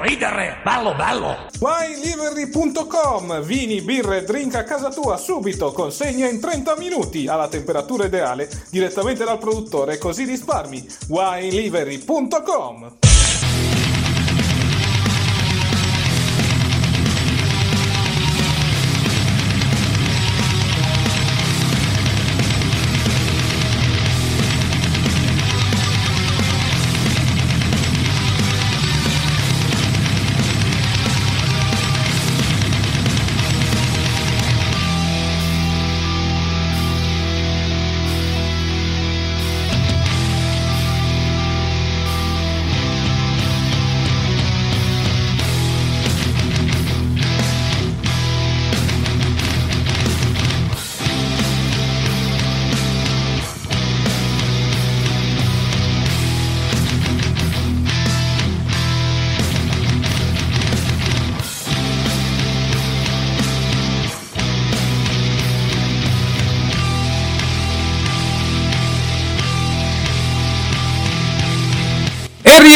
Ridere! Bello, bello! WineLivery.com Vini, birre e drink a casa tua subito, consegna in 30 minuti alla temperatura ideale direttamente dal produttore così risparmi. WineLivery.com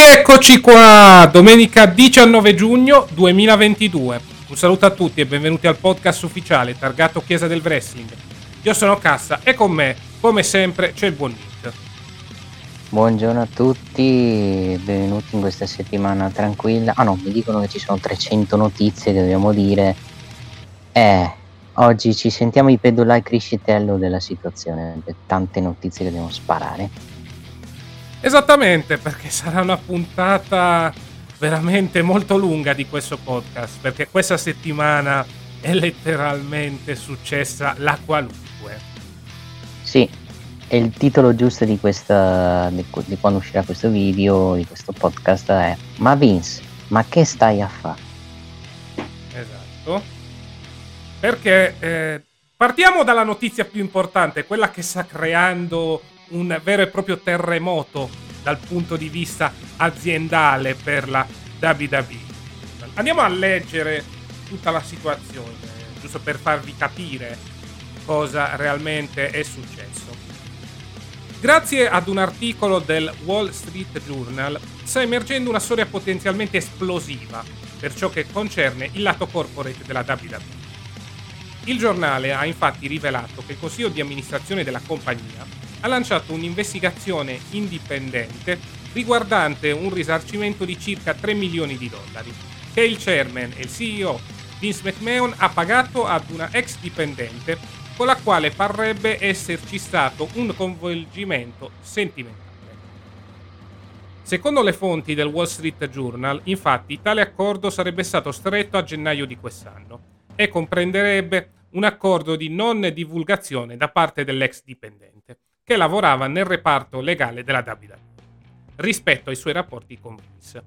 E rieccoci qua, domenica 19 giugno 2022. Un saluto a tutti e benvenuti al podcast ufficiale targato Chiesa del Wrestling. Io sono Cassa e con me, come sempre, c'è il buon Nick. Buongiorno a tutti, benvenuti in questa settimana tranquilla. Ah no, mi dicono che ci sono 300 notizie che dobbiamo dire. Eh, oggi ci sentiamo i pedolai crescitello della situazione, tante notizie che dobbiamo sparare. Esattamente, perché sarà una puntata veramente molto lunga di questo podcast, perché questa settimana è letteralmente successa la qualunque. Sì, e il titolo giusto di questa di, di quando uscirà questo video, di questo podcast è Ma Vince, ma che stai a fare? Esatto. Perché eh, partiamo dalla notizia più importante, quella che sta creando un vero e proprio terremoto dal punto di vista aziendale per la WWE. Andiamo a leggere tutta la situazione, giusto per farvi capire cosa realmente è successo. Grazie ad un articolo del Wall Street Journal sta emergendo una storia potenzialmente esplosiva per ciò che concerne il lato corporate della WWE. Il giornale ha infatti rivelato che il consiglio di amministrazione della compagnia ha lanciato un'investigazione indipendente riguardante un risarcimento di circa 3 milioni di dollari che il chairman e il CEO Vince McMahon ha pagato ad una ex dipendente con la quale parrebbe esserci stato un coinvolgimento sentimentale. Secondo le fonti del Wall Street Journal, infatti, tale accordo sarebbe stato stretto a gennaio di quest'anno e comprenderebbe un accordo di non divulgazione da parte dell'ex dipendente, che lavorava nel reparto legale della WWE, rispetto ai suoi rapporti con Vince.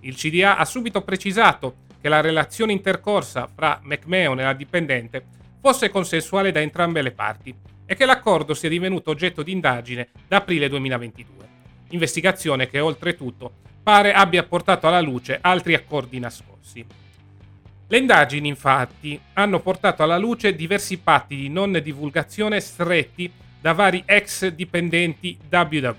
Il CDA ha subito precisato che la relazione intercorsa fra McMahon e la dipendente fosse consensuale da entrambe le parti e che l'accordo sia divenuto oggetto di indagine da aprile 2022. Investigazione che oltretutto pare abbia portato alla luce altri accordi nascosti. Le indagini infatti hanno portato alla luce diversi patti di non divulgazione stretti da vari ex dipendenti WWE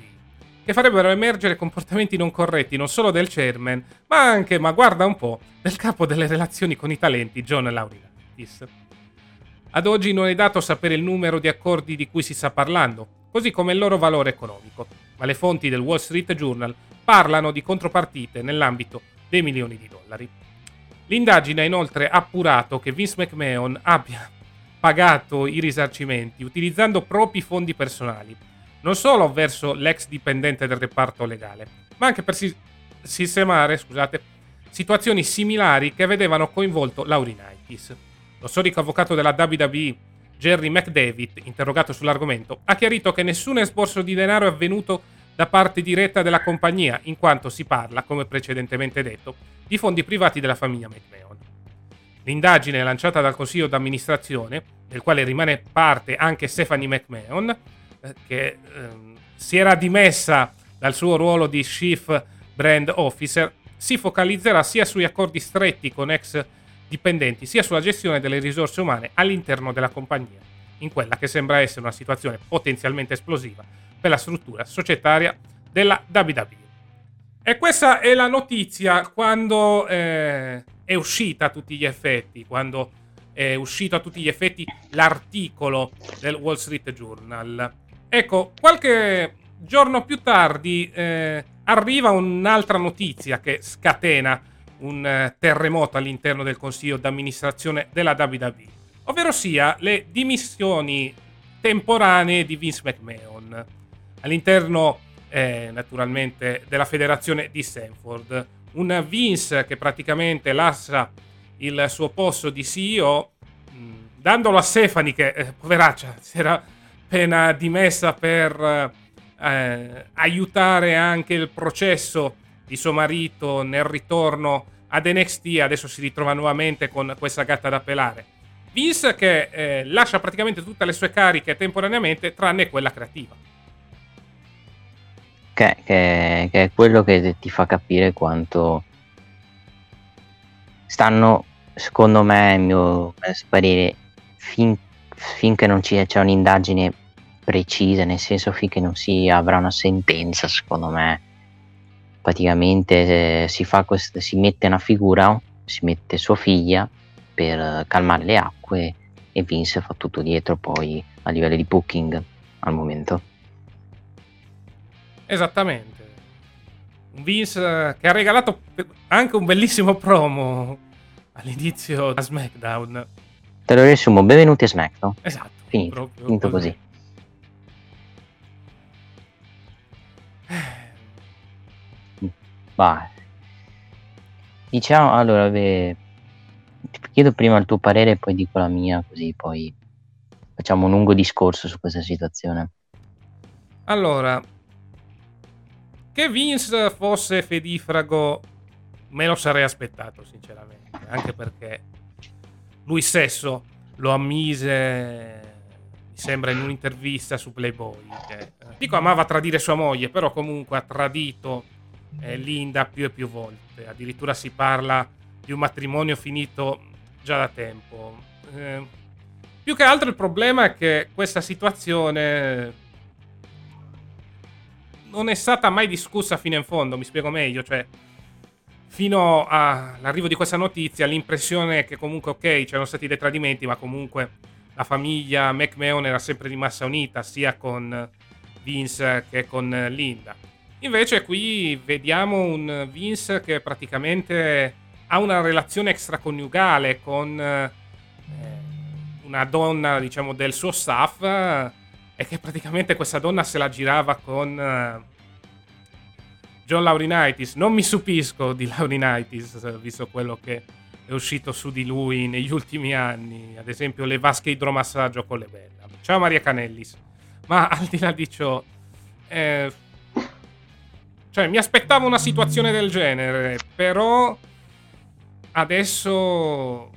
che farebbero emergere comportamenti non corretti non solo del chairman, ma anche, ma guarda un po', del capo delle relazioni con i talenti, John Laurinaitis. Ad oggi non è dato sapere il numero di accordi di cui si sta parlando, così come il loro valore economico, ma le fonti del Wall Street Journal parlano di contropartite nell'ambito dei milioni di dollari. L'indagine ha inoltre appurato che Vince McMahon abbia pagato i risarcimenti utilizzando propri fondi personali, non solo verso l'ex dipendente del reparto legale, ma anche per si- sistemare scusate, situazioni similari che vedevano coinvolto Laurinaitis. Lo storico avvocato della WWE Jerry McDavid, interrogato sull'argomento, ha chiarito che nessun esborso di denaro è avvenuto da parte diretta della compagnia, in quanto si parla, come precedentemente detto, di fondi privati della famiglia McMahon. L'indagine lanciata dal consiglio d'amministrazione, del quale rimane parte anche Stephanie McMahon, eh, che eh, si era dimessa dal suo ruolo di Chief Brand Officer, si focalizzerà sia sugli accordi stretti con ex dipendenti, sia sulla gestione delle risorse umane all'interno della compagnia, in quella che sembra essere una situazione potenzialmente esplosiva per la struttura societaria della WWE. E questa è la notizia quando eh, è uscita a tutti gli effetti, quando è uscito a tutti gli effetti l'articolo del Wall Street Journal. Ecco, qualche giorno più tardi eh, arriva un'altra notizia che scatena un eh, terremoto all'interno del consiglio d'amministrazione della WWE, ovvero sia le dimissioni temporanee di Vince McMahon all'interno eh, naturalmente della federazione di Stanford. Un Vince che praticamente lascia il suo posto di CEO mh, dandolo a Stefani che eh, poveraccia si era appena dimessa per eh, aiutare anche il processo di suo marito nel ritorno ad NXT, adesso si ritrova nuovamente con questa gatta da pelare. Vince che eh, lascia praticamente tutte le sue cariche temporaneamente, tranne quella creativa. Che, che, che è quello che ti fa capire quanto stanno, secondo me, a mio parere, fin, finché non c'è un'indagine precisa, nel senso finché non si avrà una sentenza, secondo me, praticamente eh, si, fa quest- si mette una figura, si mette sua figlia per calmare le acque e Vince fa tutto dietro poi a livello di booking al momento. Esattamente. Un Vince che ha regalato anche un bellissimo promo all'inizio da SmackDown. Te lo riassumo, benvenuti a SmackDown. Esatto. Finito, finito così. così. Vai. Diciamo, allora, beh, ti chiedo prima il tuo parere e poi dico la mia, così poi facciamo un lungo discorso su questa situazione. Allora, che Vince fosse fedifrago me lo sarei aspettato, sinceramente, anche perché lui stesso lo ammise, mi sembra, in un'intervista su Playboy, che, eh, dico amava tradire sua moglie, però comunque ha tradito eh, Linda più e più volte. Addirittura si parla di un matrimonio finito già da tempo. Eh, più che altro il problema è che questa situazione non è stata mai discussa fino in fondo, mi spiego meglio, cioè fino all'arrivo di questa notizia l'impressione è che comunque ok c'erano stati dei tradimenti, ma comunque la famiglia McMahon era sempre rimasta unita sia con Vince che con Linda. Invece qui vediamo un Vince che praticamente ha una relazione extraconiugale con eh, una donna, diciamo, del suo staff eh, e che praticamente questa donna se la girava con eh, John Laurinaitis. Non mi stupisco di Laurinaitis, visto quello che è uscito su di lui negli ultimi anni, ad esempio le vasche idromassaggio con le belle. Ciao Maria Canellis. Ma al di là di ciò... Eh, cioè, mi aspettavo una situazione del genere, però adesso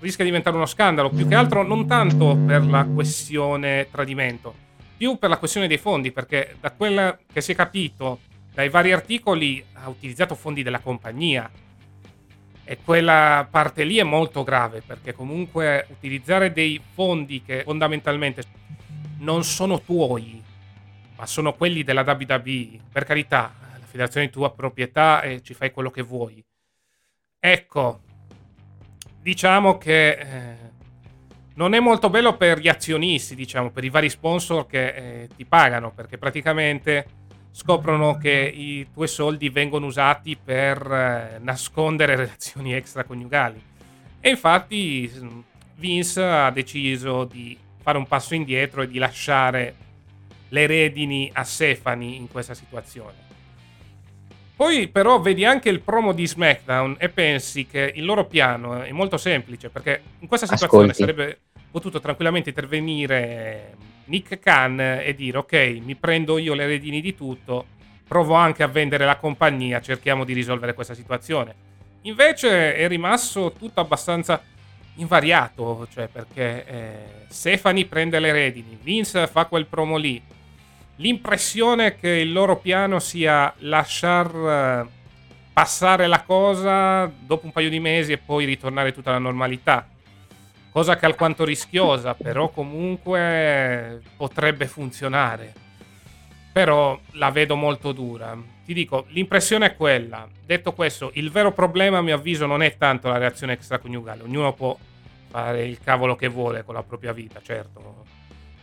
rischia di diventare uno scandalo. Più che altro non tanto per la questione tradimento, più per la questione dei fondi, perché da quel che si è capito dai vari articoli ha utilizzato fondi della compagnia. E quella parte lì è molto grave, perché comunque utilizzare dei fondi che fondamentalmente non sono tuoi, ma sono quelli della WWE, per carità, federazione di tua proprietà e ci fai quello che vuoi. Ecco, diciamo che eh, non è molto bello per gli azionisti, diciamo, per i vari sponsor che eh, ti pagano, perché praticamente scoprono che i tuoi soldi vengono usati per eh, nascondere relazioni extraconiugali. E infatti Vince ha deciso di fare un passo indietro e di lasciare le redini a Stefani in questa situazione. Poi però vedi anche il promo di SmackDown e pensi che il loro piano è molto semplice perché in questa situazione Ascolti. sarebbe potuto tranquillamente intervenire Nick Khan e dire ok, mi prendo io le redini di tutto, provo anche a vendere la compagnia, cerchiamo di risolvere questa situazione. Invece è rimasto tutto abbastanza invariato, cioè perché eh, Stefani prende le redini, Vince fa quel promo lì. L'impressione che il loro piano sia lasciar eh, passare la cosa dopo un paio di mesi e poi ritornare tutta alla normalità cosa che alquanto rischiosa, però comunque potrebbe funzionare. Però la vedo molto dura. Ti dico, l'impressione è quella. Detto questo, il vero problema a mio avviso non è tanto la reazione extraconiugale, ognuno può fare il cavolo che vuole con la propria vita, certo.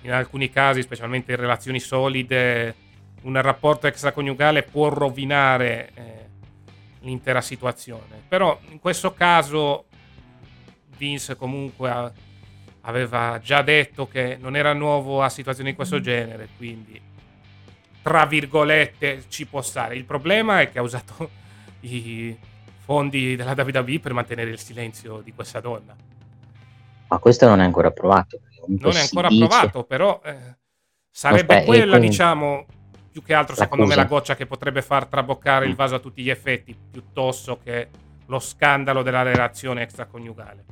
In alcuni casi, specialmente in relazioni solide, un rapporto extraconiugale può rovinare eh, l'intera situazione. Però in questo caso Vince comunque aveva già detto che non era nuovo a situazioni di questo genere, quindi tra virgolette ci può stare. Il problema è che ha usato i fondi della WWE per mantenere il silenzio di questa donna. Ma questo non è ancora provato. Non è ancora dice... provato, però eh, sarebbe Aspetta, quella, quindi... diciamo, più che altro, secondo me, la goccia che potrebbe far traboccare mm. il vaso a tutti gli effetti, piuttosto che lo scandalo della relazione extraconiugale.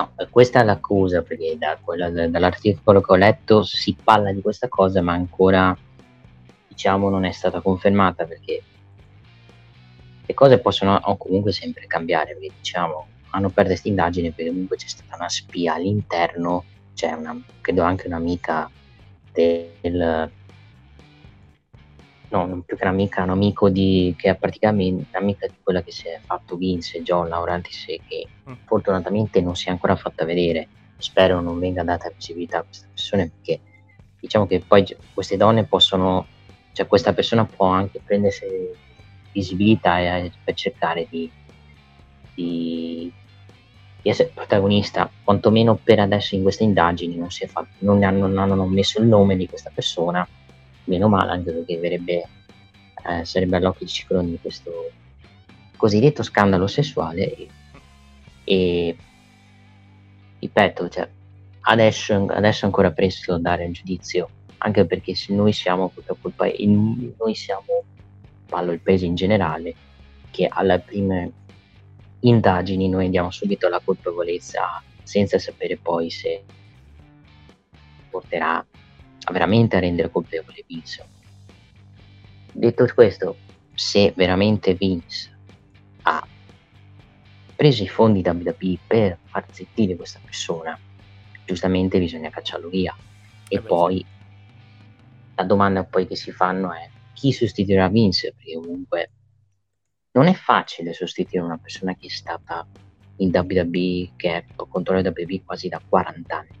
No, questa è l'accusa, perché da quella, dall'articolo che ho letto si parla di questa cosa, ma ancora diciamo non è stata confermata perché le cose possono comunque sempre cambiare, perché diciamo hanno aperto questa indagine perché comunque c'è stata una spia all'interno, c'è una, credo anche un'amica del no, non più che un'amica, un amico di, che è praticamente un'amica di quella che si è fatto Vince, John Laurantis, che mm. fortunatamente non si è ancora fatta vedere. Spero non venga data visibilità a queste persone perché diciamo che poi queste donne possono, cioè questa persona può anche prendersi visibilità e, per cercare di, di, di, essere protagonista, quantomeno per adesso in queste indagini non, si è fatto, non, hanno, non hanno messo il nome di questa persona meno male anche perché verrebbe, eh, sarebbe all'occhio di Cicloni questo cosiddetto scandalo sessuale e, e ripeto, cioè, adesso, adesso è ancora presto dare un giudizio, anche perché se noi siamo purtroppo il paese, noi siamo, parlo il paese in generale, che alle prime indagini noi andiamo subito alla colpevolezza senza sapere poi se porterà veramente a rendere colpevole Vince. Detto questo, se veramente Vince ha preso i fondi da WWE per far zittire questa persona, giustamente bisogna cacciarlo via. E eh poi la domanda poi che si fanno è chi sostituirà Vince? Perché comunque non è facile sostituire una persona che è stata in WWE, che è controllo di WWE quasi da 40 anni.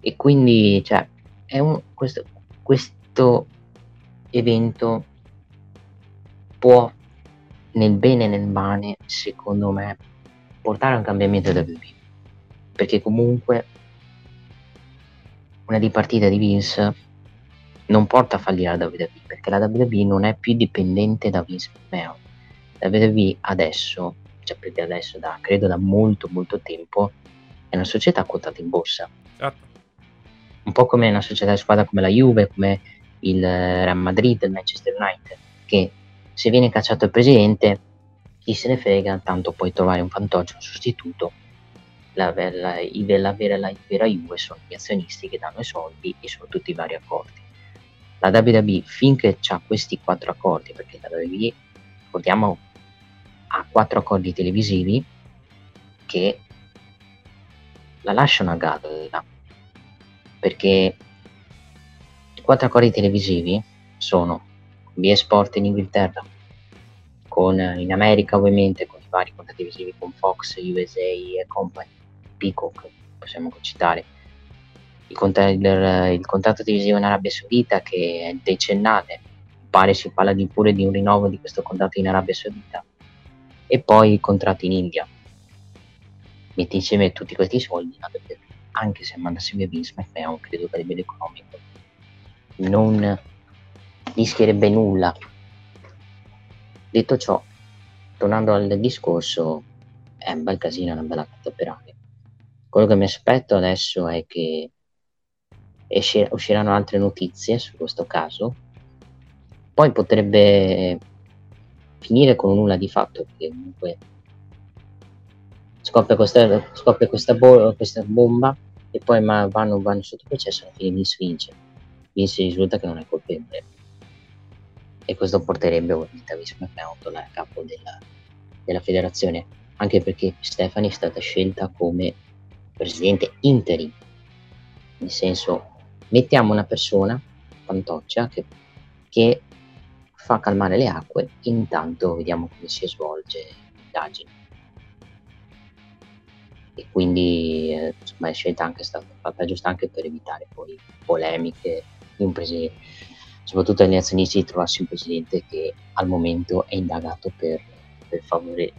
E quindi, cioè, è un, questo, questo evento può nel bene e nel male, secondo me, portare a un cambiamento da WWE. Perché comunque una dipartita di Vince non porta a fallire la WWE, perché la WWE non è più dipendente da Vince McMahon. La WWE adesso, cioè per adesso da credo da molto molto tempo, è una società quotata in borsa. Esatto un po' come una società di squadra come la Juve, come il Real Madrid, il Manchester United, che se viene cacciato il presidente, chi se ne frega, tanto puoi trovare un fantocio, un sostituto. La, la, la, la, vera, la vera Juve sono gli azionisti che danno i soldi e sono tutti i vari accordi. La WWE finché ha questi quattro accordi, perché la WWE, ricordiamo, ha quattro accordi televisivi che la lasciano a galla perché i quattro accordi televisivi sono BS Sport in Inghilterra, con, in America ovviamente con i vari contratti televisivi con Fox, USA e Company, Peacock, possiamo citare, il, contratto, il, il contratto televisivo in Arabia Saudita che è decennale, pare si parla di, pure di un rinnovo di questo contratto in Arabia Saudita, e poi i contratti in India. Metti insieme tutti questi soldi, anche se mandasse via Vince McMahon, credo che a livello economico non rischierebbe nulla. Detto ciò, tornando al discorso, è un bel casino, una bella carta operare. quello che mi aspetto adesso è che esce, usciranno altre notizie su questo caso. Poi potrebbe finire con nulla di fatto, perché comunque scoppia questa, scoppia questa, bo- questa bomba e poi ma vanno, vanno sotto processo alla fine Vince vince. Vince risulta che non è colpevole. E questo porterebbe ovviamente a Vince McMahon a capo della, della federazione, anche perché Stefani è stata scelta come presidente interim, nel senso mettiamo una persona, fantoccia, che, che fa calmare le acque, intanto vediamo come si svolge l'indagine. E quindi eh, insomma, è scelta anche stata fatta giusta anche per evitare poi polemiche presidente, soprattutto agli azionisti di trovarsi un presidente che al momento è indagato per, per favore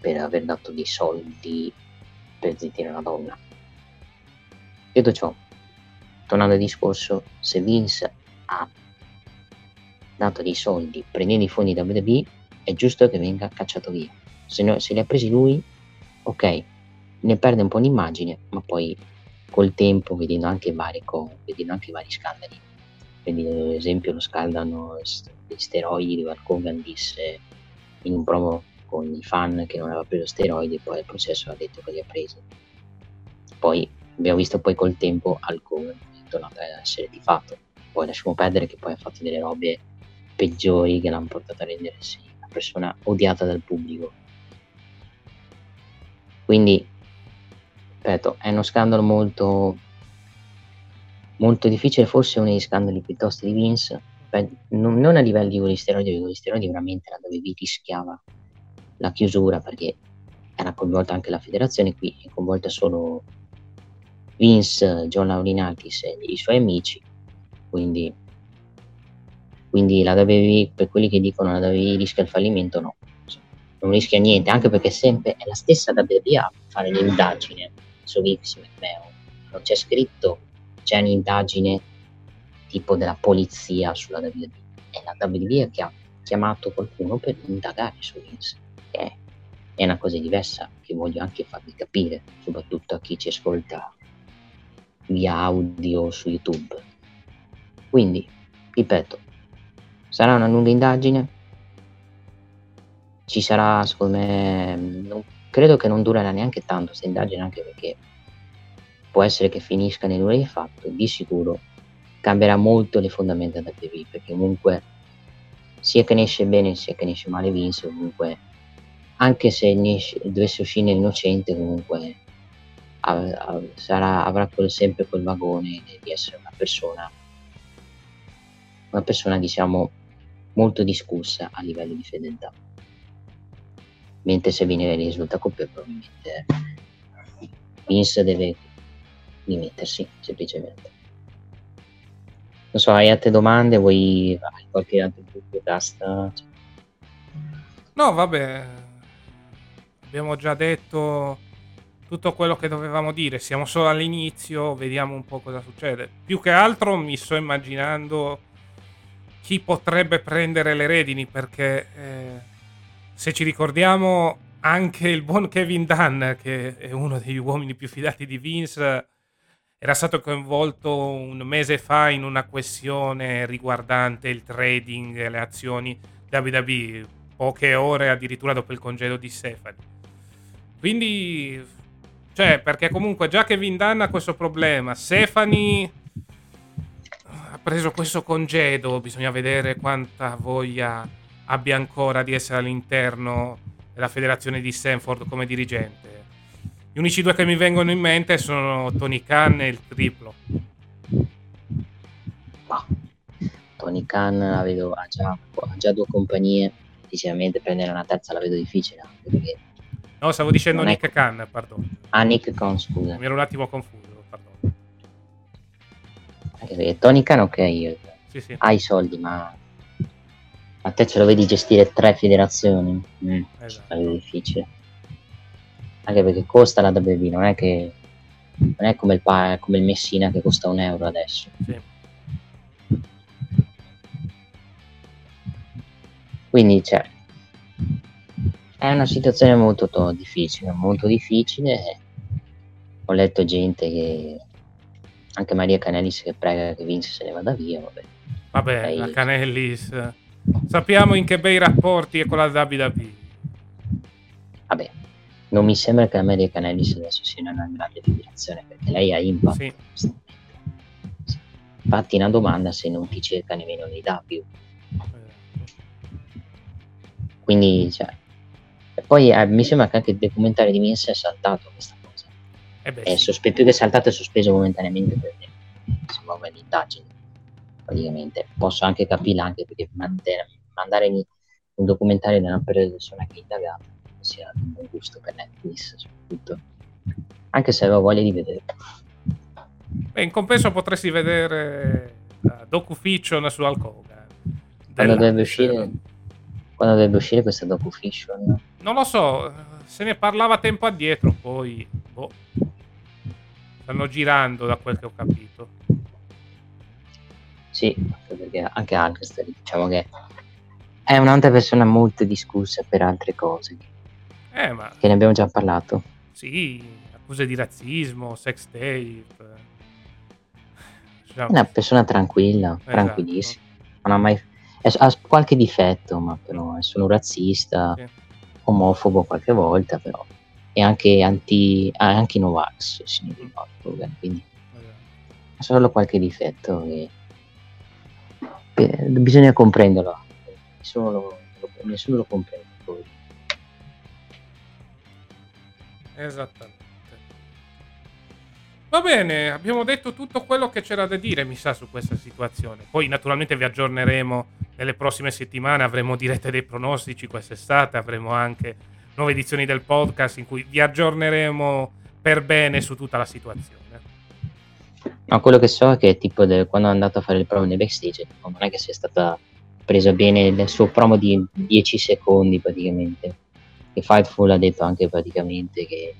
per aver dato dei soldi per zittire una donna. Detto ciò, tornando al discorso, se Vince ha dato dei soldi prendendo i fondi da WWE, è giusto che venga cacciato via. Se, no, se li ha presi lui, ok, ne perde un po' l'immagine, ma poi col tempo, vedendo anche vari, vedendo anche vari scandali, quindi ad esempio lo scaldano gli steroidi dove Hogan disse in un promo con i fan che non aveva preso steroidi e poi il processo ha detto che li ha presi. Poi abbiamo visto poi col tempo Hulk è tornato a essere di fatto. Poi lasciamo perdere che poi ha fatto delle robe peggiori che l'hanno portato a rendersi una persona odiata dal pubblico. Quindi, ripeto, è uno scandalo molto molto difficile, forse uno degli scandali piuttosto di Vince, non, non, a livello di gol di steroidi, perché gli steroidi veramente la dove rischiava la chiusura perché era coinvolta anche la federazione, qui è coinvolta solo Vince, John Laurinatis e i suoi amici, quindi, quindi la WWE, per quelli che dicono la WWE rischia il fallimento, no, non rischia niente, anche perché sempre è la stessa WWE a fare l'indagine su Vince McMahon, non c'è scritto, c'è un'indagine tipo della polizia sulla WWE, è la WWE che ha chiamato qualcuno per indagare su Vince è, è una cosa diversa che voglio anche farvi capire, soprattutto a chi ci ascolta via audio su YouTube. Quindi, ripeto, sarà una lunga indagine, ci sarà, secondo me, credo che non durerà neanche tanto questa indagine, anche perché può essere che finisca nei numeri di fatto, di sicuro cambierà molto le fondamenta del TV, perché comunque sia che ne esce bene sia che ne esce male Vince, comunque anche se dovesse uscire innocente comunque sarà, avrà quel, sempre quel vagone di essere una persona una persona diciamo molto discussa a livello di fedeltà mentre se viene risulta colpevole probabilmente Vince deve dimettersi semplicemente. Non so hai altre domande? Vuoi hai qualche altro dubbio casta no vabbè. Abbiamo già detto tutto quello che dovevamo dire, siamo solo all'inizio, vediamo un po' cosa succede. Più che altro mi sto immaginando chi potrebbe prendere le redini perché eh, se ci ricordiamo anche il buon Kevin Dunn, che è uno degli uomini più fidati di Vince, era stato coinvolto un mese fa in una questione riguardante il trading e le azioni WWE, poche ore addirittura dopo il congedo di Stefani. Quindi, cioè, perché comunque già che Vindan ha questo problema, Stefani ha preso questo congedo, bisogna vedere quanta voglia abbia ancora di essere all'interno della federazione di Stanford come dirigente. Gli unici due che mi vengono in mente sono Tony Khan e il triplo. Tony Khan la vedo, ha già, ha già due compagnie, decisamente prendere una terza la vedo difficile perché No, stavo dicendo Nick è... Khan, perdono. Ah, Nick Khan, scusa. Mi ero un attimo confuso, perdono. Tony Khan, ok, sì, sì. ha i soldi, ma a te ce lo vedi gestire tre federazioni? Mm, esatto. È difficile. Anche perché costa la WWE, non è che non è come il, pa- come il Messina che costa un euro adesso. Sì. Quindi, cioè, è una situazione molto to- difficile, molto difficile. ho letto gente che anche Maria Canellis che prega che Vince se ne vada via. Vabbè, vabbè la Canellis sappiamo in che bei rapporti è con la WWE. Vabbè, non mi sembra che la Maria Canellis adesso sia una grande federazione perché lei ha impact. Sì. Infatti una domanda se non ti cerca nemmeno nei W. Quindi, cioè, poi eh, mi sembra che anche il documentario di Vince è saltato questa cosa. Eh beh, è sospe- più che saltato è sospeso momentaneamente perché si muove l'indagine. Praticamente posso anche capirla anche perché mandare un documentario di una persona che è indagata sia un buon gusto per Netflix soprattutto. Anche se avevo voglia di vedere. Beh, in compenso potresti vedere la docu-fiction su Alcoga. Quando dovrebbe uscire quando dovrebbe uscire questa docu-fiction? Non lo so, se ne parlava tempo addietro, poi boh. stanno girando da quel che ho capito. Sì, perché anche Alcester diciamo che è un'altra persona molto discussa per altre cose. Eh, ma... Che ne abbiamo già parlato. Sì, accuse di razzismo, sex tape. Diciamo. È una persona tranquilla, esatto. tranquillissima. Non ha mai ha qualche difetto, ma però è solo razzista, sì. omofobo qualche volta, però e anche anti ah, anche Novax, signor Norfolk, quindi ha solo qualche difetto e bisogna comprenderlo. Nessuno lo, nessuno lo comprende. Poi. Esattamente. Va bene, abbiamo detto tutto quello che c'era da dire, mi sa, su questa situazione. Poi naturalmente vi aggiorneremo nelle prossime settimane, avremo dirette dei pronostici quest'estate, avremo anche nuove edizioni del podcast in cui vi aggiorneremo per bene su tutta la situazione. Ma quello che so è che tipo del, quando è andato a fare il promo nei backstage, non è che sia stata presa bene il suo promo di 10 secondi praticamente. Che Fightful ha detto anche praticamente che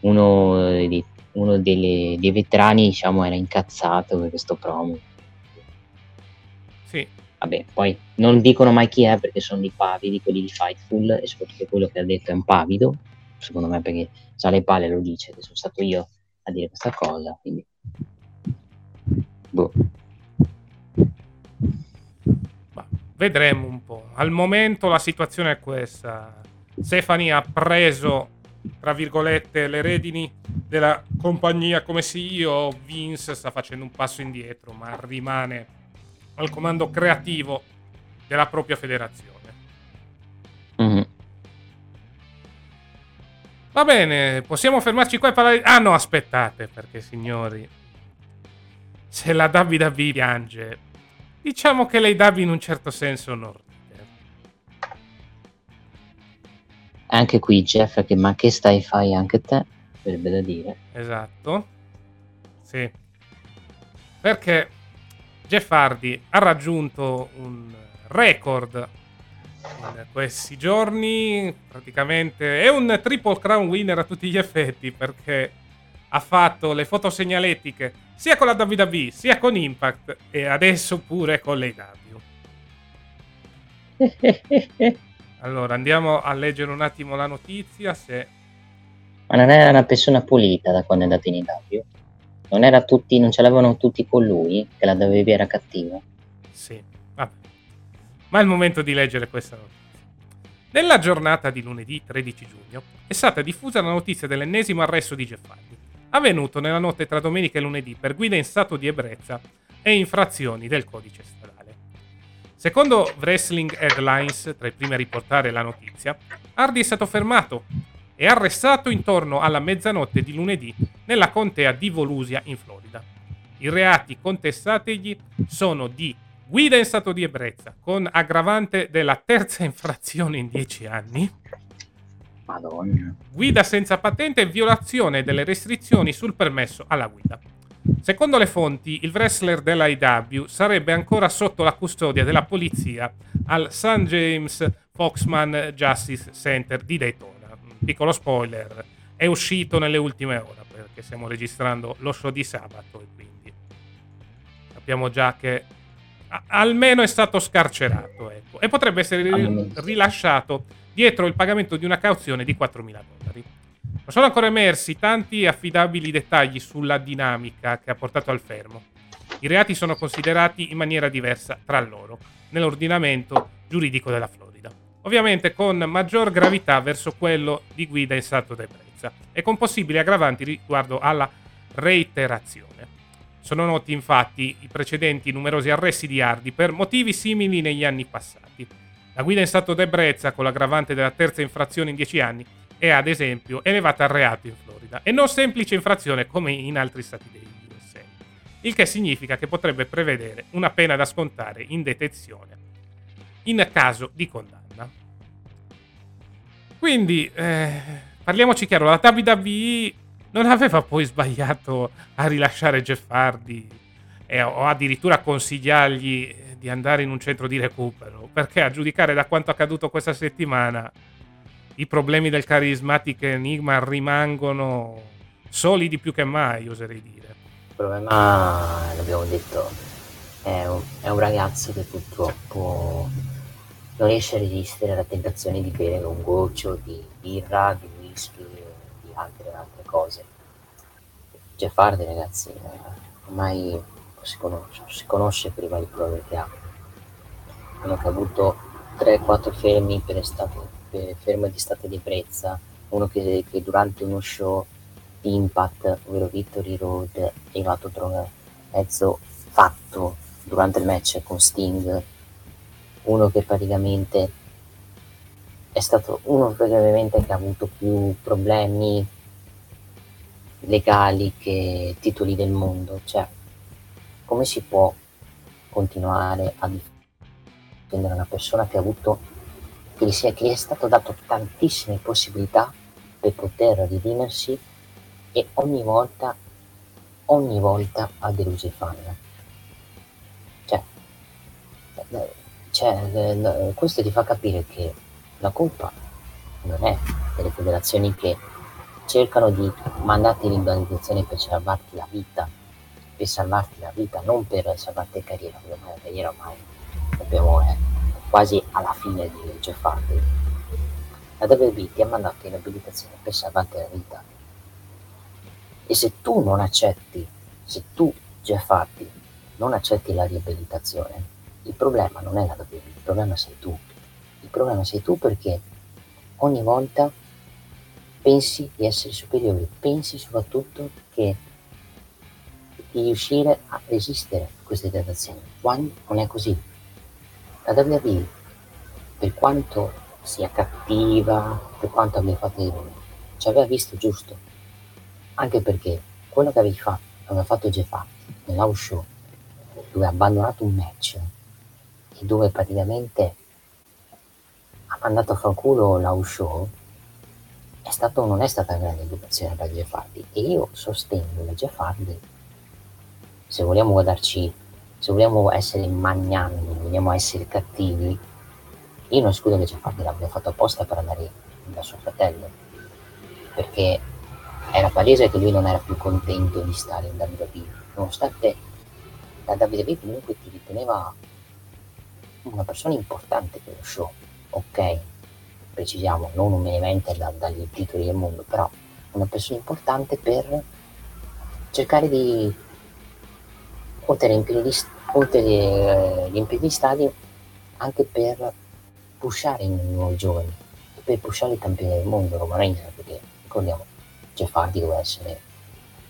uno di uno delle, dei veterani diciamo era incazzato per questo promo sì vabbè poi non dicono mai chi è perché sono dei pavidi quelli di Fightful e soprattutto quello che ha detto è un pavido secondo me perché sa le palle lo dice che sono stato io a dire questa cosa quindi boh Ma vedremo un po' al momento la situazione è questa Stefani ha preso tra virgolette, le redini della compagnia come CEO, Vince sta facendo un passo indietro, ma rimane al comando creativo della propria federazione. Mm-hmm. Va bene, possiamo fermarci qua e parlare... Ah no, aspettate, perché signori, se la WWE piange, diciamo che lei Davi in un certo senso non Anche qui Jeff che ma che stai fai anche te? Verrebbe da dire. Esatto. Sì. Perché Jeff Hardy ha raggiunto un record in questi giorni. Praticamente è un triple crown winner a tutti gli effetti perché ha fatto le foto segnaletiche sia con la WWE sia con Impact e adesso pure con l'AW. Allora, andiamo a leggere un attimo la notizia. Se... Ma non era una persona pulita da quando è andato in Italia? Non, era tutti, non ce l'avevano tutti con lui, che la dovevi era cattiva? Sì, vabbè. Ma è il momento di leggere questa notizia. Nella giornata di lunedì 13 giugno è stata diffusa la notizia dell'ennesimo arresto di Geffardi, avvenuto nella notte tra domenica e lunedì per guida in stato di ebbrezza e infrazioni del codice stradale. Secondo Wrestling Headlines, tra i primi a riportare la notizia, Hardy è stato fermato e arrestato intorno alla mezzanotte di lunedì nella contea di Volusia in Florida. I reati contestatigli sono di guida in stato di ebbrezza con aggravante della terza infrazione in dieci anni, Madonna. guida senza patente e violazione delle restrizioni sul permesso alla guida. Secondo le fonti, il wrestler dell'IW sarebbe ancora sotto la custodia della polizia al St. James Foxman Justice Center di Daytona. Piccolo spoiler, è uscito nelle ultime ore perché stiamo registrando lo show di sabato e quindi sappiamo già che almeno è stato scarcerato ecco, e potrebbe essere rilasciato dietro il pagamento di una cauzione di 4.000 dollari. Non sono ancora emersi tanti affidabili dettagli sulla dinamica che ha portato al fermo. I reati sono considerati in maniera diversa tra loro nell'ordinamento giuridico della Florida. Ovviamente con maggior gravità verso quello di guida in stato d'ebbrezza e con possibili aggravanti riguardo alla reiterazione. Sono noti infatti i precedenti numerosi arresti di Hardy per motivi simili negli anni passati. La guida in stato d'ebbrezza con l'aggravante della terza infrazione in 10 anni è ad esempio elevata al reato in Florida e non semplice infrazione come in altri stati degli USA, il che significa che potrebbe prevedere una pena da scontare in detenzione in caso di condanna. Quindi, eh, parliamoci chiaro, la WWE non aveva poi sbagliato a rilasciare Jeff Hardy eh, o addirittura a consigliargli di andare in un centro di recupero, perché a giudicare da quanto accaduto questa settimana i problemi del carismatico Enigma rimangono solidi più che mai, oserei dire. Il problema, l'abbiamo detto, è un, è un ragazzo che purtroppo non riesce a resistere alla tentazione di bere un goccio di birra, di whisky e di altre, altre cose. Jeff Hardy, ragazzi, ormai si conosce, si conosce prima di problemi che ha. Hanno avuto 3-4 fermi per estate eh, fermo di stato di ebbrezza, uno che, che durante uno show di Impact, ovvero Victory Road, è arrivato droga mezzo fatto durante il match con Sting, uno che praticamente è stato uno praticamente che ha avuto più problemi legali che titoli del mondo, cioè come si può continuare a difendere una persona che ha avuto che gli, sia, che gli è stato dato tantissime possibilità per poter redimersi e ogni volta, ogni volta ha deluso i fan. Cioè, cioè, questo ti fa capire che la colpa non è delle federazioni che cercano di mandarti in invalidizzazione per salvarti la vita, per salvarti la vita, non per salvarti la carriera, perché la carriera ormai abbiamo, eh, quasi alla fine di Jeff Hardy. La WB ti ha mandato in abilitazione per salvarti la vita. E se tu non accetti, se tu, Jeff Hardy, non accetti la riabilitazione, il problema non è la WB, il problema sei tu. Il problema sei tu perché ogni volta pensi di essere superiore, pensi soprattutto che di riuscire a resistere a queste tentazioni, quando non è così. La WWE, per quanto sia cattiva, per quanto abbia fatto di lui, ci aveva visto giusto. Anche perché quello che avevi fatto, aveva fatto Jeff Hardy nell'house show, dove ha abbandonato un match e dove praticamente ha mandato a fanculo l'house show, è stato, non è stata una grande educazione per Jeff Hardy. E io sostengo che Jeff Hardy, se vogliamo guardarci se vogliamo essere magnani, vogliamo essere cattivi, io non escludo che Gianfranco l'abbia fatto apposta per andare da suo fratello, perché era palese che lui non era più contento di stare in WWE, nonostante la WWE comunque ti riteneva una persona importante per lo show, ok? Precisiamo, non un evento da, dagli titoli del mondo, però una persona importante per cercare di oltre riempire gli stadi anche per pushare i nuovi giovani, per pushare i campioni del mondo, Roman Reigns, perché ricordiamo, Jeff Hardy doveva essere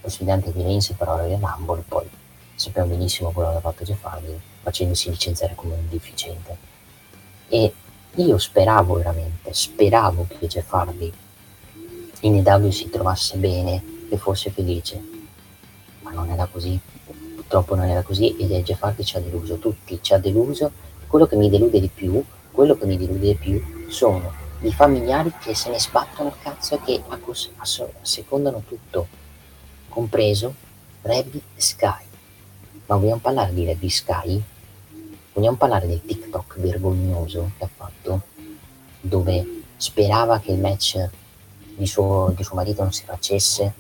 lo sfidante di Reigns per ora del Rumble, poi sappiamo benissimo quello che ha fatto Jeff Hardy, facendosi licenziare come un deficiente. E io speravo veramente, speravo che Jeff Hardy in EW si trovasse bene e fosse felice, ma non era così purtroppo non era così e Jeff Hardy ci ha deluso tutti, ci ha deluso. Quello che mi delude di più, quello che mi delude di più sono i familiari che se ne sbattono il cazzo e che assecondano tutto, compreso Rabbi Sky. Ma vogliamo parlare di Rabbi Sky? Vogliamo parlare del TikTok vergognoso che ha fatto, dove sperava che il match di suo, di suo marito non si facesse,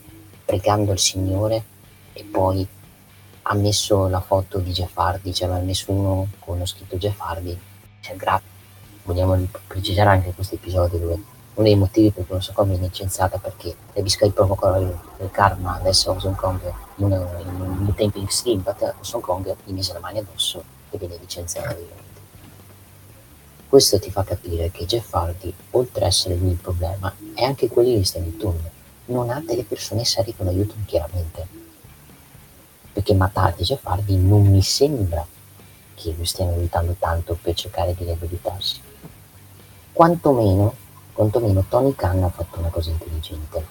pregando il Signore, e poi ha messo la foto di Jeff Hardy, cioè aveva messo uno con lo scritto Jeff Hardy, cioè, gra- vogliamo precisare anche questo episodio dove uno dei motivi per cui Hong Kong viene licenziata perché le biscai provocano il, il karma adesso Hong Kong in, in, in tempi extreme Hong Kong gli mise le mani addosso e viene licenziata questo ti fa capire che Jeff Hardy oltre a essere lui il problema è anche quello che sta in tunnel. Non ha delle persone serie che lo aiutano chiaramente perché Matardi Jeff Hardy non mi sembra che lui stiano aiutando tanto per cercare di riabilitarsi quantomeno quantomeno Tony Khan ha fatto una cosa intelligente.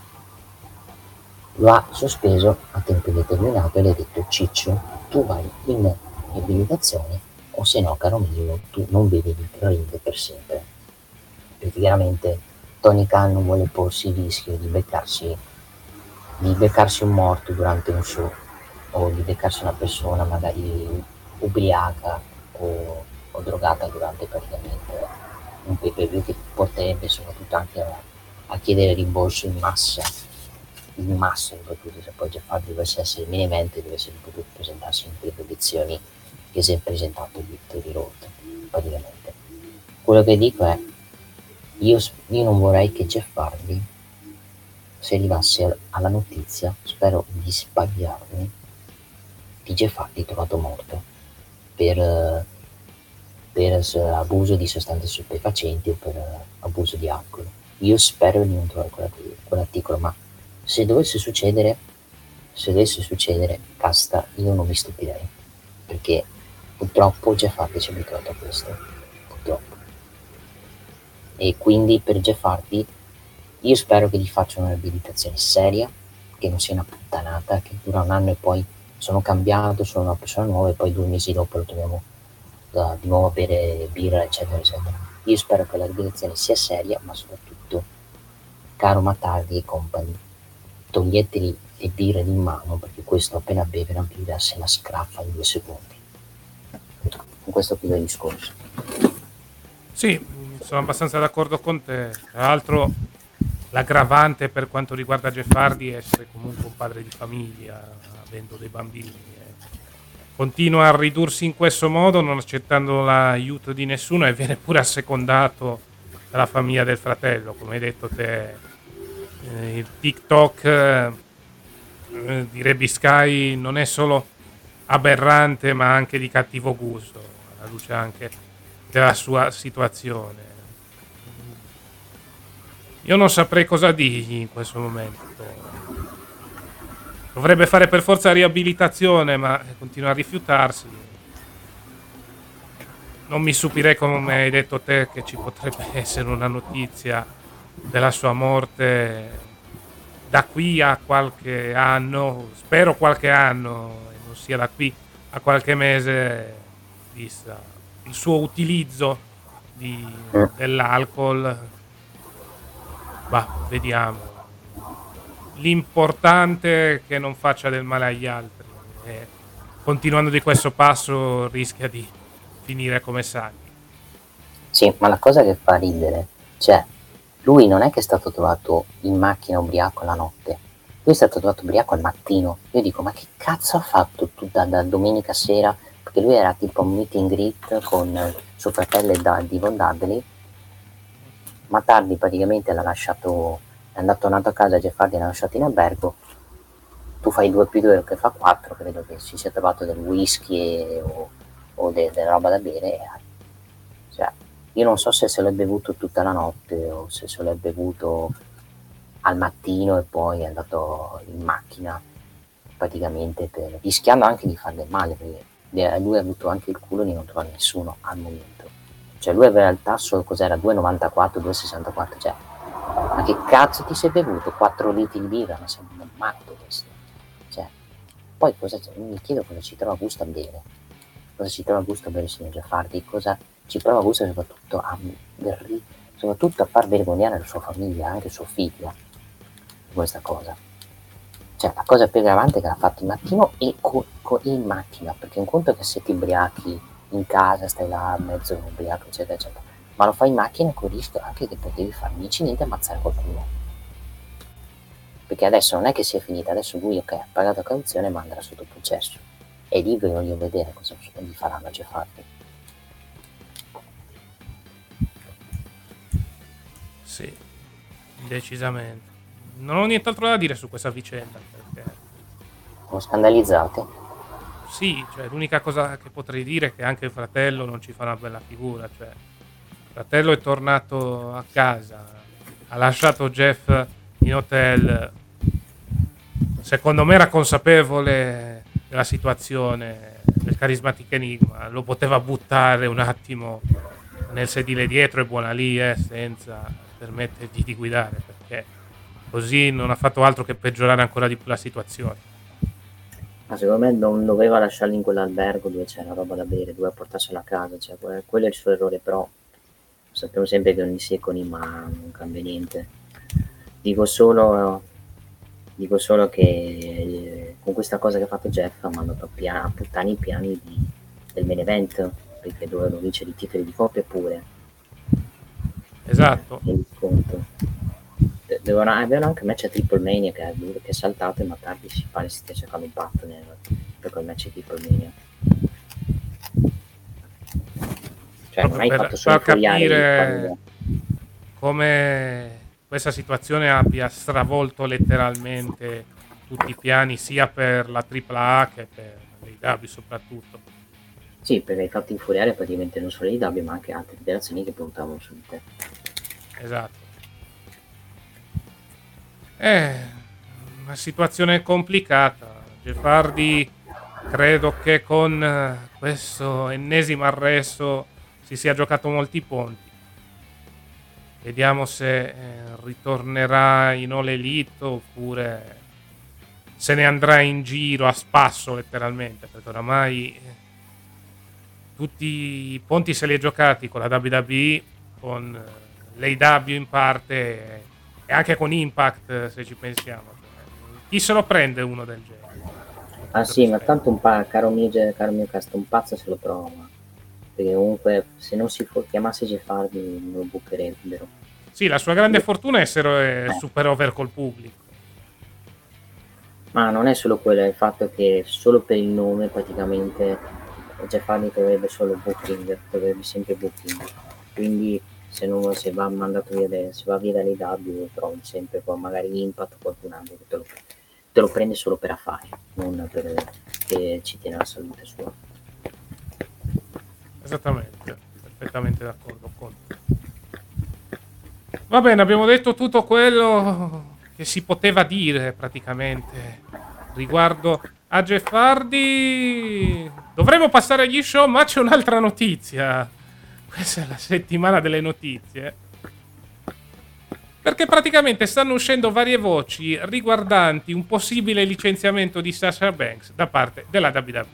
Lo ha sospeso a tempo indeterminato e le ha detto Ciccio, tu vai in riabilitazione o se no, caro mio, tu non bevi il ring per sempre. Perché chiaramente Tony Khan non vuole porsi il rischio di beccarsi, di beccarsi un morto durante un show o di beccarsi una persona magari ubriaca o, o drogata durante praticamente un pay che potrebbe soprattutto anche a, a chiedere rimborso in massa in massa soprattutto se poi Jeff Hardy dovesse essere main event dovesse potuto presentarsi in quelle condizioni che si è presentato Victory Road praticamente. Quello che dico è io, io non vorrei che Jeff Hardy se arrivasse alla notizia spero di sbagliarmi di Hardy trovato morto per per abuso di sostanze stupefacenti o per abuso di alcol. Io spero di non trovare quell'articolo, ma se dovesse succedere, se dovesse succedere, casta, io non mi stupirei, perché purtroppo Jeff Hardy ci ha abituato a questo, purtroppo. E quindi per Jeff Hardy io spero che gli faccia una riabilitazione seria, che non sia una puttanata, che dura un anno e poi sono cambiato, sono una persona nuova e poi due mesi dopo lo troviamo da, di nuovo bere birra, eccetera, eccetera. Io spero che la rivoluzione sia seria, ma soprattutto, caro Matardi e compagni, toglieteli le birre di mano, perché questo appena beve una birra se la scraffa in due secondi. Con questo chiudo il discorso. Sì, sono abbastanza d'accordo con te. Tra l'altro, l'aggravante per quanto riguarda Jeff Hardy è essere comunque un padre di famiglia, avendo dei bambini continua a ridursi in questo modo non accettando l'aiuto di nessuno e viene pure assecondato dalla famiglia del fratello. Come hai detto te eh, il TikTok eh, di Rebby Sky non è solo aberrante ma anche di cattivo gusto alla luce anche della sua situazione. Io non saprei cosa dirgli in questo momento Dovrebbe fare per forza riabilitazione, ma continua a rifiutarsi. Non mi stupirei, come hai detto te, che ci potrebbe essere una notizia della sua morte da qui a qualche anno, spero qualche anno, e non sia da qui a qualche mese, vista il suo utilizzo di, dell'alcol. Bah, vediamo l'importante è che non faccia del male agli altri. E continuando di questo passo rischia di finire come Sani. Sì, ma la cosa che fa ridere, cioè, lui non è che è stato trovato in macchina ubriaco la notte, lui è stato trovato ubriaco al mattino. Io dico, ma che cazzo ha fatto tu da, da domenica sera? Perché lui era tipo un meet and greet con suo fratello da, di Von Dudley, ma tardi praticamente l'ha lasciato è andato tornato a casa Jeff Hardy l'ha lasciato in albergo. Tu fai 2 più 2 che fa 4 credo che si sia trovato del whisky e, o, o de, della roba da bere cioè, io non so se se l'è bevuto tutta la notte o se se l'è bevuto al mattino e poi è andato in macchina praticamente per, rischiando anche di far del male perché lui ha avuto anche il culo di non trovare nessuno al momento. Cioè lui aveva il tasso cos'era? 2,94 2,64 cioè ma che cazzo ti sei bevuto? 4 litri di birra? Ma sei un matto questo. Cioè, poi cosa, mi chiedo cosa ci trova gusto a bere. Cosa ci trova gusto a bere signor Giaffardi? Cosa ci trova gusto soprattutto a, soprattutto a far vergognare la sua famiglia, anche sua figlia, di questa cosa. Cioè, la cosa più gravante è che l'ha fatto il mattino e co- co- in macchina, perché un conto che se ti ubriachi in casa, stai là mezzo ubriaco, eccetera, eccetera ma lo fai in macchina con il rischio anche che potevi fare un incidente e ammazzare qualcuno. Perché adesso non è che sia finita, adesso lui ok, ha pagato cauzione ma andrà sotto processo. E lì voglio vedere cosa gli faranno a Jeff Hardy. Sì. Decisamente. Non ho nient'altro da dire su questa vicenda. Perché... Sono scandalizzate? Sì, cioè, l'unica cosa che potrei dire è che anche il fratello non ci fa una bella figura. Cioè, fratello è tornato a casa, ha lasciato Jeff in hotel. Secondo me era consapevole della situazione del carismatico enigma, lo poteva buttare un attimo nel sedile dietro e buona lì, eh, senza permettergli di guidare, perché così non ha fatto altro che peggiorare ancora di più la situazione. Ma secondo me non doveva lasciarli in quell'albergo dove c'era roba da bere, doveva portarsela a casa, cioè, quello è il suo errore, però sappiamo sempre che ogni secoli ma non cambia niente. Dico solo, dico solo che eh, con questa cosa che ha fatto Jeff ha mandato a, pia- a puttane i piani di, del main event, perché dovevano vincere i titoli di coppia pure. Esatto. Eh, Dovevano, avevano anche un match a Triple Mania che, che è saltato e Matardi si pare si stia cercando un partner per quel match a Triple Mania. Cioè, non hai per, fatto solo per capire come questa situazione abbia stravolto letteralmente tutti i piani sia per la AAA che per l'AW soprattutto. Sì, perché hai fatto infuriare praticamente non solo l'AW ma anche altre federazioni che puntavano su di te. Esatto. È una situazione complicata. Gefardi credo che con eh, questo ennesimo arresto si sia giocato molti ponti. Vediamo se eh, ritornerà in All Elite oppure se ne andrà in giro a spasso letteralmente, perché oramai eh, tutti i ponti se li è giocati con la WWE, con l'AW in parte e anche con Impact se ci pensiamo. Chi se lo prende uno del genere? Ah sì, ma tanto un pa- caro mio, caro mio cast, un pazzo se lo trova. Perché comunque se non si chiamasse Jeffardi non lo bucherebbero. Sì, la sua grande fortuna è essere eh. super over col pubblico. Ma non è solo quello, è il fatto che solo per il nome praticamente Jeffardi troverebbe solo booking, troverebbe sempre booking. Quindi se, non, se va mandato via, de, se va via dall'IW trovi sempre poi magari Impact o qualcun altro che te lo, te lo prende solo per affari, non perché ci tiene la salute sua. Esattamente, perfettamente d'accordo con Va bene, abbiamo detto tutto quello che si poteva dire praticamente riguardo a Jeff Hardy. Dovremmo passare agli show, ma c'è un'altra notizia. Questa è la settimana delle notizie. Perché praticamente stanno uscendo varie voci riguardanti un possibile licenziamento di Sasha Banks da parte della WWE.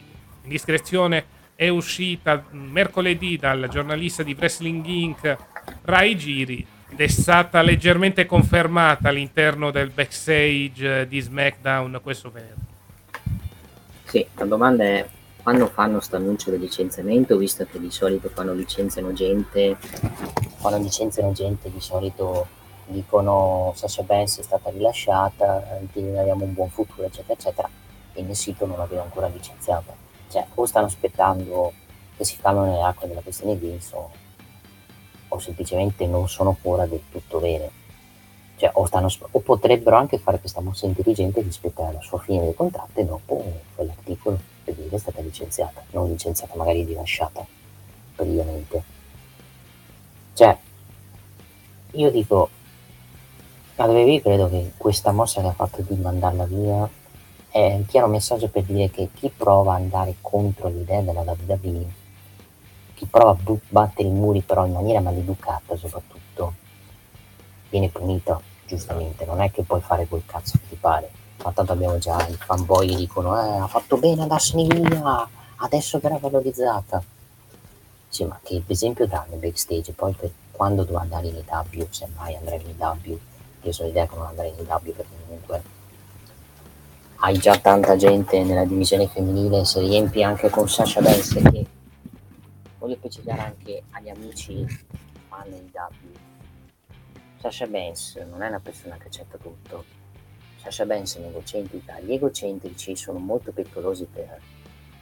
L'indiscrezione è uscita mercoledì dal giornalista di Wrestling Inc. Rai Giri ed è stata leggermente confermata all'interno del backstage di SmackDown questo venerdì. Sì, la domanda è quando fanno questo annuncio del licenziamento, visto che di solito quando licenziano gente, quando licenziano gente di solito dicono Sasha Banks è stata rilasciata, quindi abbiamo un buon futuro, eccetera, eccetera, e nel sito non l'aveva ancora licenziata. Cioè, o stanno aspettando che si calmano le acque della questione Vince, o, o semplicemente non sono ancora del tutto vere. Cioè, o, stanno, o potrebbero anche fare questa mossa intelligente di aspettare la sua fine del contratto e dopo quell'articolo per dire è stata licenziata, non licenziata, magari rilasciata praticamente. Cioè, io dico, la WWE credo che questa mossa che ha fatto di mandarla via è un chiaro messaggio per dire che chi prova ad andare contro l'idea della WWE, chi prova a bu- battere i muri però in maniera maleducata soprattutto, viene punito giustamente, non è che puoi fare quel cazzo che ti pare ma tanto abbiamo già i fanboy che dicono eh, ha fatto bene andarsene via, adesso verrà valorizzata. Sì, ma che esempio danno backstage? Poi per quando dovrà andare in EW, se mai andrà in EW, io sono l'idea che non andrà in EW perché comunque hai già tanta gente nella divisione femminile, se riempi anche con Sasha Banks che voglio specificare anche agli amici fan di EW. Sasha Banks non è una persona che accetta tutto, Sasha Banks è egocentrica, gli egocentrici sono molto pericolosi per,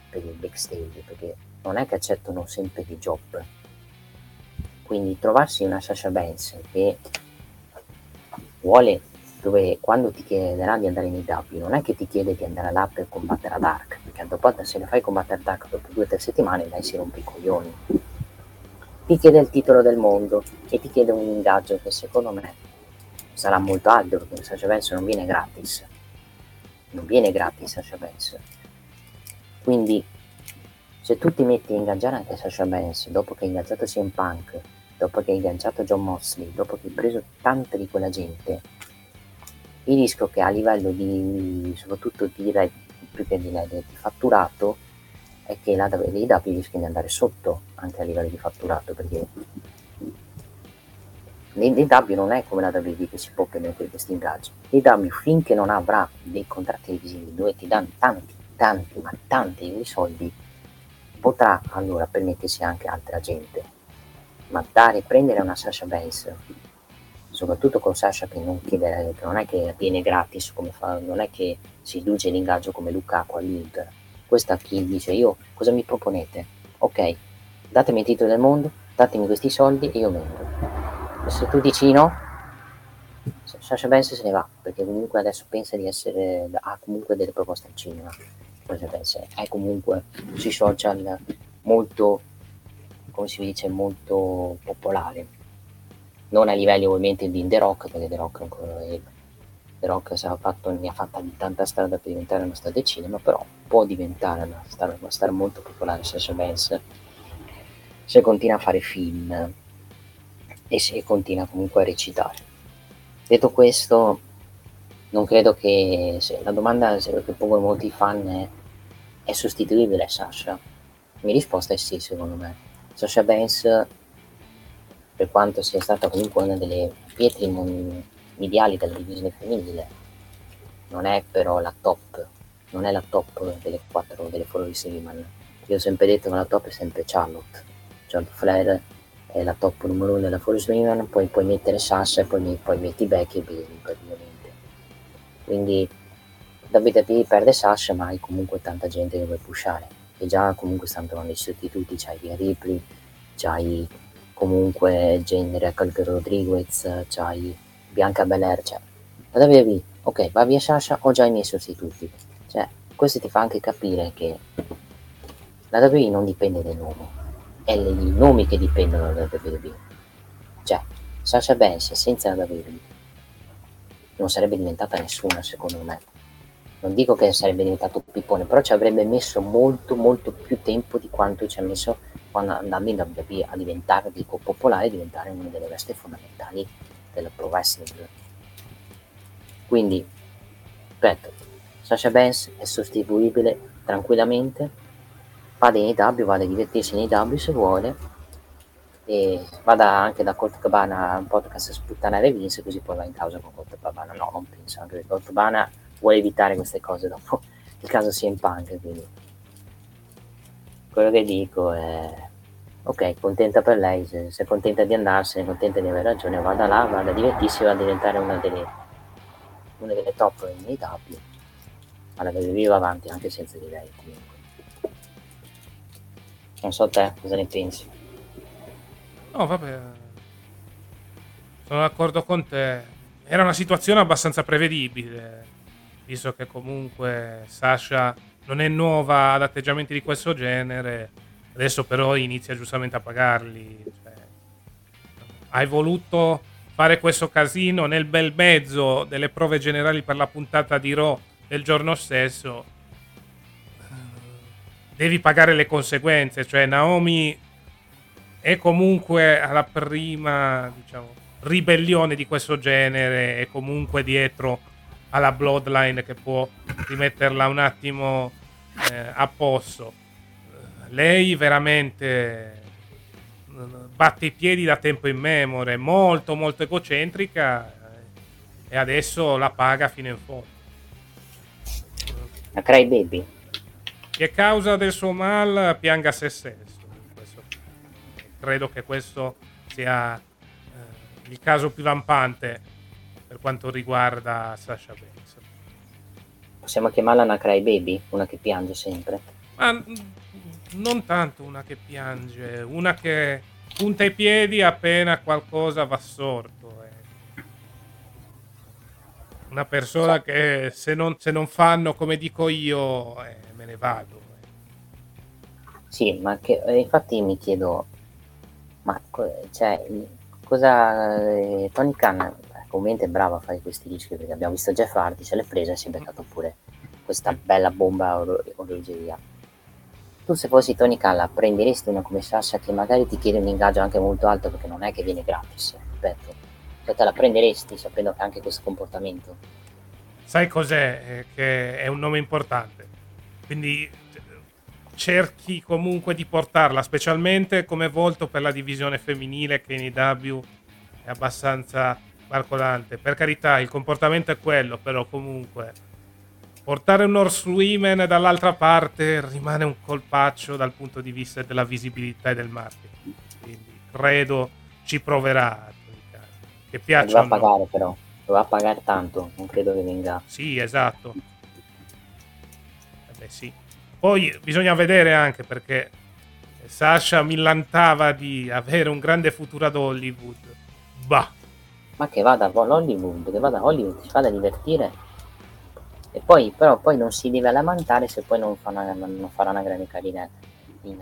per il backstage perché non è che accettano sempre i job. Quindi trovarsi una Sasha Banks che vuole dove quando ti chiederà di andare nei W non è che ti chiede di andare là per combattere a Dark, perché dopo se ne fai combattere Dark dopo due o tre settimane lei si rompe i coglioni. Ti chiede il titolo del mondo e ti chiede un ingaggio che secondo me sarà molto alto perché Sasha Banks non viene gratis. Non viene gratis Sasha Banks. Quindi se tu ti metti a ingaggiare anche Sasha Banks dopo che hai ingaggiato CM Punk, dopo che hai ingaggiato John Mosley, dopo che hai preso tanta di quella gente, il rischio che a livello di, soprattutto di, più che di, di fatturato, è che la WW rischia di andare sotto anche a livello di fatturato, perché l'AW non è come la WWE che si può permettere questi ingaggi. L'AW finché non avrà dei contratti televisivi dove ti danno tanti, tanti, ma tanti soldi, potrà allora permettersi anche altra gente. Ma dare, prendere una Sasha Banks soprattutto con Sasha che non chiede, che non è che viene gratis come fa, non è che si riduce l'ingaggio come Lukaku all'Inter. Questa chi dice io cosa mi proponete? Ok, datemi il titolo del mondo, datemi questi soldi e io vendo. Se tu dici no, Sasha Banks se ne va, perché comunque adesso pensa di essere, ha comunque delle proposte al cinema. Sasha Banks è comunque sui social molto, come si dice, molto popolare non a livelli ovviamente di The Rock, perché The Rock ancora è The Rock fatto, ne ha fatta tanta strada per diventare una star del cinema, però può diventare una star, una star molto popolare Sasha Banks se continua a fare film e se continua comunque a recitare. Detto questo, non credo che la domanda che pongono molti fan è è sostituibile Sasha? La mia risposta è sì, secondo me. Sasha Banks per quanto sia stata comunque una delle pietre mediali della divisione femminile, non è però la top, non è la top delle quattro delle follow Women. Io ho sempre detto che la top è sempre Charlotte, Charlotte Flair è la top numero uno della follow Women, poi puoi mettere Sasha e poi, poi metti Becky e Bailey praticamente. Quindi WWE perde Sasha ma hai comunque tanta gente che vuoi pushare e già comunque stanno trovando i sostituti, c'hai Via Ripley, c'hai comunque genere Calder Rodriguez, c'hai Bianca Belair, cioè la WWE, ok, va via Sasha, ho già i miei sostituti. Cioè, questo ti fa anche capire che la WWE non dipende dai nomi, è i nomi che dipendono dalla WWE. Cioè, Sasha Banks senza la WWE non sarebbe diventata nessuna, secondo me. Non dico che sarebbe diventato pippone, però ci avrebbe messo molto, molto più tempo di quanto ci ha messo quando andando in WWE a diventare, dico popolare, diventare una delle veste fondamentali del pro wrestling. Quindi, ripeto, Sasha Banks è sostituibile tranquillamente, vada in AW, vada a divertirsi in AW se vuole, e vada anche da Colt Cabana a un podcast a sputtanare Vince, così poi va in causa con Colt Cabana. No, non penso, anche che Colt Cabana vuole evitare queste cose dopo il caso sia in punk, quindi quello che dico è ok, contenta per lei, se, se è contenta di andarsene, contenta di aver ragione, vada là, vada divertirsi, va a diventare una delle, una delle top in AW, alla WWE va avanti anche senza di lei comunque. Non so te cosa ne pensi. No, vabbè. Sono d'accordo con te. Era una situazione abbastanza prevedibile, visto che comunque Sasha non è nuova ad atteggiamenti di questo genere. Adesso però inizia giustamente a pagarli. Cioè, hai voluto fare questo casino nel bel mezzo delle prove generali per la puntata di Raw del giorno stesso. Devi pagare le conseguenze. Cioè, Naomi è comunque alla prima, diciamo, ribellione di questo genere. È comunque dietro alla Bloodline che può rimetterla un attimo eh, a posto. Lei veramente eh, batte i piedi da tempo in memoria, molto molto egocentrica eh, e adesso la paga fino in fondo. La cry baby. Che causa del suo mal pianga se stesso. Questo, credo che questo sia eh, il caso più lampante per quanto riguarda Sasha Banks. Possiamo chiamarla una crybaby? Una che piange sempre? Ma mm, non tanto una che piange, una che punta i piedi appena qualcosa va sorto. Eh. Una persona che se non, se non, fanno come dico io, eh, me ne vado. Sì, ma che, eh, infatti mi chiedo, ma cioè, cosa eh, Tony Khan ovviamente è bravo a fare questi rischi perché abbiamo visto Jeff Hardy se l'è presa e si è beccato pure questa bella bomba or- orologeria. Tu se fossi Tony Khan prenderesti una come Sasha che magari ti chiede un ingaggio anche molto alto perché non è che viene gratis ripeto. Cioè te la prenderesti sapendo che anche questo comportamento? Sai cos'è? Eh, che è un nome importante. Quindi cerchi comunque di portarla specialmente come volto per la divisione femminile che in IW è abbastanza Marcolante. Per carità, il comportamento è quello, però comunque portare un horsewoman dall'altra parte rimane un colpaccio dal punto di vista della visibilità e del marketing. Quindi credo ci proverà. Che piaccia. Doveva pagare però, doveva pagare tanto, non credo che venga. Sì, esatto. Eh beh, sì. Poi bisogna vedere anche perché Sasha millantava di avere un grande futuro ad Hollywood. Bah, ma che vada a Hollywood, che vada a Hollywood, si vada a divertire. E poi, però, poi non si deve lamentare se poi non, fa una, non farà una grande carriera in,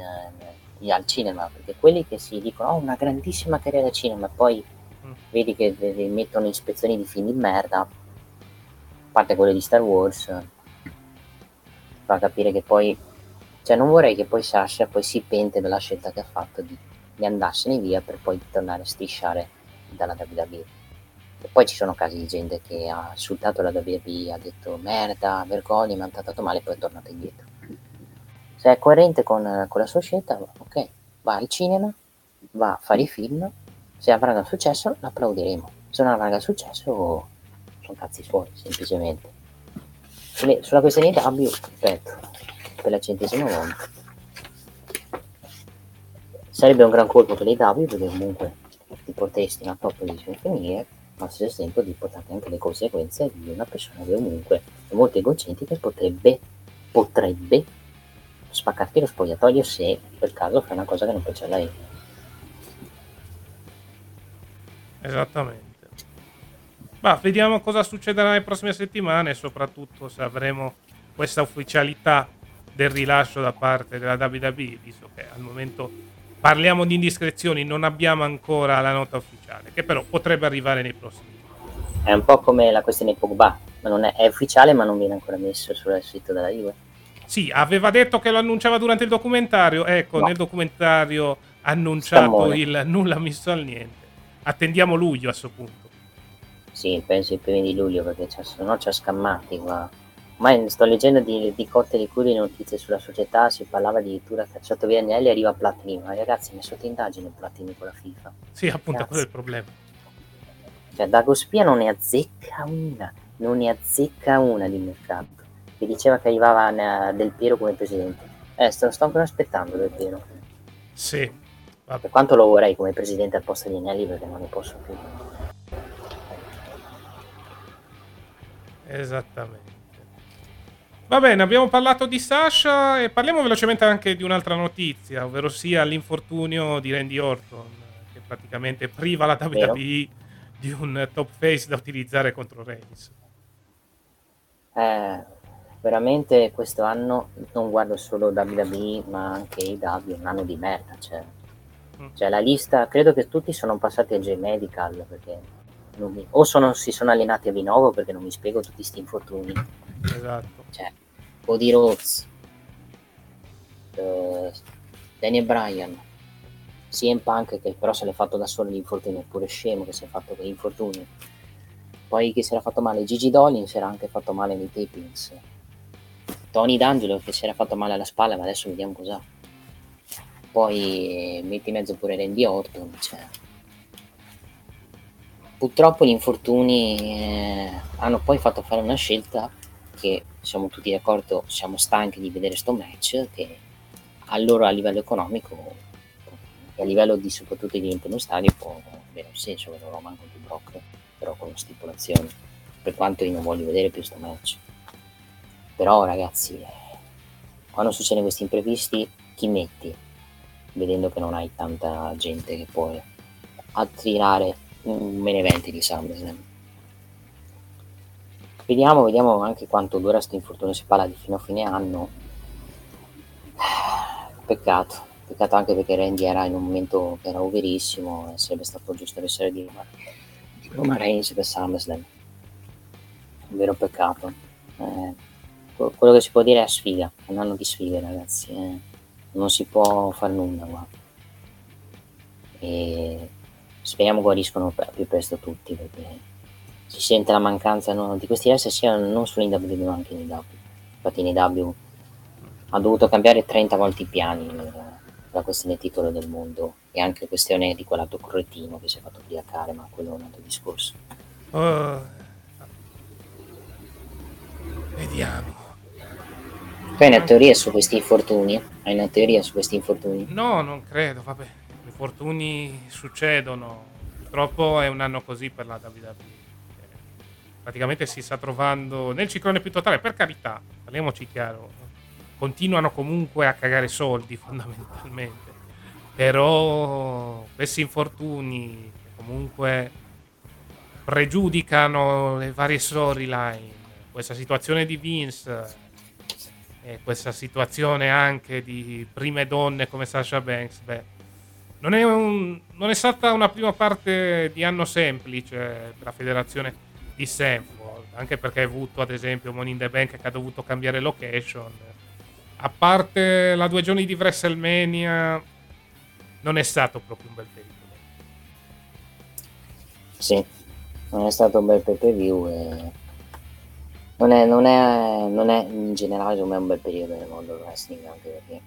in, al cinema, perché quelli che si dicono, oh, una grandissima carriera al cinema, e poi mm. vedi che mettono ispezioni di film di merda, a parte quelle di Star Wars, fa capire che poi, cioè non vorrei che poi Sasha poi si pente della scelta che ha fatto di, di andarsene via per poi tornare a strisciare dalla WWE. E poi ci sono casi di gente che ha insultato la WWE, ha detto merda, vergogna, mi hanno trattato male e poi è tornato indietro. Se è coerente con, con la sua scelta, ok, va al cinema, va a fare i film, se avranno successo l'applaudiremo, se non avranno successo sono cazzi suoi, semplicemente. Sulla questione di W, ripeto, per la centesima volta, sarebbe un gran colpo per i W perché comunque ti porteresti una top position femminile ma tempo di portare anche le conseguenze di una persona che comunque è molto egocentrica e potrebbe, potrebbe spaccarti lo spogliatoio se per caso fai una cosa che non piace a lei. Esattamente. Ma vediamo cosa succederà nelle prossime settimane soprattutto se avremo questa ufficialità del rilascio da parte della WWE, visto che al momento parliamo di indiscrezioni, non abbiamo ancora la nota ufficiale, che però potrebbe arrivare nei prossimi. È un po' come la questione Pogba, ma non è, è ufficiale ma non viene ancora messo sul sito della Juve. Sì, aveva detto che lo annunciava durante il documentario, ecco, no. nel documentario ha annunciato Stammone. il nulla messo al niente. Attendiamo luglio a questo punto. Sì, penso i primi di luglio perché se no ci ha scammati qua. Ma sto leggendo di, di cotte di cui notizie sulla società, si parlava addirittura 100 via Agnelli arriva Platini, ma ragazzi mi sotto indagine Platini con la FIFA. Sì, appunto, quello è il problema. Cioè, Dago Spia non ne azzecca una, non ne azzecca una di mercato. Che diceva che arrivava Del Piero come presidente. Eh, sto, sto ancora aspettando Del Piero. Sì. Vabbè. Per quanto lo vorrei come presidente al posto di Agnelli perché non ne posso più. Esattamente. Va bene, abbiamo parlato di Sasha e parliamo velocemente anche di un'altra notizia, ovvero sia l'infortunio di Randy Orton, che praticamente priva la WWE di un top face da utilizzare contro Reigns. Eh, veramente questo anno non guardo solo WWE, ma anche IW, un anno di merda. Cioè. Mm. cioè la lista, credo che tutti sono passati a J-Medical perché mi, o sono, si sono allenati a Vinovo perché non mi spiego tutti questi infortuni. Esatto. Cioè, Cody Rhodes, uh, Daniel Bryan, CM Punk che però se l'è fatto da solo l'infortunio, pure scemo che si è fatto per l'infortunio. Poi chi si era fatto male, Gigi Dolin si era anche fatto male nei tapings. Tony D'Angelo che si era fatto male alla spalla, ma adesso vediamo cos'ha. Poi metti in mezzo pure Randy Orton. Cioè. Purtroppo gli infortuni eh, hanno poi fatto fare una scelta che siamo tutti d'accordo, siamo stanchi di vedere sto match che a loro a livello economico e a livello di soprattutto di riempire uno stadio può avere un senso avere Roman contro Brock però con stipulazioni per quanto io non voglio vedere più sto match. Però ragazzi quando succedono questi imprevisti chi metti? Vedendo che non hai tanta gente che può attirare un main event di SummerSlam Vediamo, vediamo anche quanto dura questo infortunio, si parla di fino a fine anno. Peccato, peccato anche perché Randy era in un momento che era overissimo e sarebbe stato giusto essere di Roma, Roma Reigns per SummerSlam. Un vero peccato. Eh, quello che si può dire è sfiga, un anno di sfighe ragazzi, eh. non si può fare nulla qua. E speriamo guariscono più presto tutti perché si sente la mancanza no, di questi S sia non solo in W ma anche in W. Infatti in W ha dovuto cambiare 30 volte i piani la questione titolo del mondo e anche questione di quell'altro cretino che si è fatto ubriacare, ma quello è un altro discorso. Uh, vediamo. Tu hai una teoria su questi infortuni? Hai una teoria su questi infortuni? No, non credo, vabbè. Gli infortuni succedono. Purtroppo è un anno così per la WWE praticamente si sta trovando nel ciclone più totale. Per carità, parliamoci chiaro, continuano comunque a cagare soldi fondamentalmente. Però questi infortuni comunque pregiudicano le varie storyline. Questa situazione di Vince e questa situazione anche di prime donne come Sasha Banks, beh, non è, un, non è stata una prima parte di anno semplice per la federazione di Sanford, anche perché hai avuto ad esempio Money in the Bank che ha dovuto cambiare location. A parte la due giorni di WrestleMania, non è stato proprio un bel periodo. Sì, non è stato un bel pay per view e non è, non, è, non è in generale secondo me un bel periodo nel mondo del wrestling anche perché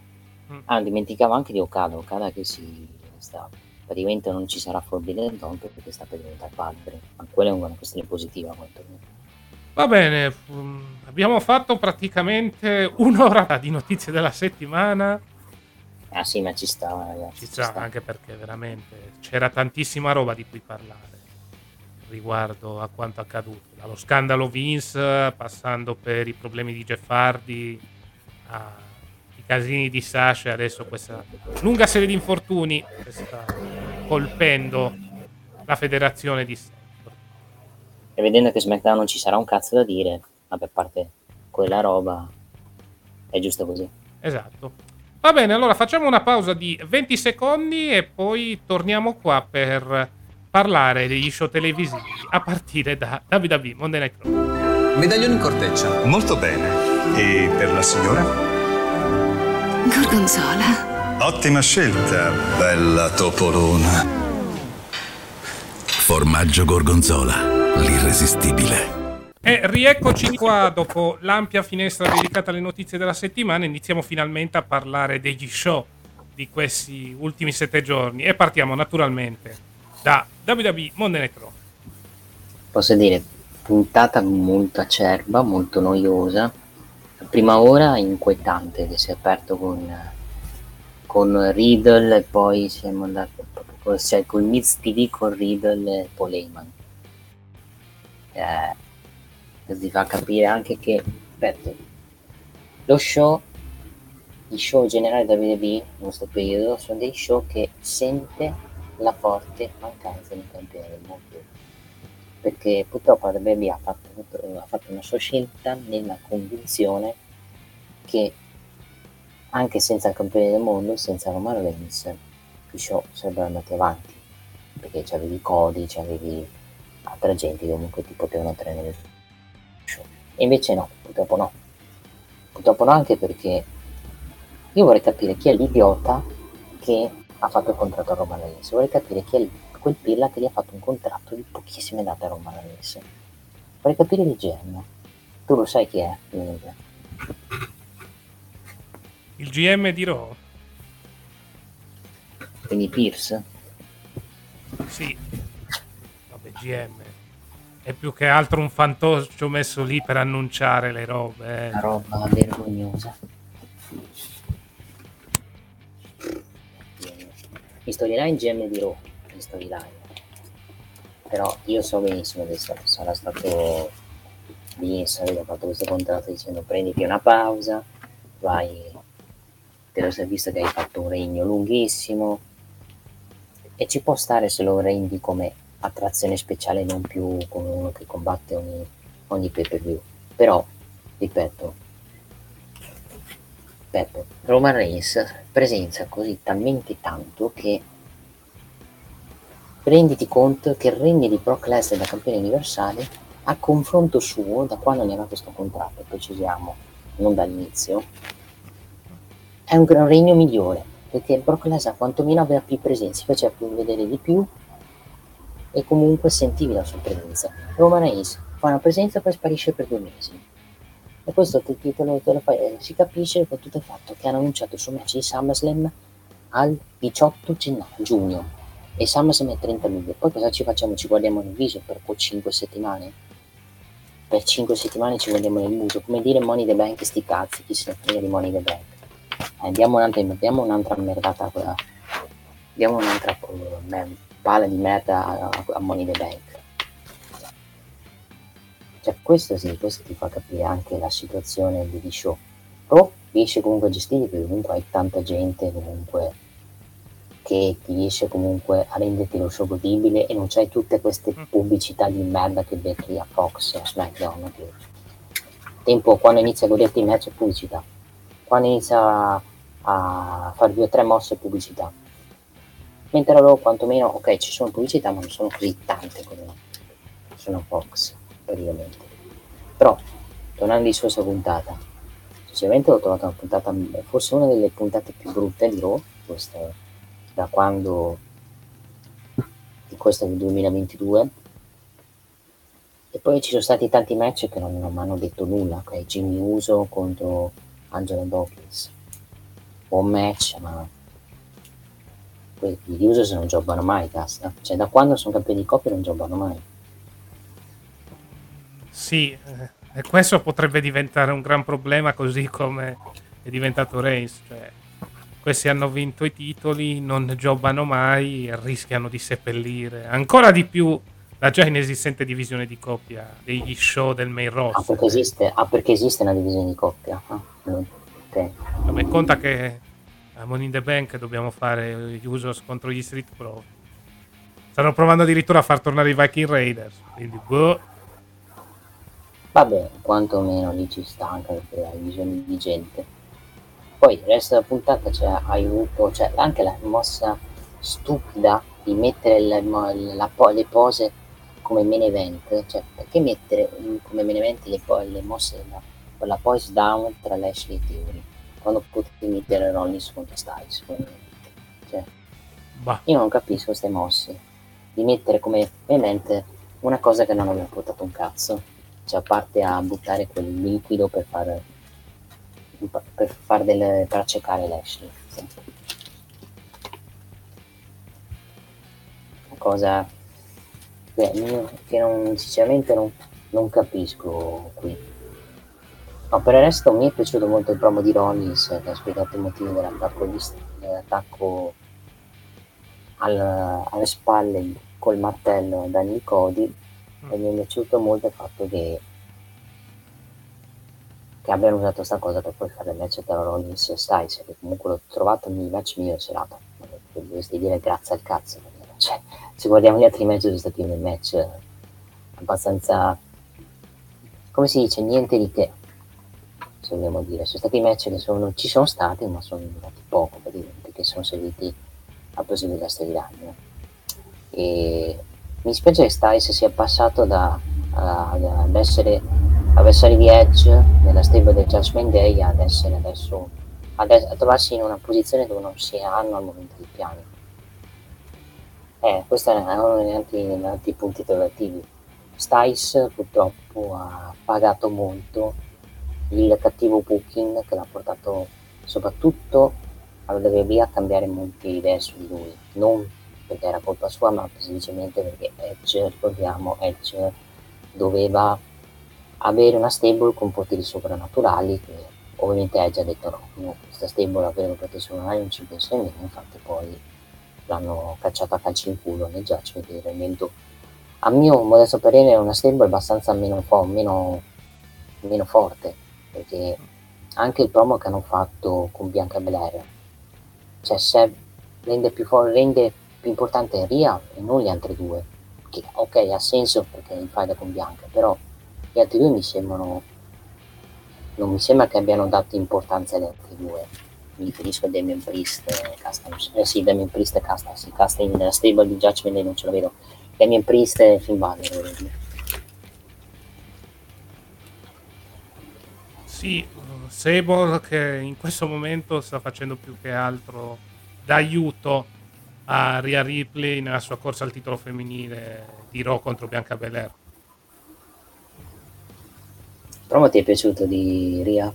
mm. ah, dimenticavo anche di Okada Okada che si sta praticamente non ci sarà Forbidden Dawn perché sta per diventare padre, ma quella è una questione positiva quantomeno. Va bene, mm, abbiamo fatto praticamente un'ora di notizie della settimana. Ah sì, ma ci sta, ragazzi. Ci, ci sta, sta, anche perché veramente c'era tantissima roba di cui parlare riguardo a quanto accaduto. Dallo scandalo Vince, passando per i problemi di Jeff Hardy, a casini di Sasha e adesso questa lunga serie di infortuni che sta colpendo la federazione di Stanford. E vedendo che SmackDown non ci sarà un cazzo da dire, vabbè, a parte quella roba, è giusto così. Esatto. Va bene, allora facciamo una pausa di 20 secondi e poi torniamo qua per parlare degli show televisivi a partire da WWE Monday Night Raw. Medaglione in corteccia. Molto bene. E per la signora? Gorgonzola. Ottima scelta, bella topolona. Formaggio Gorgonzola, l'irresistibile. E rieccoci qua dopo l'ampia finestra dedicata alle notizie della settimana. Iniziamo finalmente a parlare degli show di questi ultimi sette giorni e partiamo naturalmente da WWE Monday Night Raw. Posso dire, puntata molto acerba, molto noiosa prima ora inquietante che si è aperto con, con Riddle e poi siamo andati proprio cioè, con Miz TV con Riddle e Paul Heyman. Eh, così fa capire anche che aspetta, lo show i show generali da WWE in questo periodo sono dei show che sente la forte mancanza di campione del mondo. Perché purtroppo la WWE ha fatto, ha fatto una sua scelta nella convinzione che anche senza il campione del mondo, senza Roman Reigns, i show sarebbero andati avanti, perché c'avevi Cody, c'avevi altra gente che comunque ti potevano tenere show. E invece no, purtroppo no. Purtroppo no anche perché io vorrei capire chi è l'idiota che ha fatto il contratto a Roman Reigns, vorrei capire chi è quel pilla che gli ha fatto un contratto di pochissime date a Roman Reigns. Vorrei capire il GM. Tu lo sai chi è? Il GM di Raw? Quindi Pierce? Sì. Vabbè, GM. È più che altro un fantoccio messo lì per annunciare le robe. Eh. Una roba vergognosa. Mi storyline GM di Raw, mi storyline. Però io so benissimo che sarà stato Vince, aveva fatto questo contratto dicendo prenditi una pausa, vai te lo sei visto che hai fatto un regno lunghissimo e ci può stare se lo rendi come attrazione speciale non più come uno che combatte ogni ogni pay per view. Però, ripeto, ripeto, Roman Reigns presenza così talmente tanto che renditi conto che il regno di Brock Lesnar da campione universale a confronto suo da quando ne aveva questo contratto, precisiamo, non dall'inizio, è un gran regno migliore perché Brock Lesnar quantomeno aveva più presenza, si faceva più vedere di più e comunque sentivi la sua presenza. Roman Reigns fa una presenza e poi sparisce per due mesi. E questo te, te, te lo, te lo fai, eh, si capisce per tutto il fatto che hanno annunciato il suo match di SummerSlam al 18 gennaio, giugno e SummerSlam è 30 luglio. Poi cosa ci facciamo? Ci guardiamo nel viso per 5 settimane? Per 5 settimane ci guardiamo nel muso, come dire Money the Bank sti cazzi, chi se ne frega di Money the Bank. Eh, diamo, un'altra, diamo un'altra merdata quella. Diamo un'altra uh, palla di merda a, a Money the Bank. Cioè, questo sì, questo ti fa capire anche la situazione di show. Però riesce comunque a gestire perché comunque hai tanta gente comunque che ti riesce comunque a renderti lo show godibile e non c'hai tutte queste Mm. pubblicità di merda che becchi a Fox, a SmackDown. Tempo quando inizia a goderti il match è pubblicità, quando inizia a fare due o tre mosse pubblicità. Mentre loro quantomeno, ok, ci sono pubblicità, ma non sono così tante come sono Fox, praticamente. Però, tornando in sua puntata, sinceramente l'ho trovata una puntata, forse una delle puntate più brutte di Raw, questa da quando di questo del 2022 e poi ci sono stati tanti match che non, non mi hanno detto nulla ok Jimmy Uso contro Angelo Dawkins buon match ma Uso se non giocano mai cazzo cioè da quando sono campioni di coppia non giocano mai Sì, eh, e questo potrebbe diventare un gran problema così come è diventato Reigns. Cioè, questi hanno vinto i titoli, non giocano mai e rischiano di seppellire ancora di più la già inesistente divisione di coppia degli show del main ah roster. perché esiste, ah, perché esiste una divisione di coppia ah, Vabbè, conta che a Money in the Bank dobbiamo fare gli Usos contro gli Street Pro. Stanno provando addirittura a far tornare i Viking Raiders. Quindi, boh. Vabbè, quantomeno lì ci sta anche perché hai bisogno di gente. Poi il resto della puntata c'è aiuto, cioè anche la mossa stupida di mettere le, mo- la po- le pose come main event, cioè perché mettere come main event le, le mosse della, con la poise down tra Lashley e Theory, quando potevi mettere Rollins contro Styles, me. Cioè, Bah. io non capisco queste mosse, di mettere come event una cosa che non aveva portato un cazzo cioè a parte a buttare quel liquido per far per far delle per accecare Lashley sì. Una cosa io- che non, sinceramente non, non capisco qui no, per il resto mi è piaciuto molto il promo di Rollins che ha spiegato i motivi dell'attacco, dell'attacco al- alle spalle col martello a Danny Cody e mi è piaciuto molto il fatto che, che abbiano usato questa cosa per poi fare il match tra Rollins e Styles che comunque l'ho trovato il match migliore serata dovresti dire grazie al cazzo cioè, se guardiamo gli altri match sono stati dei match abbastanza come si dice niente di che vogliamo dire. Sono stati match che sono, ci sono stati ma sono durati poco praticamente che sono serviti a proseguire la no? e mi spiace che Styles sia passato da, a- ad essere avversario di Edge nella stable del Judgment Day ad essere adesso ade- a trovarsi in una posizione dove non si hanno al momento dei piani eh, questo è uno degli altri, altri punti interrogativi. Styles purtroppo ha pagato molto il cattivo booking che l'ha portato soprattutto alla WWE a cambiare molte idee su di lui. Non perché era colpa sua, ma semplicemente perché Edge, ricordiamo, Edge doveva avere una stable con poteri soprannaturali che ovviamente Edge ha detto no, no questa stable avere poteri soprannaturali non ci penso nemmeno, infatti poi l'hanno cacciato a calci in culo nel Judgment Day rendendo a mio modesto parere una stable abbastanza meno, meno, meno forte perché anche il promo che hanno fatto con Bianca Belair cioè se rende più, for- rende più importante Ria e non gli altri due che ok ha senso perché in faida con Bianca però Gli altri due mi sembrano... Non mi sembra che abbiano dato importanza agli altri due. Mi riferisco a Damien Priest e Casta. Eh sì, Damien Priest e Casta. Sì, Casta nella stable di Judgment non ce la vedo. Damien Priest e Finn Balor. Sì, Sable che in questo momento sta facendo più che altro d'aiuto a Rhea Ripley nella sua corsa al titolo femminile di Raw contro Bianca Belair. promo ti è piaciuto di Ria?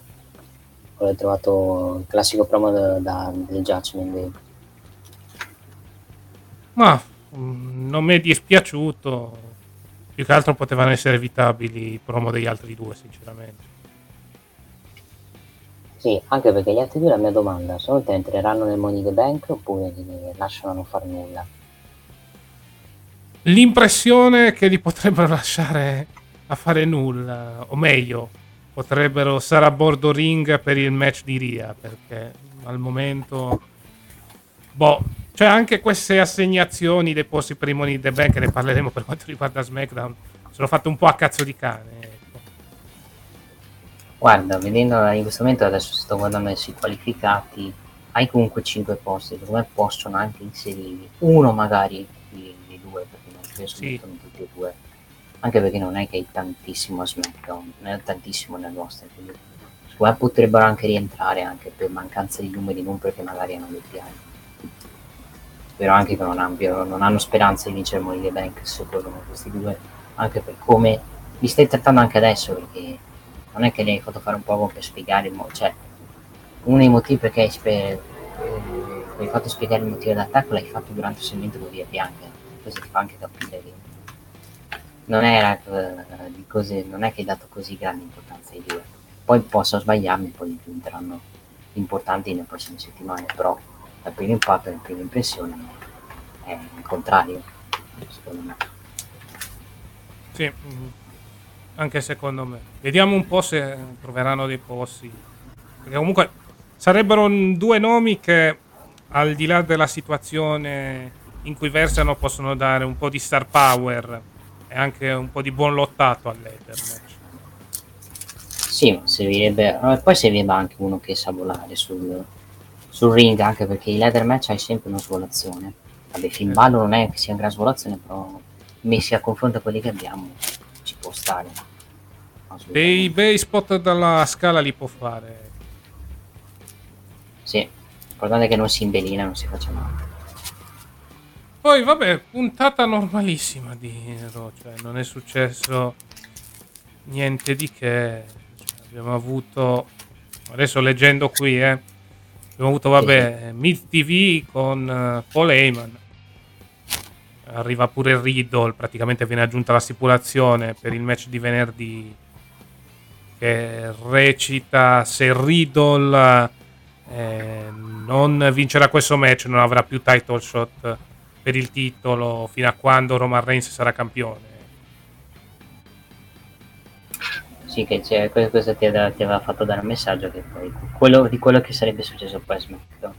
O l'hai trovato il classico promo da, da- del Judgment Day? Ma mm, non mi è dispiaciuto. Più che altro potevano essere evitabili i promo degli altri due, sinceramente. Sì, anche perché gli altri due la mia domanda, secondo te entreranno nel Money the Bank oppure li lasciano non fare nulla? L'impressione che li potrebbero lasciare a fare nulla, o meglio, potrebbero stare a bordo ring per il match di Ria, perché al momento... Boh, cioè anche queste assegnazioni dei posti per i Money the Bank, ne parleremo per quanto riguarda SmackDown, sono fatte un po' a cazzo di cane. Guarda, vedendo in questo momento adesso sto guardando i qualificati, hai comunque 5 posti, secondo me possono anche inserirli. Uno magari di, di due, perché non penso Sì. mettono tutti e due. Anche perché non è che hai tantissimo a SmackDown, non è tantissimo nel roster, quindi secondo me potrebbero anche rientrare anche per mancanza di numeri, non perché magari hanno dei piani. Spero anche che non, abbiano, non hanno speranza di vincere Money the Bank se corrono questi due, anche per come li stai trattando anche adesso, perché non è che li hai fatto fare un po' per spiegare cioè uno dei motivi perché hai, spe- eh, hai fatto spiegare il motivo dell'attacco l'hai fatto durante il segmento con Via Bianca questo ti fa anche capire che non era di cose non è che hai dato così grande importanza ai due. Poi posso sbagliarmi poi diventeranno importanti nelle prossime settimane però dal primo impatto dalla prima impressione è il contrario secondo me. Sì, mm, anche secondo me. Vediamo un po' se troveranno dei posti. Perché comunque sarebbero due nomi che al di là della situazione in cui versano possono dare un po' di star power e anche un po' di buon lottato all'Ether match. Sì, servirebbe. eh, Poi servirebbe anche uno che sa volare sul, sul ring, anche perché i leather match hai sempre una svolazione. Vabbè, Finn Balor non è che sia una gran svolazione, però messi a confronto a quelli che abbiamo ci può stare. Dei bei spot dalla scala li può fare. Sì, l'importante è che non si imbelina, non si faccia male. Poi vabbè, puntata normalissima di Raw, cioè non è successo niente di che. Cioè, abbiamo avuto adesso leggendo qui, eh. Abbiamo avuto vabbè, Mid TV con eh, Paul Heyman. Arriva pure Riddle, praticamente viene aggiunta la stipulazione per il match di venerdì che recita se Riddle eh, non vincerà questo match non avrà più title shot per il titolo fino a quando Roman Reigns sarà campione. Sì, che c'è, que- questo ti aveva, ti aveva fatto dare un messaggio che poi quello, di quello che sarebbe successo poi a SmackDown.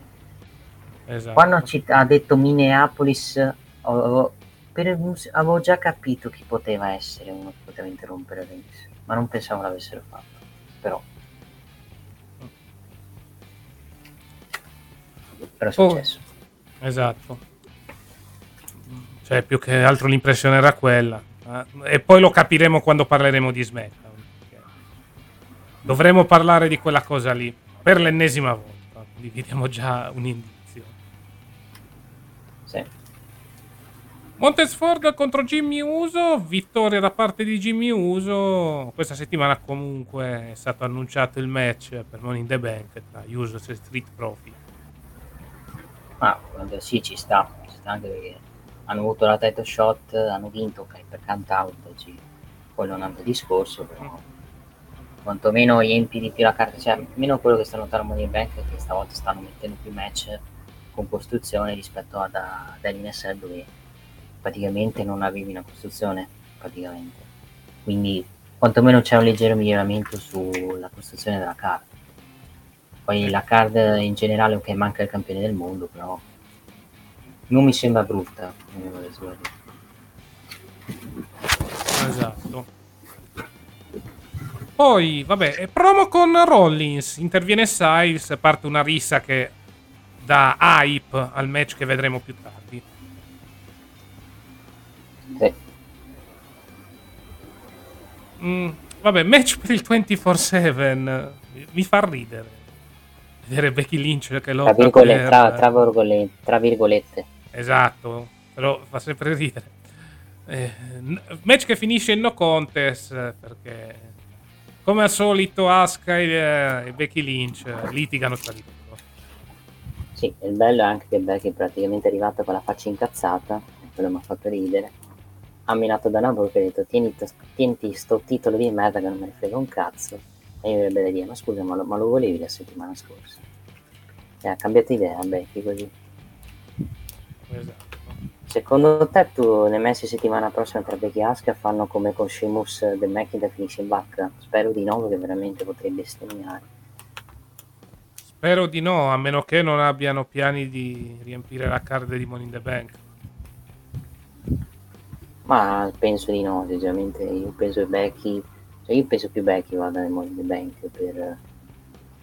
Esatto. Quando ci ha detto Minneapolis, avevo, per avevo già capito chi poteva essere uno che poteva interrompere Reigns, ma non pensavo l'avessero fatto. Però. Però è Oh. successo. Esatto. Cioè, più che altro l'impressione era quella. Eh, E poi lo capiremo quando parleremo di SmackDown. Dovremo parlare di quella cosa lì per l'ennesima volta. Quindi vi diamo già un indizio. Montez Ford contro Jimmy Uso, vittoria da parte di Jimmy Uso. Questa settimana comunque è stato annunciato il match per Money in the Bank tra Uso e Street Profit. Quando- sì, ci sta, ci sta anche perché hanno avuto la title shot, hanno vinto ok, per count out, ci- quello è un altro discorso, però quantomeno riempi di più la carta, cioè almeno quello che stanno notando Money in Bank che stavolta stanno mettendo più match con costruzione rispetto ad a dell'NSL dove praticamente non avevi una costruzione, praticamente. Quindi quantomeno c'è un leggero miglioramento sulla costruzione della carta. Poi la card in generale, ok, manca il campione del mondo, però non mi sembra brutta. Esatto. Poi, vabbè, promo con Rollins. Interviene Styles, parte una rissa che dà hype al match che vedremo più tardi. Mm, vabbè, match per il 24-7 mi fa ridere. Vedere Becky Lynch che lotta tra, virgole, per... tra, tra, virgolette, tra virgolette. Esatto, però fa sempre ridere. Eh, match che finisce in no contest perché come al solito Asuka e, e Becky Lynch litigano tra di loro. Sì, il bello è anche che Becky è praticamente arrivata con la faccia incazzata, quello mi ha fatto ridere. Ha minato da Nabo che ha detto tieni, tienti sto titolo di merda che non me ne frega un cazzo. E io avrebbe da dire, ma scusa, ma lo, ma lo volevi la settimana scorsa? E ha cambiato idea Becky così. Esatto. Secondo te tu ne messi settimana prossima tra Becky e Asuka fanno come con Sheamus The McIntyre finisce in bacca? Spero di no perché veramente potrebbe bestemmiare. Spero di no, a meno che non abbiano piani di riempire la card di Money in the Bank. Ma penso di no, sinceramente io penso che Becky, cioè io penso più Becky vada nel Money the Bank per,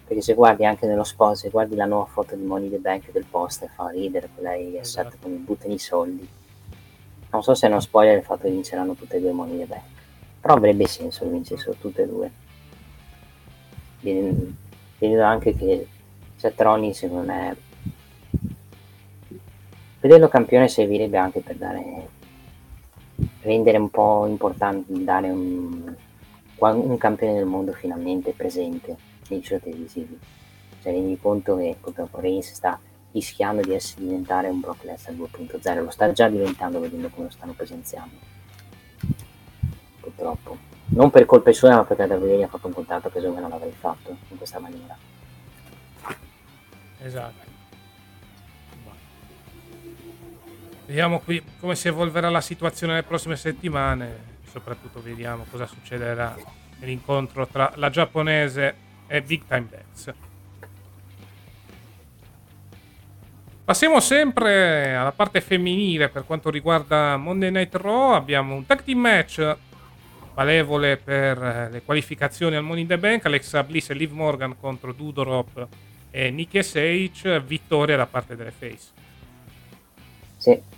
perché se guardi anche nello spot, se guardi la nuova foto di Money the Bank del post fa ridere lei che esatto. come buttano i soldi. Non so se è uno spoiler il fatto che vinceranno tutte e due Money the Bank, però avrebbe senso che vincessero tutte e due. Vedo anche che Seth Rollins secondo me vederlo campione servirebbe anche per dare rendere un po' importante dare un, un campione del mondo finalmente presente nei show televisivi. Cioè rendi conto che purtroppo Reigns sta rischiando di essere, diventare un Brock Lesnar 2.0 lo sta già diventando vedendo come lo stanno presenziando. Purtroppo. Non per colpe sue ma perché davvero ha fatto un contratto che secondo non l'avrei fatto in questa maniera. Esatto. Vediamo qui come si evolverà la situazione nelle prossime settimane. Soprattutto vediamo cosa succederà nell'incontro tra la giapponese e Big Time Dex. Passiamo sempre alla parte femminile per quanto riguarda Monday Night Raw. Abbiamo un tag team match valevole per le qualificazioni al Money in the Bank. Alexa Bliss e Liv Morgan contro Dudorop e Nicky Sage, vittoria da parte delle Face. Sì,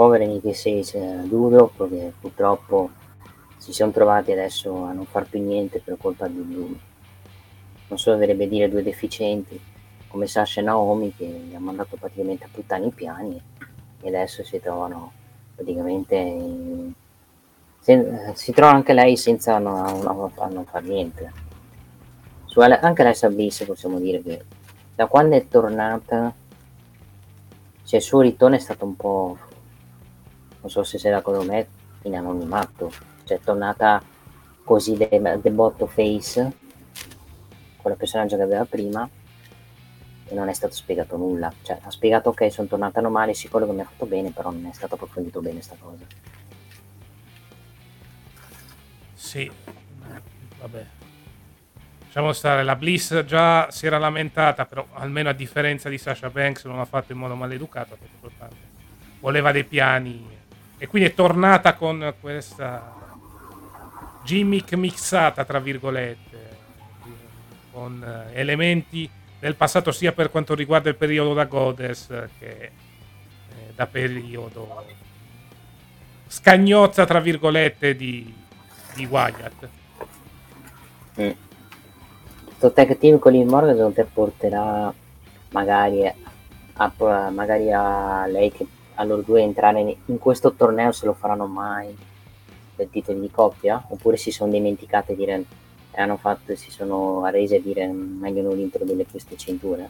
povere Nicky Sage e Dudorop che purtroppo si sono trovati adesso a non far più niente per colpa di lui. Non so, dovrebbe dire due deficienti come Sasha e Naomi che gli hanno mandato praticamente a puttane i piani e adesso si trovano praticamente in... Sen... si trova anche lei senza non, non, non far niente su anche la Bliss possiamo dire che da quando è tornata cioè il suo ritorno è stato un po' non so se sei d'accordo con me in anonimato cioè è tornata così de, de botto face la personaggio che aveva prima e non è stato spiegato nulla. Cioè, ha spiegato ok, sono tornata normale, sicuro che mi ha fatto bene, però non è stato approfondito bene sta cosa. Sì, vabbè. Lasciamo stare, la Bliss già si era lamentata, però almeno a differenza di Sasha Banks non l'ha fatto in modo maleducato, perché voleva dei piani e quindi è tornata con questa gimmick mixata, tra virgolette, con eh, elementi del passato sia per quanto riguarda il periodo da Goddess che eh, da periodo scagnozza tra virgolette di, di Wyatt mm. questo tag team con il Morgan te porterà magari a, magari a lei che a loro due entrare in questo torneo se lo faranno mai per titoli di coppia oppure si sono dimenticate di dire e hanno fatto, si sono arresi a dire meglio non introdurre queste cinture.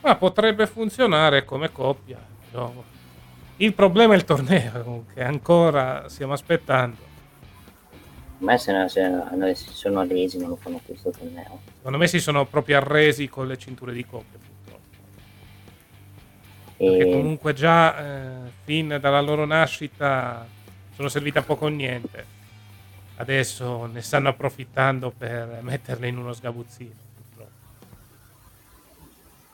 Ma potrebbe funzionare come coppia. No? Il problema è il torneo, che ancora stiamo aspettando. Ma se, no, se no, si sono arresi non lo fanno questo torneo. Secondo me si sono proprio arresi con le cinture di coppia, purtroppo. E... Perché comunque già eh, fin dalla loro nascita sono servite a poco o niente adesso ne stanno approfittando per metterle in uno sgabuzzino.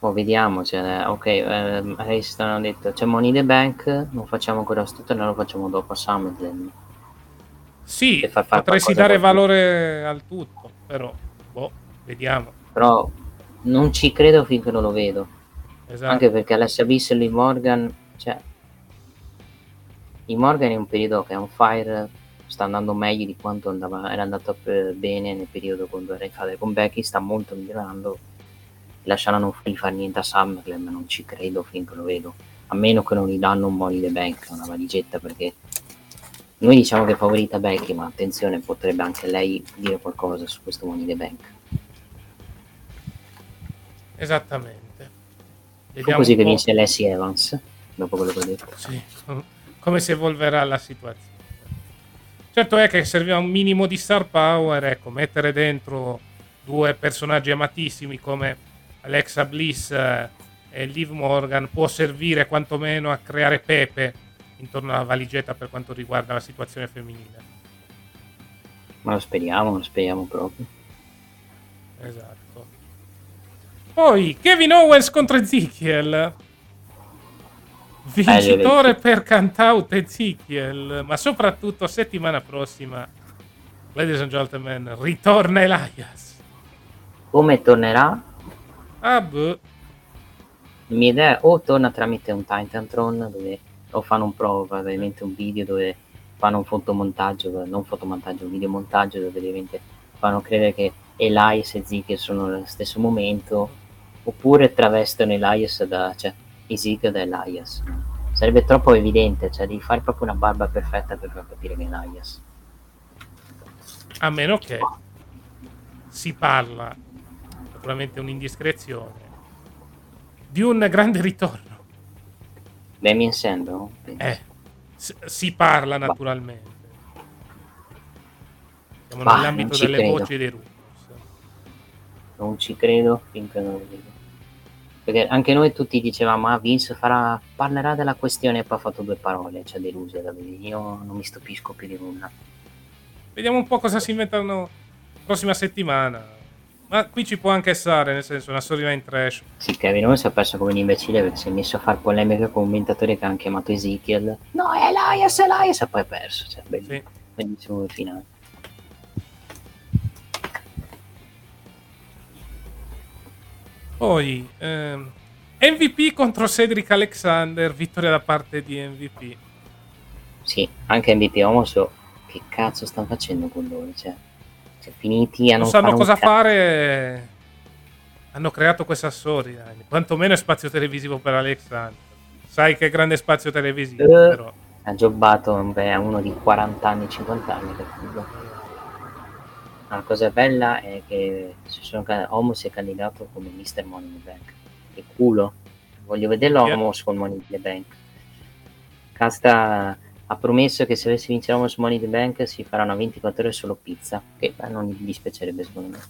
Oh, vediamo, cioè, ok, eh, adesso hanno detto c'è Money the Bank, non facciamo sto torneo, lo facciamo dopo a SummerSlam. Sì, far potresti dare valore al tutto, però, boh, vediamo. Però non ci credo finché non lo vedo. Esatto. Anche perché Alessia Bliss e Morgan, cioè, Lee Morgan è un periodo che è un fire, sta andando meglio di quanto andava, era andato bene nel periodo quando era in fase con Becky, sta molto migliorando. Lasceranno non fare niente a SummerSlam, non ci credo finché lo vedo. A meno che non gli danno un Money the Bank, una valigetta, perché noi diciamo che è favorita Becky, ma attenzione, potrebbe anche lei dire qualcosa su questo Money the Bank. Esattamente. Fu Vediamo così che po'. vinse Leslie Evans, dopo quello che ho detto. Sì, come si evolverà la situazione. Certo è che serviva un minimo di star power, ecco, mettere dentro due personaggi amatissimi come Alexa Bliss eh, e Liv Morgan può servire quantomeno a creare pepe intorno alla valigetta per quanto riguarda la situazione femminile. Ma lo speriamo, lo speriamo proprio. Esatto. Poi Kevin Owens contro Ezekiel. Vincitore per Cantout Ezekiel, ma soprattutto settimana prossima, ladies and gentlemen, ritorna Elias. Come tornerà? Ah, boh. Mia idea è o torna tramite un Titantron dove o fanno un pro, probabilmente un video dove fanno un fotomontaggio, non fotomontaggio, un videomontaggio dove ovviamente fanno credere che Elias e Ezekiel sono nello stesso momento, oppure travestono Elias da, cioè Ezekiel da Elias. Sarebbe troppo evidente, cioè devi fare proprio una barba perfetta per far capire che è Elias. A meno che si parla, naturalmente un'indiscrezione, di un grande ritorno. Damien Sandow? Eh, s- si parla naturalmente. Siamo Bah, nell'ambito delle credo. voci dei rumors. non ci credo finché non lo vedo. Perché anche noi tutti dicevamo, ah Vince farà, parlerà della questione e poi ha fatto due parole, cioè deluso da vedere. Io non mi stupisco più di nulla. Vediamo un po' cosa si inventano prossima settimana. Ma qui ci può anche stare, nel senso, una storyline trash. Sì, Kevin Owens si è perso come un imbecille perché si è messo a fare polemica con commentatori che hanno chiamato Ezekiel. No, è Elias, è Elias, e poi ha perso. Cioè, bellissimo, Sì. bellissimo il finale. Poi, ehm, MVP contro Cedric Alexander, vittoria da parte di MVP. Sì, anche MVP Omos, che cazzo stanno facendo con loro? Cioè, cioè finiti a Non non sanno fare cosa cazzo. fare. Hanno creato questa storyline. Quantomeno è spazio televisivo per Alexander. Sai che grande spazio televisivo, Eh. però. Ha giobato beh, a uno di 40 anni, 50 anni. che figo. La cosa bella è che si sono, ca- Homos si è candidato come Mr. Money in the Bank. Che culo. Voglio vederlo Yeah. Homos con Money in the Bank. Casta ha promesso che se avesse vince Homos Money in the Bank si faranno 24 ore solo pizza. Che non gli dispiacerebbe secondo me.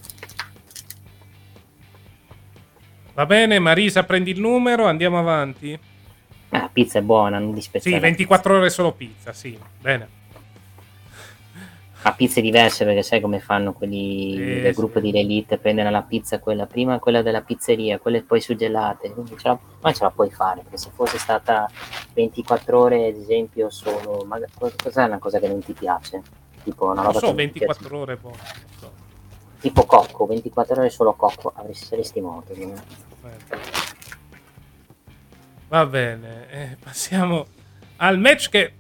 Va bene, Marisa, prendi il numero, andiamo avanti. Ah, la pizza è buona, non Sì, dispiacerebbe. 24 ore solo pizza, sì. Bene. Ma pizze diverse perché sai come fanno quelli Sì, del sì. gruppo di Elite, prendono la pizza quella prima quella della pizzeria, quelle poi suggelate, quindi ce la, ma ce la puoi fare, perché se fosse stata 24 ore ad esempio solo, ma co- cos'è una cosa che non ti piace? Tipo una Non roba so, che non ti 24 piace? ore non so. Tipo cocco, 24 ore solo cocco, avresti saresti morto. Eh. Va bene, eh, passiamo al match che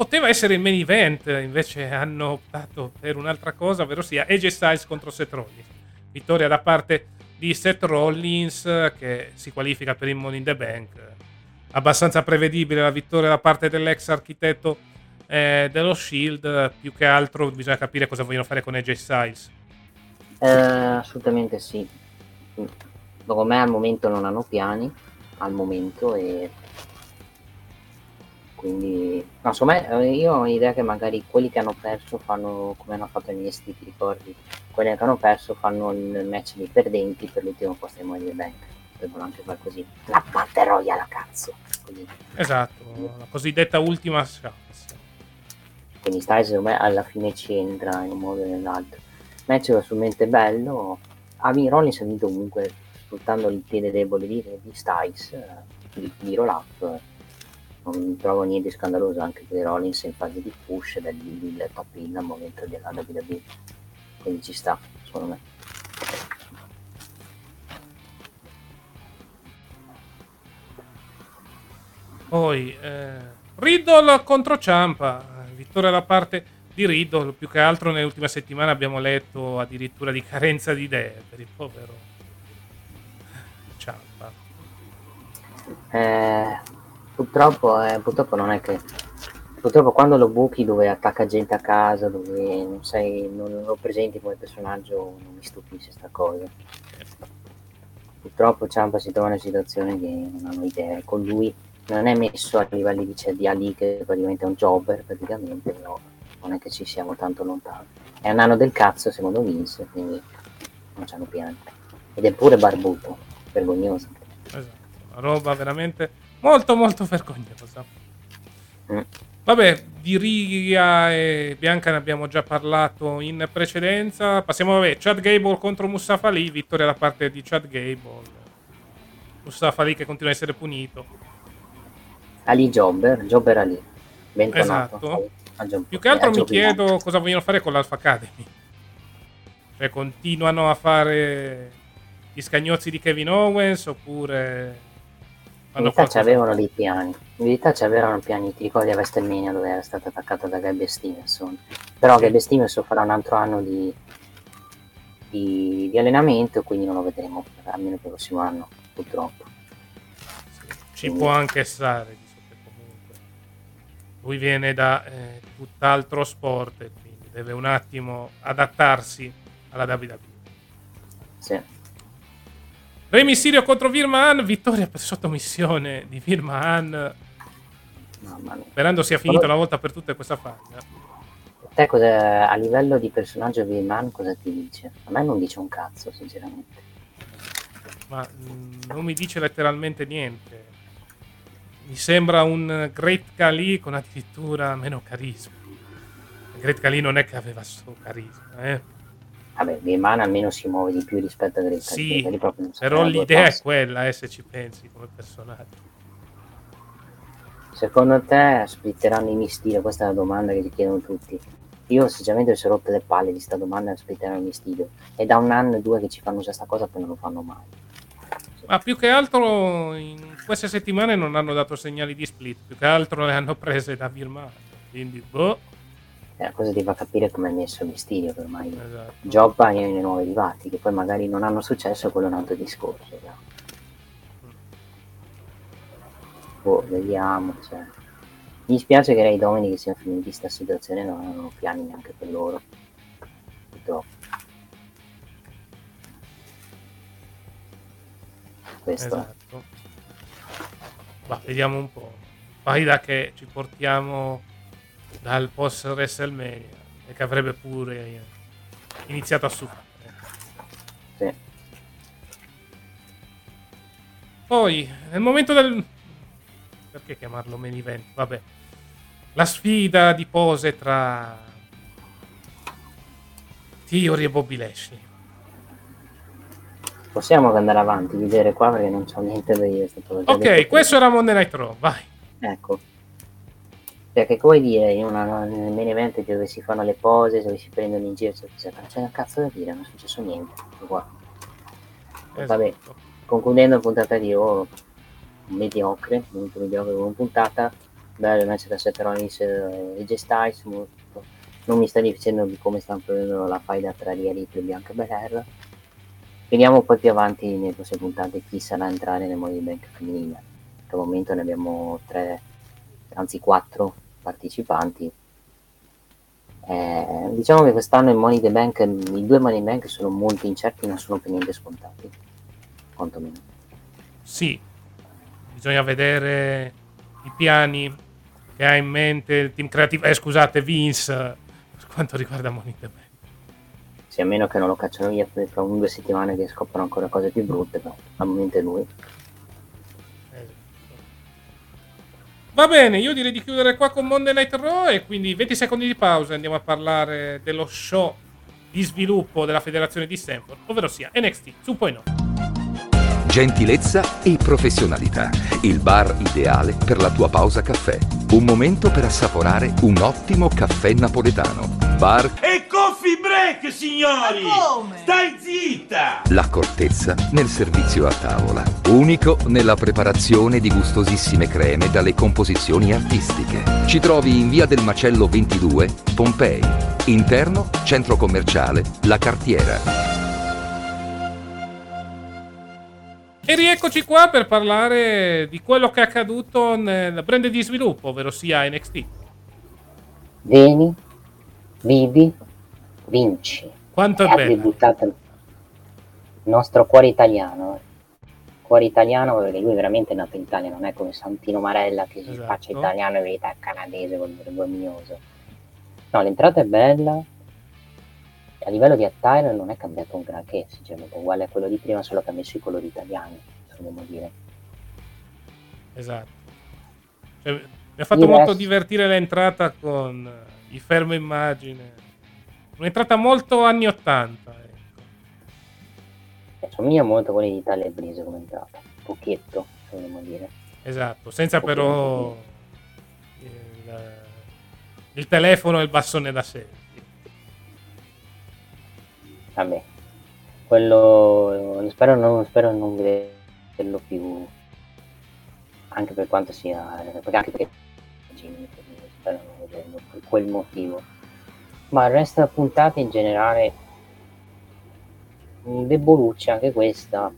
poteva essere il main event, invece hanno optato per un'altra cosa, ovvero sia AJ Styles contro Seth Rollins. Vittoria da parte di Seth Rollins che si qualifica per il Money in the Bank. Abbastanza prevedibile la vittoria da parte dell'ex architetto eh, dello Shield, più che altro bisogna capire cosa vogliono fare con AJ Styles. Eh, assolutamente sì. Secondo me al momento non hanno piani, al momento e quindi no, me eh, io ho l'idea che magari quelli che hanno perso fanno come hanno fatto negli esti, ti ricordi? Quelli che hanno perso fanno il match dei perdenti per l'ultimo posto in Money Bank. Potrebbero anche fare così. La Battle Royale a cazzo. Così. Esatto, la cosiddetta ultima chance. Quindi Styles secondo me alla fine ci entra in un modo o nell'altro. Match assolutamente bello. Ami Rollins ha vinto comunque sfruttando il piede debole di, di Styles, eh, di, di roll up. Non trovo niente di scandaloso anche per Rollins in fase di push da lì il top in al momento della WWE quindi ci sta secondo me. Poi eh, Riddle contro Ciampa, vittoria da parte di Riddle, più che altro nell'ultima settimana abbiamo letto addirittura di carenza di idee per il povero Ciampa. Eh, purtroppo, eh, purtroppo non è che purtroppo quando lo buchi dove attacca gente a casa dove non sei non lo presenti come personaggio non mi stupisce sta cosa. Purtroppo Ciampa si trova in una situazione che non hanno idea. Con lui non è messo a livelli di CDA lì che praticamente è un jobber praticamente però non è che ci siamo tanto lontani. È un anno del cazzo secondo Vince quindi non c'hanno piani. Ed è pure barbuto vergognoso. Esatto, roba veramente molto molto vergognosa. Mm. Vabbè, di Riga e Bianca ne abbiamo già parlato in precedenza. Passiamo, vabbè, Chad Gable contro Mustafa Ali, vittoria da parte di Chad Gable. Mustafa Ali che continua a essere punito. Ali Jobber Jobber Ali bentornato Esatto. Più che altro mi chiedo cosa vogliono fare con l'Alpha Academy. Cioè, continuano a fare gli scagnozzi di Kevin Owens oppure... In qualcosa- c'avevano dei piani. In verità c'avevano piani, ti ricordi a WrestleMania dove era stato attaccato da Gabby Stevenson. Però Sì. Gabby Stevenson farà un altro anno di, di, di allenamento, quindi non lo vedremo almeno per il prossimo anno, purtroppo. Sì, ci può anche stare, comunque lui viene da eh, tutt'altro sport e quindi deve un attimo adattarsi alla WWE. Sì. Re Mysterio contro Virman, vittoria per sottomissione di Virman, Mamma mia. sperando sia finita una volta per tutte questa fase. Te cosa, a livello di personaggio di Man cosa ti dice? A me non dice un cazzo, sinceramente. Ma mm, non mi dice letteralmente niente. Mi sembra un Great Khali con addirittura meno carisma. Great Khali non è che aveva solo carisma, eh. Vabbè, Viman almeno si muove di più rispetto a Great Khali, Sì, però l'idea è quella, eh, se ci pensi come personaggio. Secondo te splitteranno i Mysterio? Questa è la domanda che ti chiedono tutti. Io sinceramente mi sono rotte le palle di sta domanda splitteranno i Mysterio. È da un anno o due che ci fanno questa cosa poi non lo fanno mai. Ma più che altro in queste settimane non hanno dato segnali di split, più che altro le hanno prese da Virman. Quindi, boh, la cosa ti fa capire come è messo il Mysterio, che ormai esatto. gioca nei nuovi arrivati, che poi magari non hanno successo, quello è un altro discorso. no? Boh, vediamo. Cioè. Mi dispiace che Ray Dominic sia finiti in questa situazione, non hanno piani neanche per loro. Purtroppo. Questo. Esatto. Ma vediamo un po'. Fai da che ci portiamo dal post WrestleMania e che avrebbe pure iniziato a sufare. Sì. Poi, nel momento del... Perché chiamarlo main event? Vabbè. La sfida di pose tra Theory e Bobby Lashley. Possiamo andare avanti, vedere qua perché non c'ho niente da dire. Ok, questo era Monday Night Raw, vai. Ecco. Perché come dire, in una, nel main event dove si fanno le pose, dove si prendono in giro, eccetera, non c'è un cazzo da dire, non è successo niente. Qua. Vabbè, Esatto. concludendo la puntata di Raw, mediocre, molto mediocre come puntata, bello match da Seth Rollins e AJ Styles, molto- non mi sta dicendo di come stanno prendendo la faida tra Ria Ripley e Bianca Belair. Vediamo poi più avanti nelle prossime puntate chi sarà a entrare nel Money Bank femminile. Per il momento ne abbiamo tre, anzi quattro partecipanti. Eh, diciamo che quest'anno the Bank, i due Money Bank sono molto incerti, non sono per niente scontati. Quantomeno. Sì, bisogna vedere i piani che ha in mente il team creativo, eh, scusate, Vince, per quanto riguarda Money Bank. Sì, a meno che non lo cacciano via fra un due settimane che scoprono ancora cose più brutte, però al momento è lui. Va bene, io direi di chiudere qua con Monday Night Raw e quindi 20 secondi di pausa e andiamo a parlare dello show di sviluppo della federazione di Stanford, ovvero sia NXT 2.0. gentilezza e professionalità. Il bar ideale per la tua pausa caffè. Un momento per assaporare un ottimo caffè napoletano. Bar E coffee break, signori! Stai zitta! L'accortezza nel servizio a tavola. Unico nella preparazione di gustosissime creme dalle composizioni artistiche. Ci trovi in via del Macello 22, Pompei. Interno, centro commerciale, La Cartiera. E rieccoci qua per parlare di quello che è accaduto nel brand di sviluppo, ovvero sia NXT. Vieni, vivi, vinci. Quanto è debuttato il nostro cuore italiano. eh. Cuore italiano perché lui veramente è nato in Italia, non è come Santino Marella che si Esatto. faccia italiano e verità canadese col vergognoso. No, l'entrata è bella. A livello di attire non è cambiato un granché, sinceramente, uguale a quello di prima, solo che ha messo i colori italiani, se vogliamo dire. Esatto. Cioè, mi ha fatto Il molto resto- divertire l'entrata con eh, il fermo immagine. Un'entrata molto anni 80. ecco. Assomiglia molto a quelli di Italia e Breeze come entrata, pochetto, se vogliamo dire. Esatto, senza però il, il telefono e il bastone da sé. Vabbè, quello spero non, spero non vederlo più, anche per quanto sia, perché anche perché spero non vederlo per quel motivo. Ma il resto della puntata in generale, mh, deboluccia anche questa.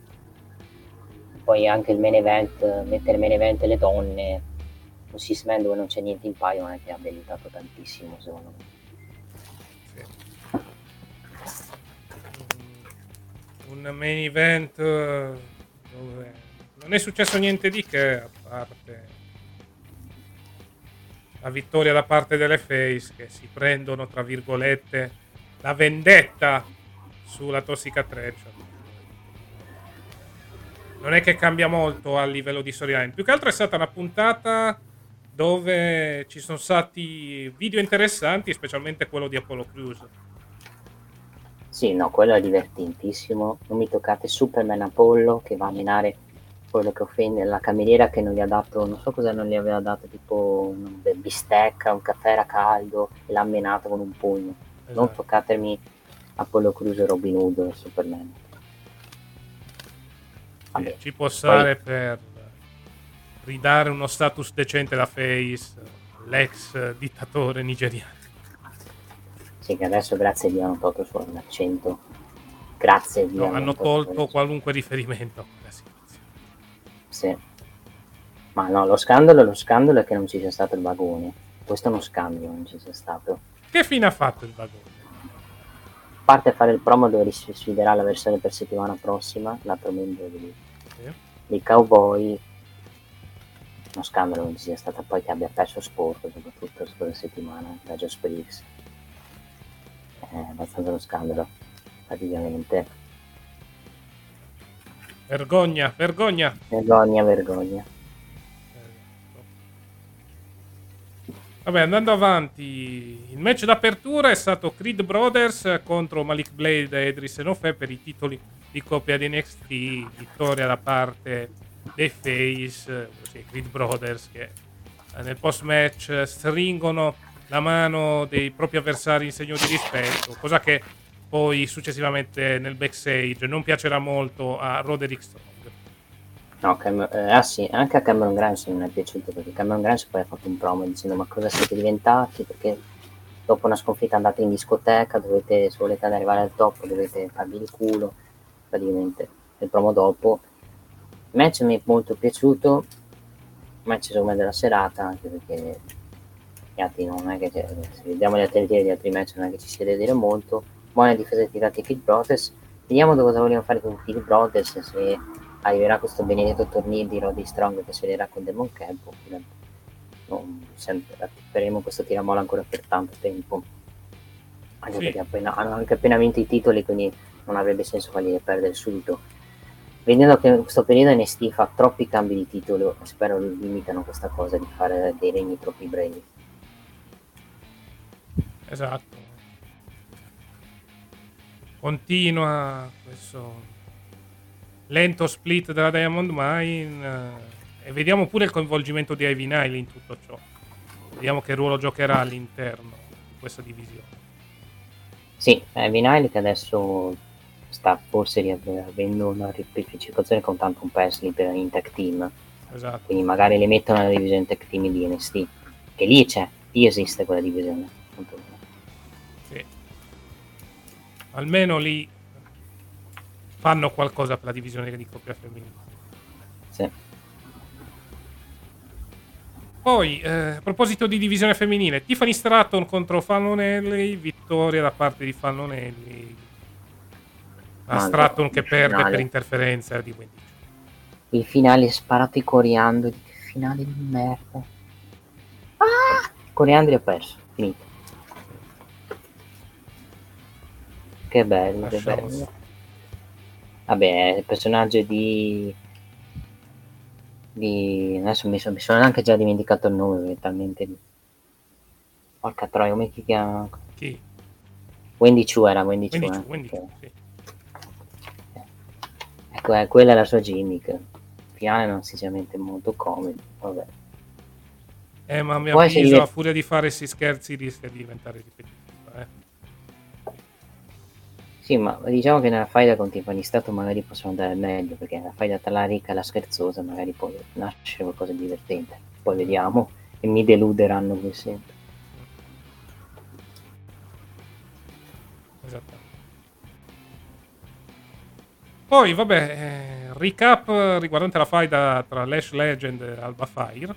Poi anche il main event, mettere main event le donne, un six man dove non c'è niente in paio non è che abbia aiutato tantissimo secondo me. un main event eh, dove non è successo niente di che a parte la vittoria da parte delle Face che si prendono tra virgolette la vendetta sulla Tossic Attraction non è che cambia molto a livello di storyline più che altro è stata una puntata dove ci sono stati video interessanti specialmente quello di Apollo Crews. Sì, no, quello è divertentissimo. Non mi toccate Superman Apollo che va a menare quello che offende la cameriera che non gli ha dato, non so cosa non gli aveva dato, tipo be- bistecca, un caffè era caldo e l'ha menato con un pugno. Non Esatto. toccatemi Apollo Crews e Robin Hood Superman. Vabbè, ci può stare per ridare uno status decente da Face, l'ex dittatore nigeriano. sì, che adesso grazie a Dio hanno tolto solo l'accento. Grazie a Dio. No, hanno tolto qualunque riferimento a. Sì. Ma no, lo scandalo, lo scandalo è che non ci sia stato il vagone. Questo è uno scandalo, non ci sia stato. Che fine ha fatto il vagone? A parte fare il promo dove si sfiderà la versione per settimana prossima, l'altro membro di, Sì. cowboy. Uno scandalo non ci sia stato poi che abbia perso sporco, soprattutto scorsa settimana, da Josh Briggs. È abbastanza uno scandalo, praticamente. Vergogna, vergogna. Vergogna, vergogna. Vabbè, andando avanti, il match d'apertura è stato Creed Brothers contro Malik Blade e Edris Enofe per i titoli di coppia di NXT, vittoria da parte dei Face, i Creed Brothers che eh, nel post match stringono la mano dei propri avversari in segno di rispetto, cosa che poi successivamente nel backstage non piacerà molto a Roderick Strong. No, Cam- eh, ah sì, anche a Cameron Grimes non è piaciuto perché Cameron Grimes poi ha fatto un promo dicendo ma cosa siete diventati perché dopo una sconfitta andate in discoteca, dovete, se volete arrivare al top dovete farvi il culo, praticamente il promo dopo. Il match mi è molto piaciuto, match secondo me della serata anche perché gli altri non è che c'è- se vediamo le alternative degli altri match non è che ci sia da dire molto. Buona difesa tirati i Kid Brothers. Vediamo cosa vogliono fare con Kid Brothers, se arriverà questo benedetto torneo di Roddy Strong che si vedrà con Demon Camp oppure non sempre attiveremo questo tiramola ancora per tanto tempo anche Sì. perché appena, hanno anche appena vinto i titoli quindi non avrebbe senso farli perdere subito vedendo che in questo periodo NST fa troppi cambi di titolo spero limitano questa cosa di fare dei regni troppi brevi Esatto. Continua questo lento split della Diamond Mine eh, e vediamo pure il coinvolgimento di Ivy Nile in tutto ciò. Vediamo che ruolo giocherà all'interno di questa divisione. Sì, Ivy Nile che adesso sta forse avendo una ripartecipazione con tanto un Presley per in tech team. Esatto. Quindi magari le mettono nella divisione tech team di NST. Che lì c'è, lì esiste quella divisione. Almeno lì fanno qualcosa per la divisione di coppia femminile. Sì. Poi, eh, a proposito di divisione femminile, Tiffany Stratton contro Fallonelli, vittoria da parte di Fallonelli. A Stratton che perde finale. per interferenza di Wendy. Il finale sparato i coriandoli. Che finale di merda. Ah! Coriandoli ha perso, finito. Che bello, che bello. Vabbè, il personaggio di... di... Adesso mi sono, mi sono anche già dimenticato il nome, talmente... Porca troia, come si chiama? Chi? Wendy Chu era Wendy Chu. Wendy eh? Chu, Wendy. Chu, sì. Ecco, eh, quella è la sua gimmick. Finale non sinceramente molto comodo. Vabbè. Eh, ma si avviso, dive- a furia di fare questi scherzi, rischia di diventare ripetitiva. Sì, ma diciamo che nella faida con Tiffany Stato magari possono andare meglio, perché nella faida tra la ricca e la scherzosa magari poi nasce qualcosa di divertente. Poi vediamo e mi deluderanno come sempre. Esattamente. Poi, vabbè, eh, recap riguardante la faida tra Lash Legend e Alba Fire.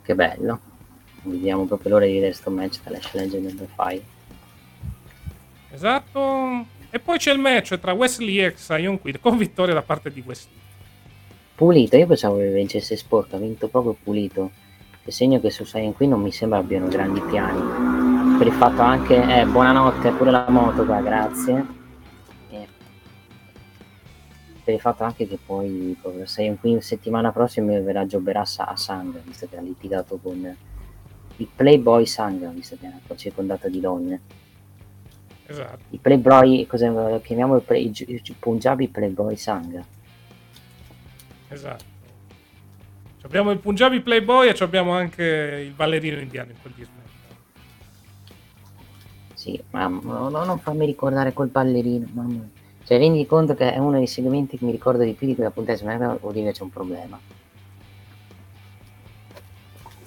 Che bello. Vediamo proprio l'ora di vedere sto match tra Lash Legend e The Fire. Esatto. E poi c'è il match tra Wesley e Sion Quid con vittoria da parte di Wesley. Pulito, io pensavo che vincesse sporco, ha vinto proprio pulito. Che segno che su Saiyan qui non mi sembra abbiano grandi piani. Per il fatto anche, eh, buonanotte, pure la moto qua, grazie. Per il fatto anche che poi proprio Saiyan qui settimana prossima verrà gioberà a Sanga, visto che ha litigato con il Playboy Sanga, visto che è circondata di donne. Esatto. I Playboy, cosa chiamiamo il, il Punjabi Playboy Sanga. Esatto. Ci Abbiamo il Punjabi Playboy e ci abbiamo anche il ballerino indiano in quel di SmackDown. Sì, ma no, no, non fammi ricordare quel ballerino, mamma mia. Cioè, rendi conto che è uno dei segmenti che mi ricordo di più di quella puntata di SmackDown, vuol dire che c'è un problema.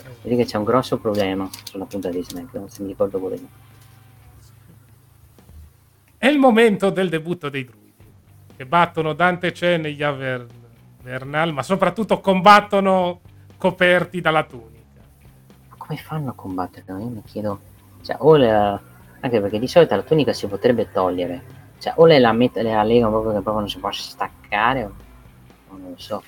Vuol dire che c'è un grosso problema sulla puntata di SmackDown, se mi ricordo io. È il momento del debutto dei druidi, che battono Dante Chen e Yaver Vernal, ma soprattutto combattono coperti dalla tunica. Ma come fanno a combattere? Io mi chiedo... Cioè, o le- Anche perché di solito la tunica si potrebbe togliere. Cioè, o le la, met- le la legano proprio che proprio non si può staccare, o o non lo so.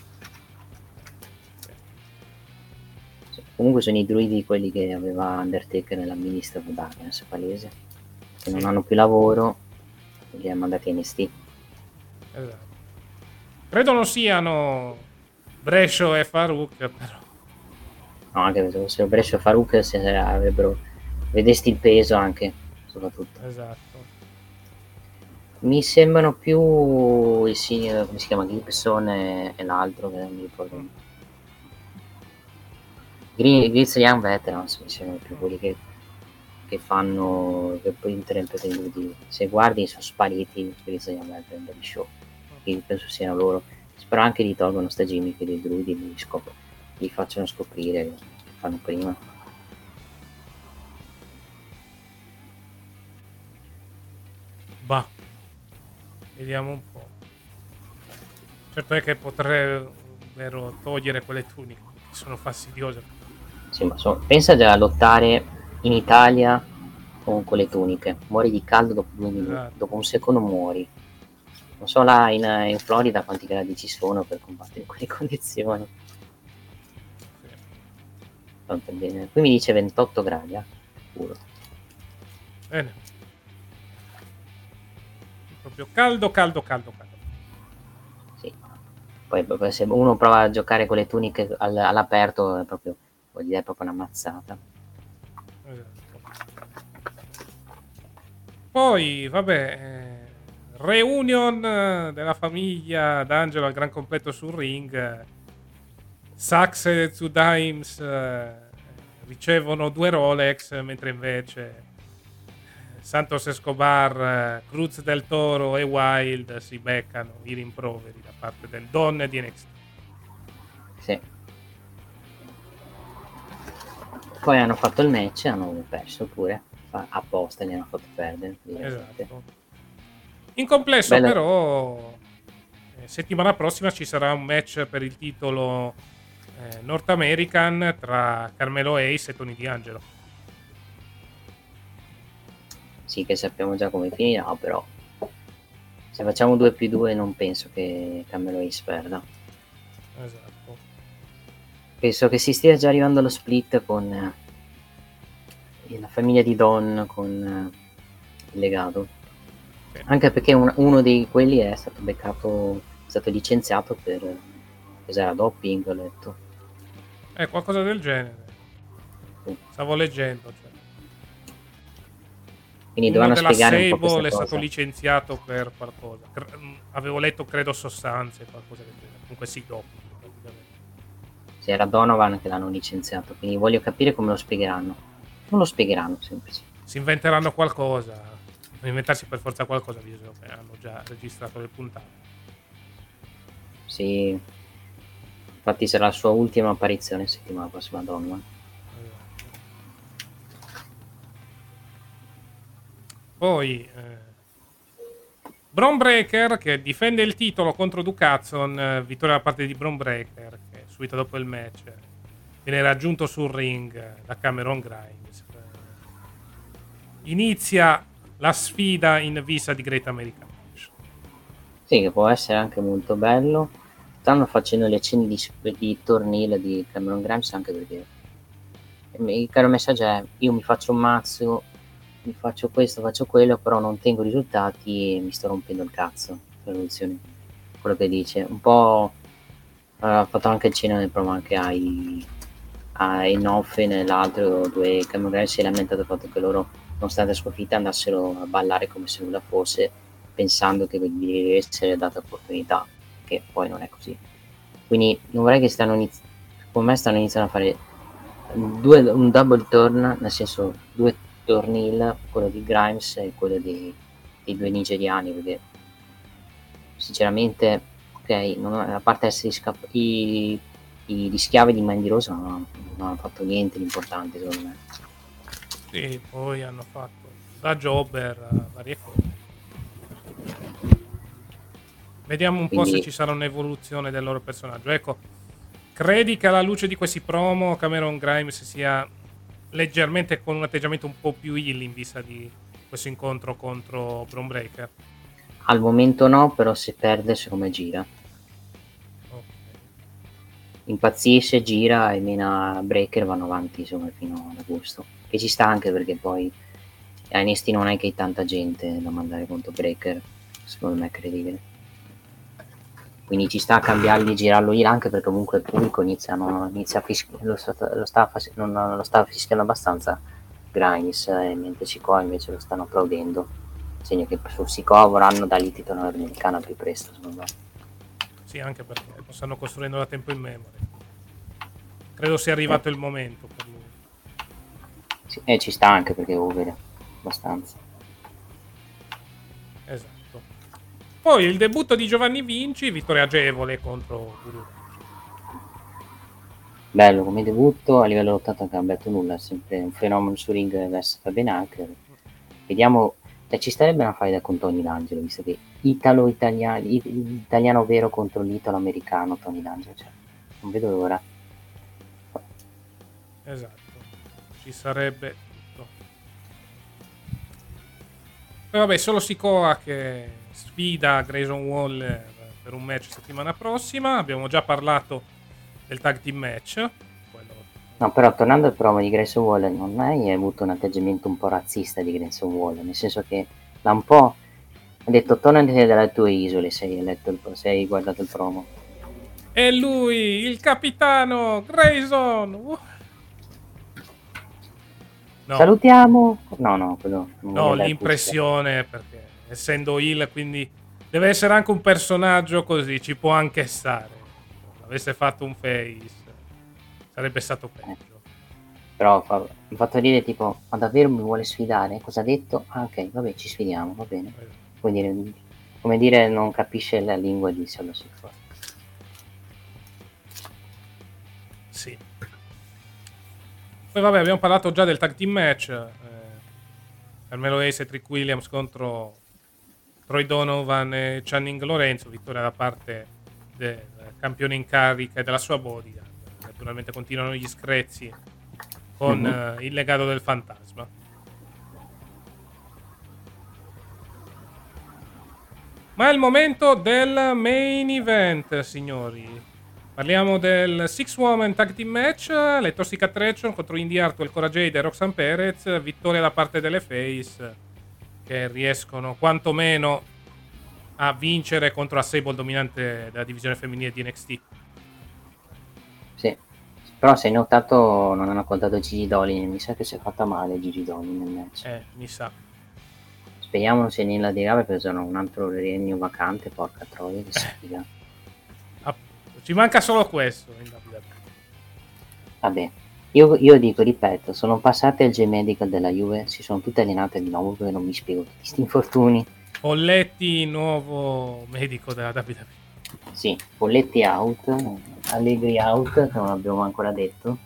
Comunque sono i druidi quelli che aveva Undertaker nella ministra di Darkness, palese. Che non hanno più lavoro, li ha mandati in NST. Esatto. Credo non siano Brescio e Farouk, però. No, anche perché se fossero Brescia e Farouk se avrebbero... Vedesti il peso anche, soprattutto. Esatto. Mi sembrano più il signor, come si chiama, Gibson e, e l'altro che non mi ricordo. Green, Grizzly Young Veterans mi sembrano più quelli che, che fanno che poi interrompono di se guardi sono spariti Grizzly Young Veterans dagli show quindi penso siano loro spero anche li tolgono sta gimmick dei druidi li, scop- li facciano scoprire che fanno prima Bah. Vediamo un po'. Certo è che potrebbero togliere quelle tuniche, che sono fastidiose. Sì, ma so- pensa già a lottare in Italia con quelle tuniche. Muori di caldo dopo due minuti, Esatto. dopo un secondo muori. Non so là in, in Florida quanti gradi ci sono per combattere in quelle condizioni. Tanto bene. Qui mi dice 28 gradi, eh? Puro. Bene. Proprio caldo, caldo, caldo, caldo. Sì. Poi se uno prova a giocare con le tuniche al- all'aperto è proprio, vuol dire, è proprio una mazzata. Esatto. Poi, vabbè, eh, reunion eh, della famiglia D'Angelo al gran completo sul ring. Sax e Zudimes eh, ricevono due Rolex, mentre invece Santos Escobar, Cruz del Toro e Wild si beccano i rimproveri da parte del Don di NXT. Sì. Poi hanno fatto il match e hanno perso pure. Apposta li hanno fatto perdere. Esatto. In complesso, Bella. però, eh, settimana prossima ci sarà un match per il titolo eh, North American tra Carmelo Ace e Tony D'Angelo. Sì, che sappiamo già come finirà, però se facciamo 2 più 2 non penso che Carmelo Ace perda. Esatto. Penso che si stia già arrivando allo split con eh, la famiglia di Don con eh, il legato. Okay. Anche perché un, uno di quelli è stato beccato, è stato licenziato per cos'era doping, ho letto. È eh, qualcosa del genere. Sì. Stavo leggendo. Cioè. Quindi dovevano spiegare un po' è stato licenziato per qualcosa. Avevo letto, credo, sostanze, qualcosa del genere. Comunque sì, doping se era Donovan che l'hanno licenziato, quindi voglio capire come lo spiegheranno. Non lo spiegheranno semplice. Si inventeranno qualcosa, non inventarsi per forza qualcosa, visto che hanno già registrato le puntate. Sì, infatti sarà la sua ultima apparizione settimana prossima Donovan. Poi eh, Bron Breaker che difende il titolo contro Ducazon, eh, vittoria da parte di Bron Breaker subito dopo il match viene raggiunto sul ring da Cameron Grimes. Inizia la sfida in vista di Great American. Sì, che può essere anche molto bello. Stanno facendo le scene di, di tornile di Cameron Grimes anche perché il caro messaggio è io mi faccio un mazzo, mi faccio questo, faccio quello, però non tengo risultati e mi sto rompendo il cazzo. Quello che dice. Un po' ha fatto anche il cenno nel promo anche ai, ai Noffe nell'altro dove Cameron si è lamentato del fatto che loro nonostante la sconfitta andassero a ballare come se nulla fosse pensando che gli deve essere data opportunità che poi non è così quindi non vorrei che stanno iniziando come me stanno iniziando a fare due, un double turn nel senso due tornil quello di Grimes e quello di, dei due nigeriani perché sinceramente non, a parte essere scapp- i, i, gli schiavi di Mandy Rose non, non hanno fatto niente di importante secondo me. Sì, poi hanno fatto da jobber varie cose. Vediamo un Quindi... po' se ci sarà un'evoluzione del loro personaggio. Ecco, credi che alla luce di questi promo Cameron Grimes sia leggermente con un atteggiamento un po' più ill in vista di questo incontro contro Bron Breaker? Al momento no, però se perde secondo me gira impazzisce, gira e mena Breaker vanno avanti insomma fino ad agosto che ci sta anche perché poi a NXT non è che hai tanta gente da mandare contro Breaker secondo me è credibile quindi ci sta a cambiargli girarlo lì anche perché comunque il pubblico inizia, non, inizia fischi- lo, lo, sta, non, lo sta fischiando abbastanza Grimes e mentre Sikoa invece lo stanno applaudendo segno che su Sikoa vorranno dargli titolo americano più presto secondo me sì, anche perché lo stanno costruendo da tempo in memoria. Credo sia arrivato il momento per lui. Sì, e ci sta anche perché è over abbastanza. Esatto. Poi il debutto di Giovanni Vinci, vittoria agevole contro Guru. Bello come debutto, a livello lottato anche Alberto Nulla, è sempre un fenomeno su ring adesso fa bene anche. Vediamo cioè, ci starebbe una faida con Tony D'Angelo, visto che italo-italiano, italiano vero contro l'italo-americano Tony D'Angelo, cioè, non vedo l'ora. Esatto, ci sarebbe tutto. E vabbè, solo Sikoa che sfida Grayson Waller per un match settimana prossima. Abbiamo già parlato del tag team match No, però tornando al promo di Grayson Waller, non hai avuto un atteggiamento un po' razzista di Grayson Waller, nel senso che l'ha un po' ha detto tornati dalle tue isole se hai, letto il, se hai guardato il promo. E lui, il capitano Grayson! No. Salutiamo! No, no, quello No, l'impressione perché essendo il, quindi deve essere anche un personaggio così, ci può anche stare. Se avesse fatto un face, sarebbe stato peggio. Però fa, mi ha fatto dire tipo, ma davvero mi vuole sfidare? Cosa ha detto? Ah ok, vabbè, ci sfidiamo, va bene. Come dire, come dire non capisce la lingua di Solo Six Sì. Poi vabbè, abbiamo parlato già del tag team match. Eh, Carmelo Ace e Trick Williams contro Troy Donovan e Channing Lorenzo. Vittoria da parte del campione in carica e della sua bodyguard. Naturalmente continuano gli screzi con mm-hmm. uh, il legato del fantasma. Ma è il momento del main event, signori. Parliamo del Six Woman Tag Team Match, le Toxic Attraction contro Indy Hartwell, Cora Jade e Roxanne Perez, vittoria da parte delle Face che riescono quantomeno a vincere contro la Sable dominante della divisione femminile di NXT. Sì, però se hai notato non hanno contato Gigi Dolin, mi sa che si è fatta male Gigi Dolin nel match. Eh, mi sa. Speriamo non sia nella di là perché sono un altro regno vacante, porca troia, che sfiga. Eh. Ci manca solo questo in WWE. Vabbè, io, io, dico, ripeto, sono passate al G-Medical della Juve, si sono tutte allenate di nuovo perché non mi spiego tutti questi infortuni. Polletti, nuovo medico della WWE. Sì, Polletti out, Allegri out, che non abbiamo ancora detto,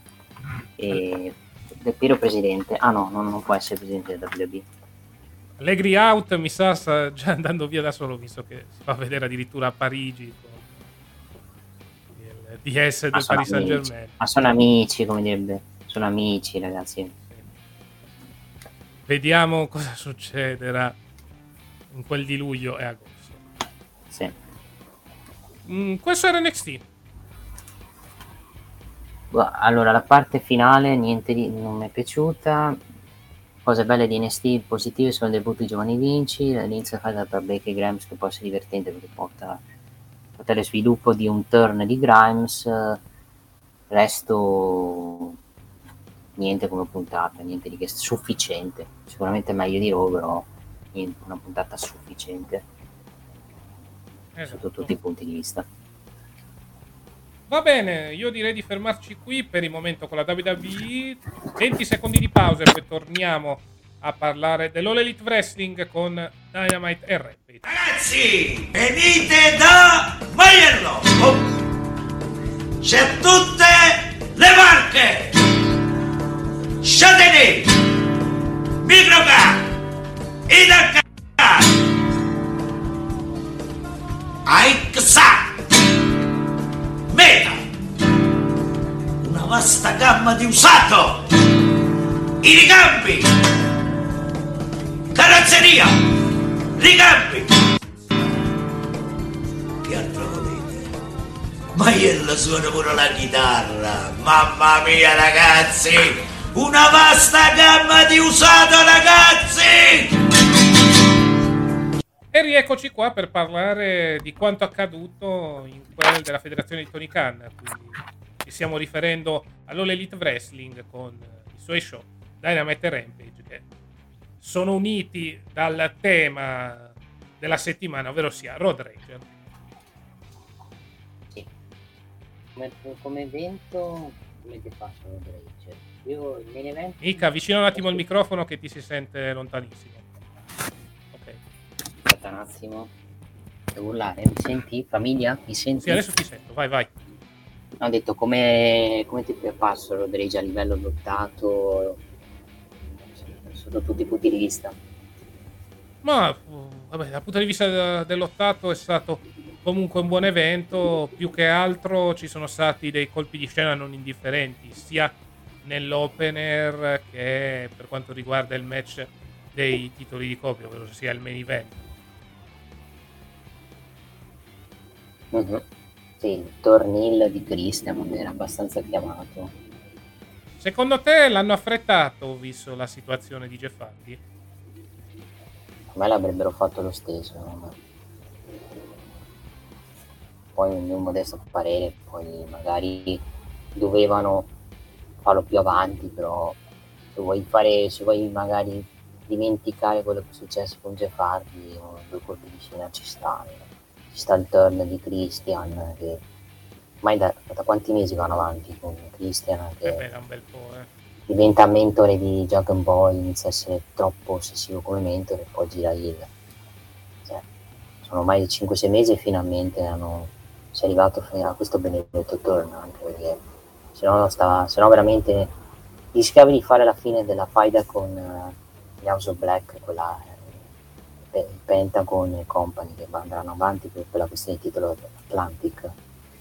e Del Piero presidente. Ah no, non, non può essere presidente della WWE. Allegri out, mi sa, sta già andando via da solo, visto che si fa vedere addirittura a Parigi di essere del Paris Saint Germain. Ma sono amici, come direbbe. Sono amici, ragazzi. Vediamo cosa succederà in quel di luglio e agosto. Sì. Mm, questo era NXT. Allora, la parte finale niente di, non mi è piaciuta. Cose belle di NXT positive sono il debutto di Giovanni Vinci, l'inizio fatta per Becky Grams che può essere divertente perché porta potere sviluppo di un turn di Grimes, resto niente come puntata, niente di che sufficiente, sicuramente meglio di Raw, però niente, una puntata sufficiente esatto. sotto tutti i punti di vista. Va bene, io direi di fermarci qui per il momento con la WWE. 20 secondi di pausa e poi torniamo a parlare dell'All Elite Wrestling con Dynamite e Rampage. Ragazzi, venite da Maiello! Oh. C'è tutte le marche! Châtelet, Microcar, Idacar, Aixa, Meta, una vasta gamma di usato, i ricambi, carrozzeria, ricambi. Che altro volete? Ma io suono pure la chitarra, mamma mia ragazzi, una vasta gamma di usato ragazzi! E rieccoci qua per parlare di quanto accaduto in quel della federazione di Tony Khan. Quindi ci stiamo riferendo all'All Elite Wrestling con i suoi show Dynamite Rampage che sono uniti dal tema della settimana, ovvero sia Road Rager. Sì. Come, come evento, come ti faccio Road Rager? Io il main event... Mica, avvicina un attimo il microfono che ti si sente lontanissimo. Ok. Aspetta un attimo. Devo urlare, mi senti? Famiglia? Mi senti? Sì, adesso ti sento, vai, vai. Ho detto come, come ti passo Road Rage a livello lottato sotto tutti i punti di vista. Ma vabbè, dal punto di vista dell'ottato è stato comunque un buon evento, più che altro ci sono stati dei colpi di scena non indifferenti, sia nell'opener che per quanto riguarda il match dei titoli di coppia, ovvero sia il main event. Mm-hmm. Sì, il tornil di Christian era abbastanza chiamato. Secondo te l'hanno affrettato, visto la situazione di Jeff Hardy? A me l'avrebbero fatto lo stesso. No? Poi il mio modesto parere, poi magari dovevano farlo più avanti, però se vuoi fare, se vuoi magari dimenticare quello che è successo con Jeff Hardy o due colpi di scena ci stanno. Ci sta il turn di Christian che ormai da, da quanti mesi vanno avanti con Christian che Eh beh, da un bel po', eh. diventa mentore di Dragon Ball, inizia a essere troppo ossessivo come mentore e poi gira il. Cioè, sono ormai 5-6 mesi e finalmente hanno, si è arrivato a questo benedetto turn anche perché se no, stava, se no veramente rischiavi di fare la fine della faida con gli House of Black, quella il Pentagon e company che andranno avanti per, per la questione di titolo Atlantic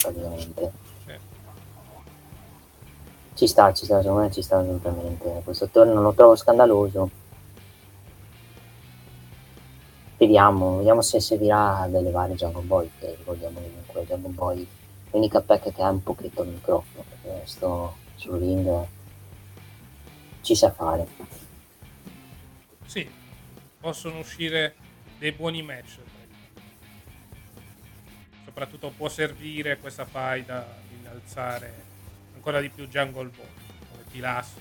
praticamente. Sì. Ci sta, ci sta, secondo me ci sta assolutamente. Questo torno non lo trovo scandaloso. Vediamo, vediamo se servirà ad elevare Dragon Ball, che ricordiamo comunque Dragon Ball l'unica pecca che ha un pochetto il microfono, perché sto sul ring ci sa fare. Sì, possono uscire dei buoni match. Soprattutto può servire questa faida ad innalzare ancora di più Jungle Ball come pilastro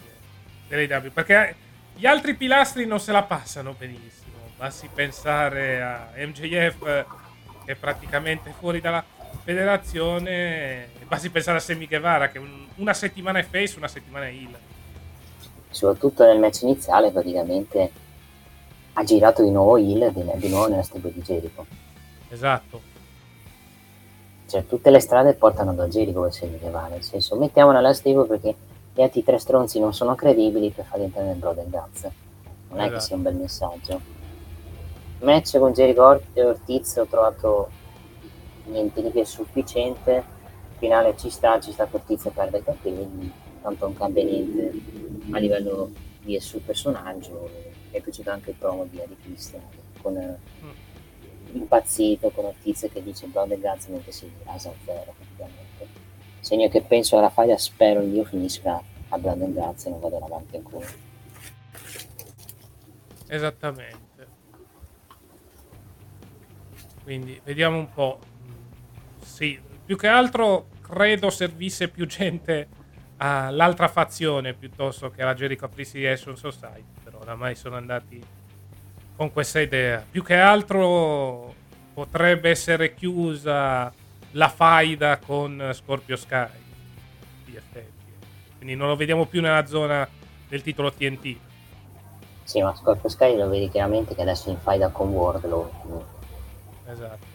dell'AEW. Perché gli altri pilastri non se la passano benissimo. Basti pensare a MJF che è praticamente fuori dalla federazione. e Basti pensare a Semi Guevara che un- una settimana è face, una settimana è heal. Soprattutto nel match iniziale praticamente ha girato di nuovo di, di nuovo nella stable di Jericho. Esatto. Cioè tutte le strade portano da Jericho se mi va, nel senso mettiamo nella stable perché gli altri tre stronzi non sono credibili per farli entrare nel Blood and Guts. Non è che Esatto. sia un bel messaggio. Match con Jericho Or- e Ortiz ho trovato niente di che sufficiente. Finale ci sta, ci sta che Ortiz perde i capelli, tanto non cambia niente a livello di sul personaggio. Mi è piaciuto anche il promo di Eddie Christian con eh, impazzito con Ortiz che dice Blood and Guts mentre si rasa a zero praticamente. Segno che penso alla faglia spero io finisca a Blood and Guts e non vado avanti ancora. Esattamente. Quindi vediamo un po'. Sì, più che altro credo servisse più gente all'altra fazione piuttosto che alla Jericho Appreciation Society. Però oramai sono andati con questa idea. Più che altro potrebbe essere chiusa la faida con Scorpio Sky. Quindi non lo vediamo più nella zona del titolo TNT. Sì, ma Scorpio Sky lo vedi chiaramente che adesso è in faida con Wardlow, Esatto.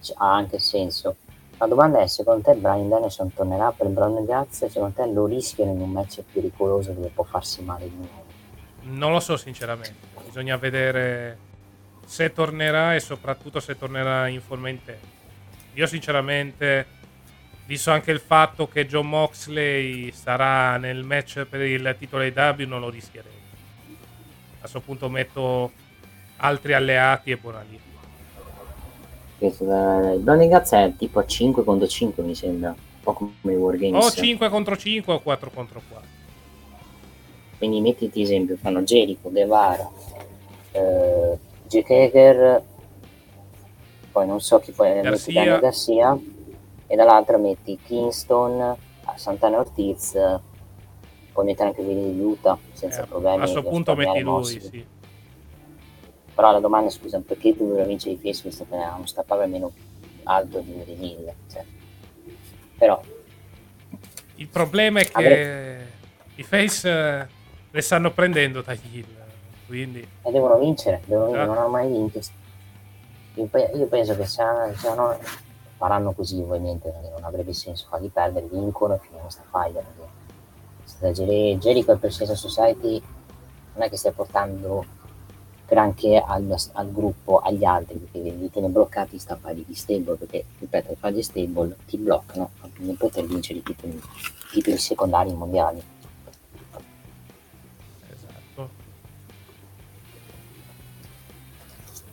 c- ha anche senso. La domanda è, secondo te Brian Dennison tornerà per Brown and Guts secondo te lo rischiano in un match pericoloso dove può farsi male di nuovo? Non lo so sinceramente, bisogna vedere se tornerà e soprattutto se tornerà in forma interna. Io sinceramente, visto anche il fatto che John Moxley sarà nel match per il titolo AW, non lo rischierei. A questo punto metto altri alleati e buona lì. Eh, and Guts è tipo a 5 contro 5 mi sembra, un po' come i Wargames. O 5 contro 5 o 4 contro 4. Quindi mettiti esempio, fanno Jericho, Guevara, eh, Jake Hager, poi non so chi poi metti Garcia. Daniel Garcia, e dall'altra metti Kingston, Santana Ortiz, puoi mettere anche quelli di Utah senza Eh, problemi. a questo per punto metti lui, sì. Però la domanda è, scusa, perché doveva vincere i face visto che ha uno stappare almeno alto di, di 1000? Cioè. Però Il problema è che Avrei- i face eh, le stanno prendendo dagli heel, quindi... e devono vincere, devono vincere, Ah. non hanno mai vinto. Io, io penso che se, se no, faranno così ovviamente, non avrebbe senso farli perdere, vincono e finiamo sta faglia. Perché Jericho e Precision Society non è che stia portando granché al, al gruppo, agli altri, perché li tiene bloccati sta faglia di stable, perché ripeto, le faglie stable ti bloccano non poter vincere i titoli, i titoli secondari mondiali.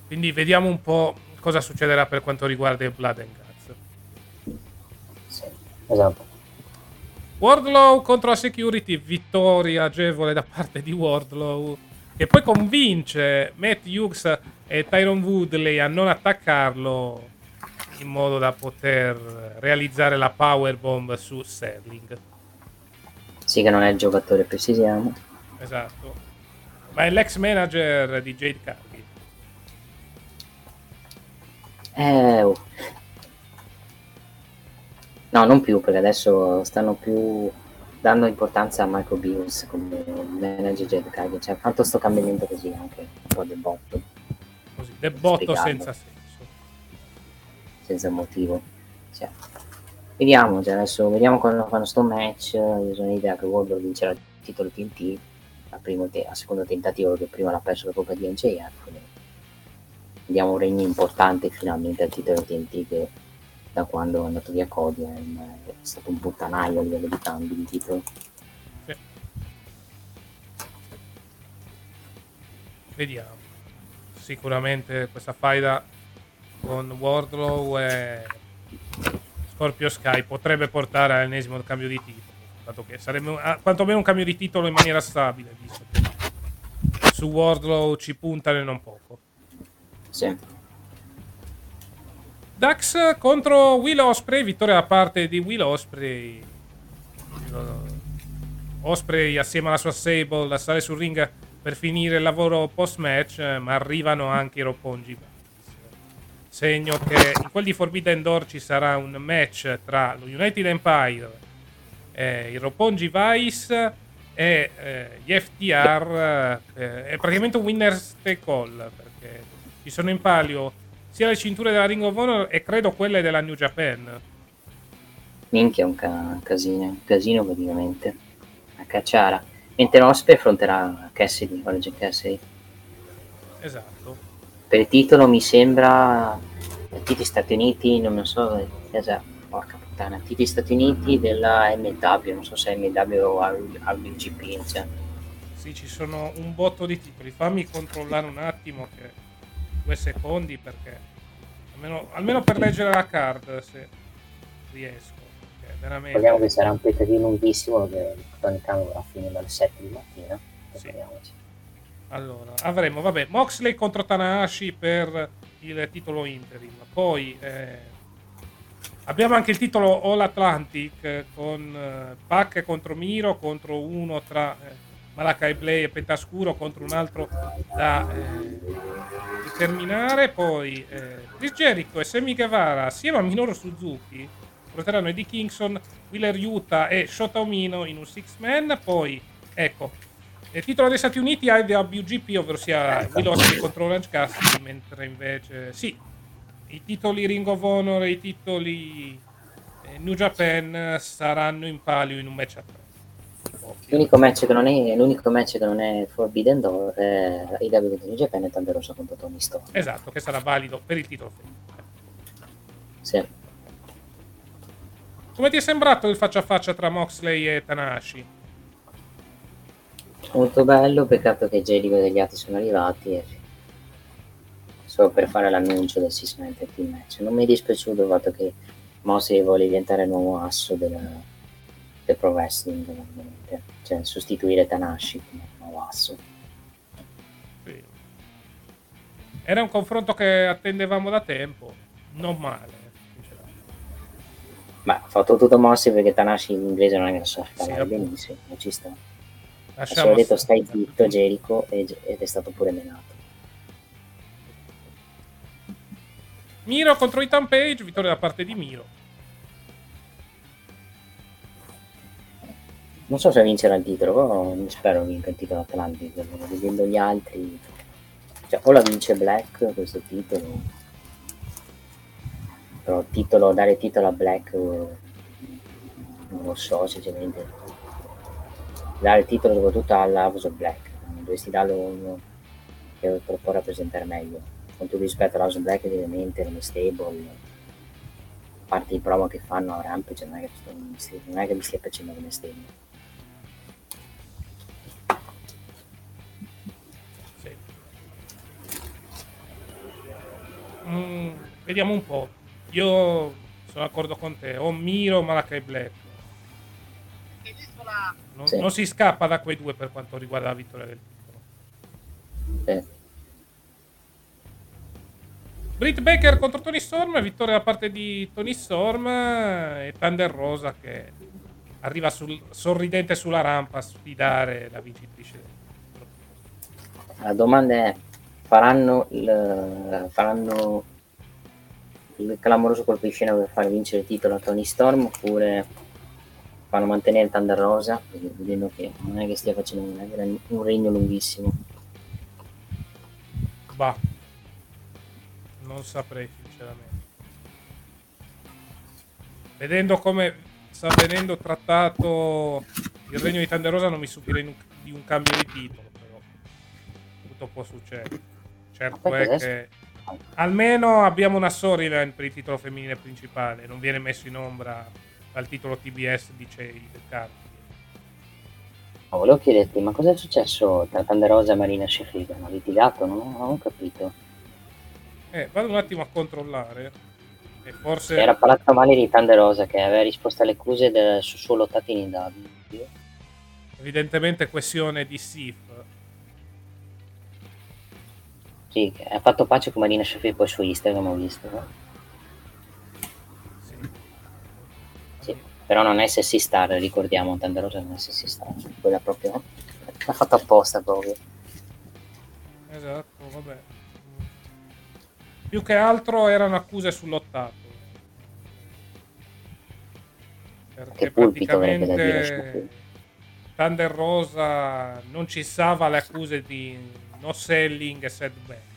Quindi vediamo un po' cosa succederà per quanto riguarda il Blood and Guts. Sì, esatto. Wardlow contro la Security, vittoria agevole da parte di Wardlow, che poi convince Matt Hughes e Tyron Woodley a non attaccarlo in modo da poter realizzare la powerbomb su Sterling. Sì che non è il giocatore, precisiamo. Esatto. Ma è l'ex manager di Jade Cargill. Eh, oh. No, non più, perché adesso stanno più dando importanza a Michael Beals come manager Cargill. Cioè, ha fatto sto cambiamento così anche, un po' del botto. Così, del botto senza senso. senza motivo. Cioè, vediamo, cioè adesso vediamo quando fanno sto match. Io sono l'idea che Wardlow vincerà il titolo TNT al, primo te- al secondo tentativo che prima l'ha perso la Coppa di NJF. quindi Vediamo un regno importante finalmente al titolo TNT che da quando è andato via Cody è, è stato un puttanaio a livello di cambi di titolo. Sì. Vediamo. Sicuramente questa faida con Wardlow e Scorpio Sky potrebbe portare all'ennesimo cambio di titolo. Dato che sarebbe un- ah, quantomeno un cambio di titolo in maniera stabile, visto che su Wardlow ci puntano e non poco. Sì. Dax contro Will Osprey, vittoria da parte di Will Osprey. Osprey assieme alla sua Sable sale sul ring per finire il lavoro post match, ma arrivano anche i Roppongi. Segno che in quel di Forbidden Door ci sarà un match tra lo United Empire, eh, i Roppongi Vice e eh, gli FTR. eh, è praticamente un winner's take all perché ci sono in palio sia le cinture della Ring of Honor e credo quelle della New Japan. Minchia, un ca- casino, un casino praticamente. A cacciara. Mentre Osprey affronterà Cassidy, Orange Cassidy. Esatto. Per il titolo mi sembra Titi Stati Uniti, non so, cosa, porca puttana, Titi Stati Uniti della MW, non so se è MW o AWGP, cioè. Sì, ci sono un botto di titoli. Fammi controllare un attimo che due secondi perché almeno, almeno per leggere la card se riesco. Veramente Ricordiamo che sarà un pay lunghissimo che Tony Khan vorrà finire alle 7 di mattina. Prepariamoci. Allora, avremo, vabbè, Moxley contro Tanahashi per il titolo interim. Poi eh, abbiamo anche il titolo All Atlantic eh, con eh, Pac contro Miro, contro uno tra eh, Malakai Blay e Pentascuro, contro un altro da eh, determinare. Poi eh, Chris Jericho e Sammy Guevara assieme a Minoru Suzuki affronteranno Eddie Kingston, Wheeler Yuta e Shota Omino in un six man. Poi, ecco, il titolo degli Stati Uniti ha il WGP, ovvero sia Will Ospreay contro Orange Cassidy, mentre invece sì, i titoli Ring of Honor e i titoli eh, New Japan saranno in palio in un match a tre. L'unico match che non è, l'unico match che non è Forbidden Door è IW di New Japan e Thunder Rosa contro Tony Storm. Esatto, che sarà valido per il titolo. Sì. Come ti è sembrato il faccia a faccia tra Moxley e Tanahashi? Molto bello, peccato che Jericho e degli altri sono arrivati e solo per fare l'annuncio del Six Man Tag Team Match. Non mi è dispiaciuto il fatto che Mosley vuole diventare il nuovo asso del, del pro wrestling, ovviamente. cioè sostituire Tanashi come nuovo asso. Sì. Era un confronto che attendevamo da tempo, non male. Ma ha fatto tutto Mosley perché Tanashi in inglese non è che sa parlare appunto. benissimo, ci sta. Ha Lasciamo solo detto stai zitto Jericho ed è stato pure menato. Miro contro Ethan Page, vittoria da parte di Miro. Non so se vincerà il titolo, però spero vinca il titolo Atlantic, vedendo gli altri. Cioè, o la vince Black questo titolo, però titolo, dare titolo a Black eh, non lo so sinceramente. Dare il titolo soprattutto alla House of Black, dovresti darlo uno che lo può rappresentare meglio. Con tutto rispetto alla House of Black ovviamente come stable, a parte i promo che fanno a Rampage non è che, non è che mi stia piacendo come stable. Mm, vediamo un po'. Io sono d'accordo con te. O Miro o Malakai Black. Non, Sì. non si scappa da quei due per quanto riguarda la vittoria del titolo. Eh, Britt Baker contro Tony Storm, vittoria da parte di Tony Storm e Thunder Rosa che arriva sul- sorridente sulla rampa a sfidare la vincitrice. La domanda è, faranno il, faranno il clamoroso colpo di scena per far vincere il titolo a Tony Storm oppure fanno mantenere Thunder Rosa, vedendo che non è che stia facendo un, un regno lunghissimo. Bah, non saprei sinceramente. Vedendo come sta venendo trattato il regno di Thunder Rosa non mi stupirei di un cambio di titolo, però tutto può succedere. Certo è che almeno abbiamo una storyline per il titolo femminile principale, non viene messo in ombra dal titolo TBS di Chase del Carpi. Oh, volevo chiederti, ma cosa è successo tra Thunder Rosa e Marina Sheffield? Hanno litigato? Non, non ho capito. Eh, vado un attimo a controllare. E forse... Era parlato male di Thunder Rosa che aveva risposto alle accuse del suo lottato in W. Evidentemente questione di Sif. Sì, ha fatto pace con Marina Sheffield poi su Instagram ho visto. No? però non è sexy star, ricordiamo, Thunder Rosa non è sexy star, quella proprio l'ha fatto apposta proprio. Esatto, vabbè. Più che altro erano accuse sull'ottato. Perché che pulpito praticamente da dire Thunder Rosa non ci stava le accuse di no selling e set back.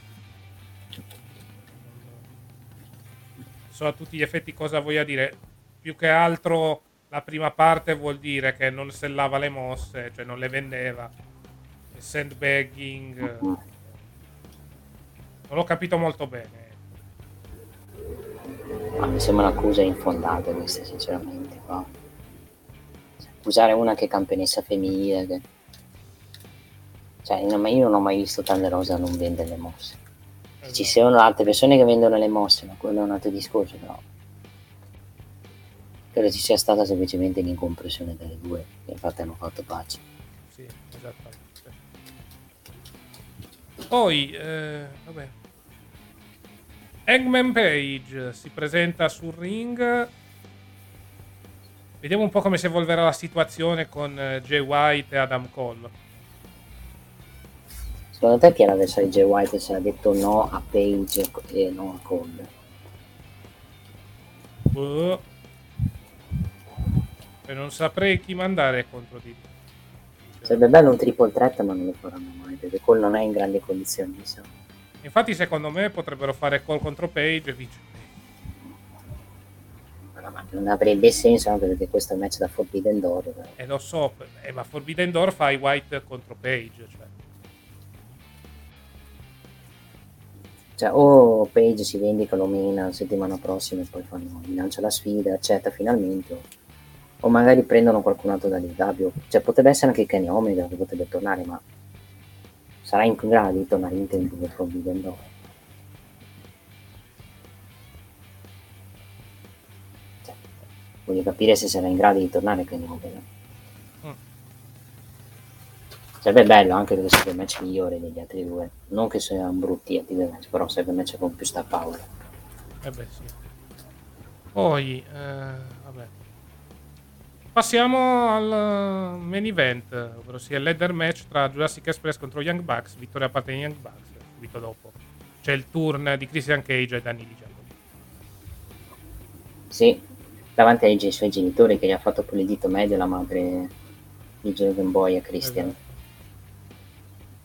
So a tutti gli effetti cosa voglia dire più che altro la prima parte vuol dire che non sellava le mosse, cioè non le vendeva. Sandbagging. Non l'ho capito molto bene. Ma mi sembra un'accusa infondata questa, sinceramente. No? Accusare una che è campionessa femminile. Che... Cioè, io non ho mai visto Rosa non vendere le mosse. Esatto. Ci sono altre persone che vendono le mosse, ma quello è un altro discorso, però credo ci sia stata semplicemente l'incomprensione delle due, che infatti hanno fatto pace. Sì, esattamente. Poi, eh, vabbè. Hangman Page si presenta sul ring. Vediamo un po' come si evolverà la situazione con eh, Jay White e Adam Cole. Secondo te chi era l'avversario di Jay White se ha detto no a Page e no a Cole? Boh. E non saprei chi mandare contro di lui. Sarebbe bello un triple threat, ma non lo faranno mai perché Cole non è in grandi condizioni. Diciamo. Infatti, secondo me potrebbero fare Cole contro Page e vince. Ma non avrebbe senso anche perché questo è un match da Forbidden Door. Però. Eh, lo so, eh, ma Forbidden Door fai White contro Page. Cioè. Cioè, o Page si vendica, lo mena la settimana prossima e poi fanno, lancia la sfida, accetta finalmente. O magari prendono qualcun altro dall'IW. Cioè, potrebbe essere anche Kenny Omega che potrebbe tornare, ma sarà in grado di tornare in tempo per Forbidden Door. Cioè, voglio capire se sarà in grado di tornare Kenny Omega. Sarebbe bello anche perché sarebbe il match migliore degli altri due. Non che siano brutti altri due match, però sarebbe il match con più star power. Eh beh, sì. Poi, eh Passiamo al main event, ovvero sia il ladder match tra Jurassic Express contro Young Bucks, vittoria a parte dei Young Bucks, subito dopo. C'è il turn di Christian Cage e Danny Di Sì, davanti ai suoi genitori che gli ha fatto pure il dito medio la madre di Dragon Boy a Christian. Esatto.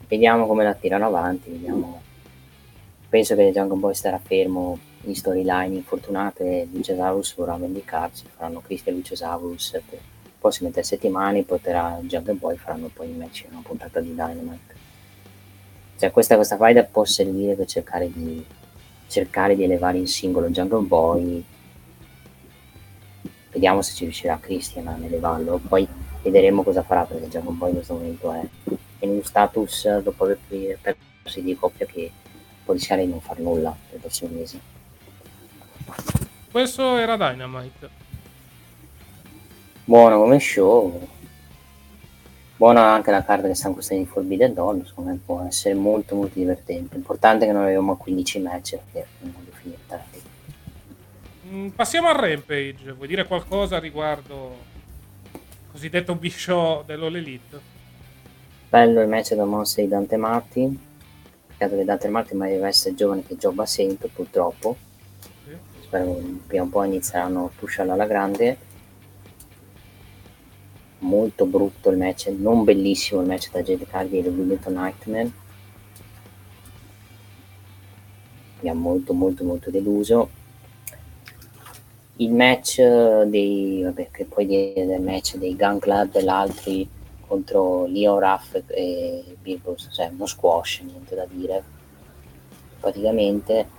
Vediamo come la tirano avanti, vediamo. Penso che Dragon Boy starà fermo in storyline infortunate Luciasaurus vorrà vendicarsi, faranno Christian Luciasaurus per i prossime tre settimane, porterà Jungle Boy, faranno poi il match in una puntata di Dynamite. Cioè questa, questa faida può servire per cercare di, cercare di elevare in singolo Jungle Boy, vediamo se ci riuscirà Christian a elevarlo, poi vedremo cosa farà perché Jungle Boy in questo momento è in un status dopo aver perso di coppia che può rischiare di non far nulla per i prossimi mesi. Questo era Dynamite. Buono come show. Buona anche la carta che sta in questione di Forbidden Dawn, secondo me può essere molto molto divertente. Importante che non avevamo 15 match perché non voglio finire tardi. Mm, passiamo al Rampage, vuoi dire qualcosa riguardo cosiddetto B-Show dell'All Elite? Bello il match da Monster di Dante Martin. Peccato che Dante Martin mai deve essere giovane che gioca sempre, purtroppo. Spero che prima o poi inizieranno a pusharlo alla grande. Molto brutto il match, non bellissimo il match da Jade Cardi e Wilmington Nightman. Mi ha molto molto molto deluso il match dei vabbè, che poi del match dei Gun Club e l'altri contro Leo Ruff e Bruce, cioè uno squash, niente da dire praticamente.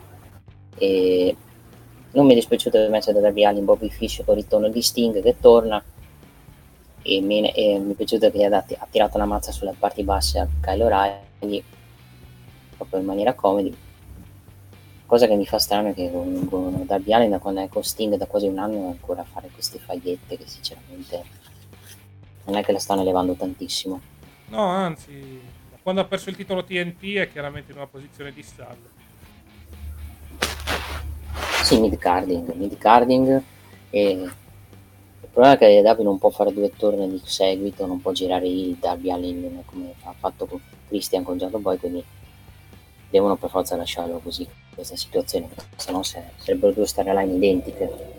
E non mi è dispiaciuto il match da Darby Allin Bobby Fish con il ritorno di Sting che torna e mi, e mi è piaciuto che ha, ha tirato la mazza sulle parti basse a Kyle O'Reilly proprio in maniera comedy cosa che mi fa strano è che con, con Darby Allin da quando è con Sting da quasi un anno ancora a fare queste fagliette che sinceramente non è che la stanno elevando tantissimo. No anzi quando ha perso il titolo TNT è chiaramente in una posizione di stallo. Sì mid carding mid carding. E il problema è che Darby non può fare due torni di seguito non può girare il Darby Allin come ha fatto con Christian con Giallo Boy quindi devono per forza lasciarlo così questa situazione, se no sarebbero due storyline identiche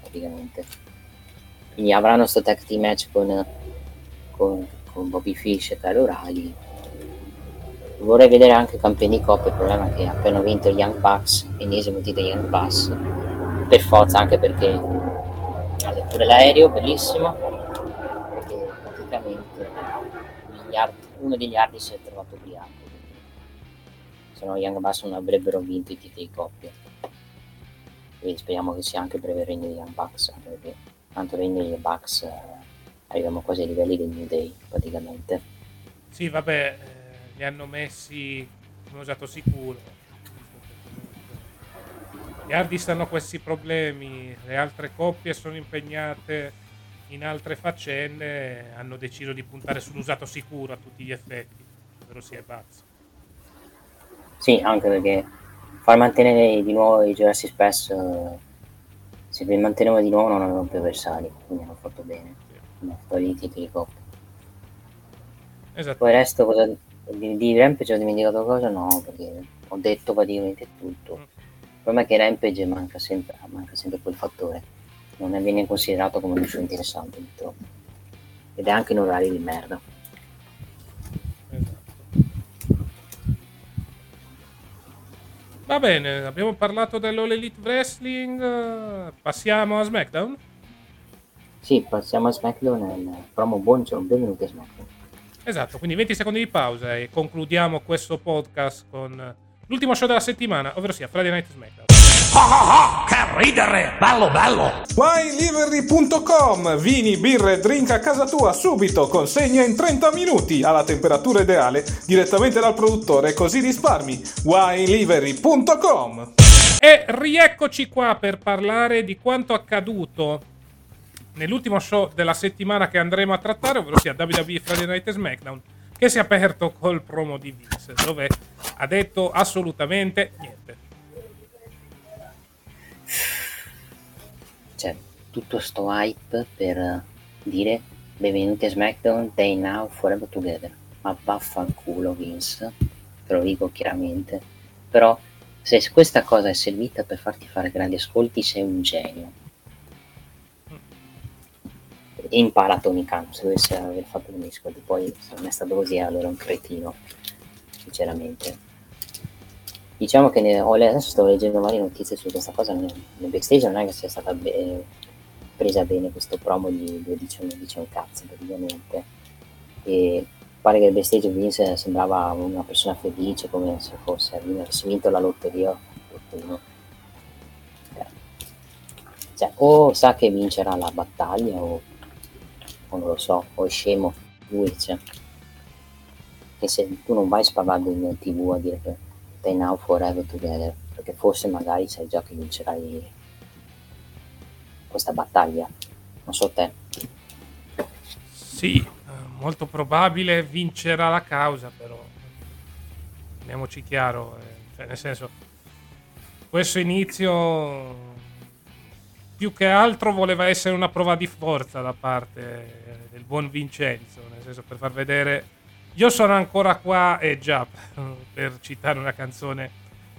praticamente. Quindi avranno questo tag team match con, con, con Bobby Fish e Kyle O'Reilly. Vorrei vedere anche campioni di Coppa, il problema è che appena vinto gli Young Bucks, ennesimo titolo Young Bucks, per forza anche perché ha pure l'aereo, bellissimo, perché praticamente uno degli ardi si è trovato ubriaco se no Young Bucks non avrebbero vinto i titoli di coppia. Quindi speriamo che sia anche il breve regno di Young Bucks, perché tanto il regno dei Bucks eh, arriviamo quasi ai livelli del New Day praticamente. Sì, vabbè, eh, li hanno messi come usato sicuro. Gli Hardys hanno questi problemi, le altre coppie sono impegnate in altre faccende, hanno deciso di puntare sull'usato sicuro a tutti gli effetti, ovvero sia Bucks. Sì, anche perché far mantenere di nuovo i Jurassic Express, eh, se li mantenevano di nuovo non avevano più avversari, quindi hanno fatto bene. Hanno togli i titoli di coppia. Esatto. Poi il resto cosa, di, di Rampage ho dimenticato cosa? No, perché ho detto praticamente tutto. Mm. Il problema è che Rampage manca sempre, manca sempre quel fattore. Non viene considerato come un show interessante purtroppo. Ed è anche in orari di merda. Va bene, abbiamo parlato dell'All Elite Wrestling, passiamo a SmackDown? Sì, passiamo a SmackDown e promo buongiorno, benvenuti a SmackDown. Esatto, quindi 20 secondi di pausa e concludiamo questo podcast con l'ultimo show della settimana, ovvero sia Friday Night SmackDown. Ah ah ah, che ridere, bello bello! WineLivery.com Vini, birre, drink a casa tua subito, consegna in 30 minuti alla temperatura ideale direttamente dal produttore, così risparmi. WineLivery.com E rieccoci qua per parlare di quanto accaduto nell'ultimo show della settimana che andremo a trattare, ovvero sia WWE Friday Night SmackDown, che si è aperto col promo di Vince, dove ha detto assolutamente niente. Cioè, tutto sto hype per dire benvenuti a SmackDown, Day Now, Forever Together. Ma vaffanculo Vince, te lo dico chiaramente. Però se questa cosa è servita per farti fare grandi ascolti, sei un genio. E impara Tony Khan, se dovesse aver fatto degli ascolti. Poi se non è stato così, allora è un cretino, sinceramente Diciamo che ne, adesso sto leggendo varie notizie su questa cosa, nel, nel backstage non è che sia stata be- presa bene questo promo di 12 dice un cazzo praticamente. E pare che il backstage Vince sembrava una persona felice come se fosse avesse vinto la lotteria. Cioè, o sa che vincerà la battaglia o, o non lo so, o è scemo lui, cioè. Che se tu non vai spavando in tv a dire che Stay Now Forever Together, perché forse magari sai già che vincerai questa battaglia. Non so te. Sì, eh, molto probabile vincerà la causa, però teniamoci chiaro, eh, cioè nel senso, questo inizio più che altro voleva essere una prova di forza da parte del buon Vincenzo, nel senso per far vedere Io sono ancora qua e già, per citare una canzone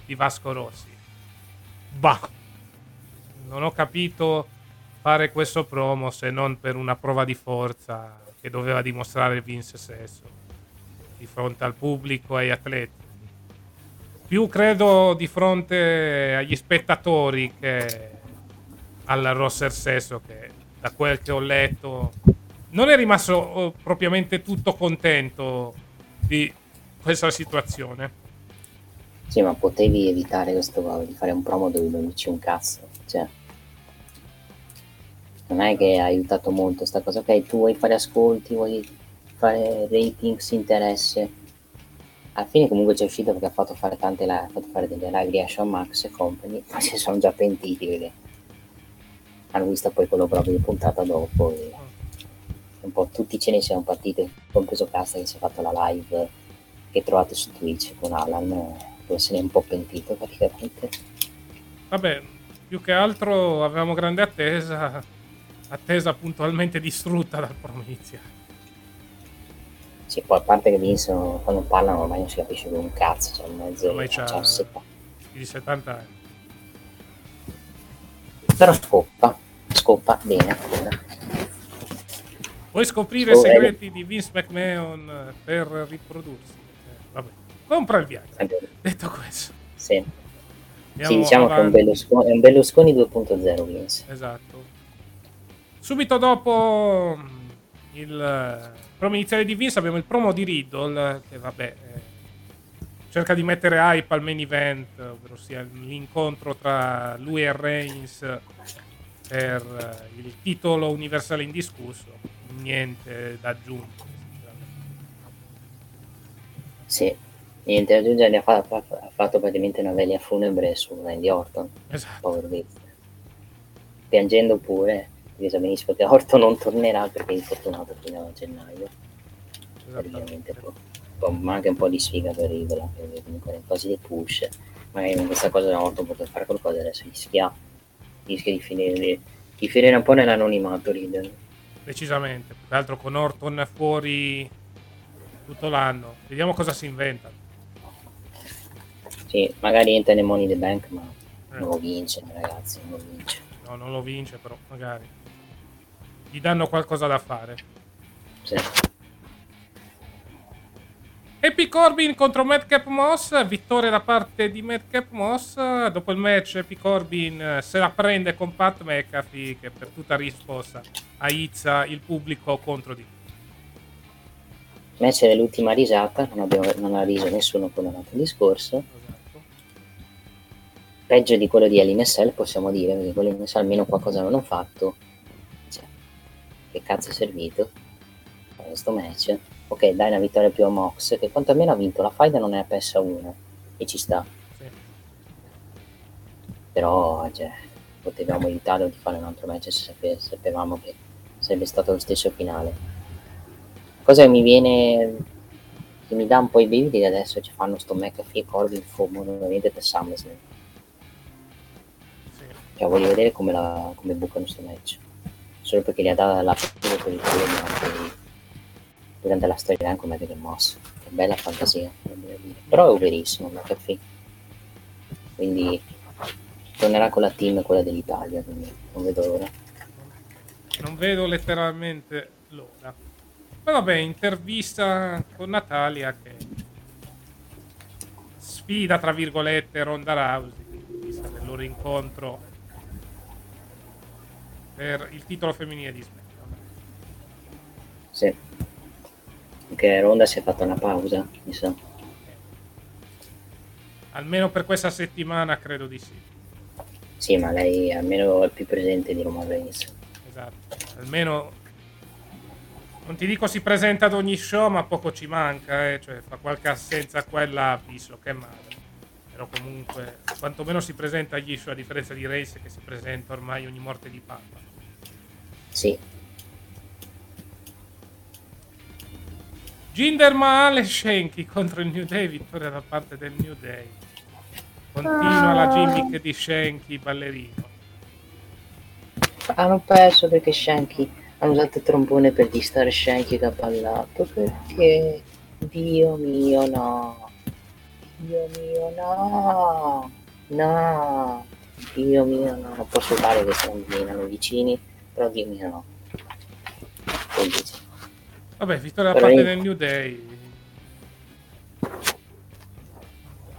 di Vasco Rossi. Bah, non ho capito fare questo promo se non per una prova di forza che doveva dimostrare Vince stesso di fronte al pubblico e agli atleti. Più credo di fronte agli spettatori che al roster stesso che da quel che ho letto non è rimasto oh, propriamente tutto contento di questa situazione. Sì, ma potevi evitare questo di fare un promo dove non dici un cazzo. Cioè, non è che ha aiutato molto questa cosa. Ok, tu vuoi fare ascolti, vuoi fare ratings, interesse. Alla fine comunque c'è uscito perché ha fatto fare tante live, ha fatto fare delle live reaction Max e company, ma si sono già pentiti perché hanno visto poi quello proprio di puntata dopo e un po' tutti ce ne siamo partiti, compreso Casta che si è fatto la live che trovate su Twitch con Alan, dove se ne è un po' pentito praticamente. Vabbè, più che altro avevamo grande attesa, attesa puntualmente distrutta dal Promizia. Sì, poi a parte che Vince quando parlano ormai non si capisce più un cazzo, cioè in mezzo ormai c'ha, c'ha di 70 anni. Però scoppa, scoppa bene ancora. Puoi scoprire i segreti di Vince McMahon per riprodursi. Eh, vabbè. Compra il viaggio. Detto questo. Sì. sì diciamo avanti. che è un Berlusconi, è un Berlusconi 2.0 Vince. Esatto. Subito dopo mm, il eh, promo iniziale di Vince abbiamo il promo di Riddle che vabbè eh, cerca di mettere hype al main event, ovvero sia l'incontro tra lui e Reigns per eh, il titolo universale indiscusso niente da aggiungere. Sì, niente da aggiungere, ha fatto, ha fatto praticamente una veglia funebre su Randy Orton. Esatto. Povero Vince. Piangendo pure, perché sa benissimo che Orton non tornerà perché è infortunato fino a gennaio. Praticamente poi, ma anche un po' di sfiga per Rivola, perché comunque le cose di push, magari con questa cosa Orton poteva fare qualcosa, adesso rischia, rischia di finire, di finire un po' nell'anonimato Riddle decisamente. Tra l'altro con Orton fuori tutto l'anno. Vediamo cosa si inventa. Sì, magari entra nei Money the Bank, ma eh. non lo vince, ragazzi, non lo vince. No, non lo vince, però magari. Gli danno qualcosa da fare. Sì. Happy Corbin contro Madcap Moss, vittoria da parte di Madcap Moss. Dopo il match Happy Corbin se la prende con Pat McAfee che per tutta risposta aizza il pubblico contro di lui. Match dell'ultima risata, non, abbiamo, non, ha riso nessuno con un altro discorso. Esatto. Peggio di quello di LNSL possiamo dire, perché quello di LNSL almeno qualcosa non ho fatto. Cioè, che cazzo è servito questo match? Ok dai una vittoria più a Mox che quantomeno ha vinto la faida non è a PS1 e ci sta sì. però cioè, potevamo aiutarlo di fare un altro match se sapevamo che sarebbe stato lo stesso finale cosa che mi viene che mi dà un po' i brividi adesso ci fanno sto McAfee e Corbin FOMO nuovamente per SummerSlam sì. cioè voglio vedere come, la, come bucano questo match solo perché li ha data la per il culo durante la storyline come che mosso. Che bella fantasia, però è overissimo McAfee. Quindi tornerà con la team quella dell'Italia, quindi non vedo l'ora. Non vedo letteralmente l'ora. Ma vabbè, intervista con Natalia che sfida tra virgolette Ronda Rousey, vista del loro incontro per il titolo femminile di SmackDown. Sì che Ronda si è fatta una pausa, mi sa. Almeno per questa settimana credo di sì. Sì, ma lei almeno è più presente di Roman Reigns. Esatto, almeno non ti dico si presenta ad ogni show, ma poco ci manca, eh? cioè fa qualche assenza a quella visto che è male. Però comunque, quantomeno si presenta agli show a differenza di Race che si presenta ormai ogni morte di papa. Sì, Jinder Mahal e Shenki contro il New Day, vittoria da parte del New Day. Continua la gimmick di Shenki, ballerino. Hanno perso perché Shenki hanno usato il trombone per distare Shenki che ha ballato perché Dio mio no. Dio mio no. No. Dio mio no. Non posso fare che bambinano vicini, però Dio mio no. Dice? Vabbè, vittoria da parte del New Day.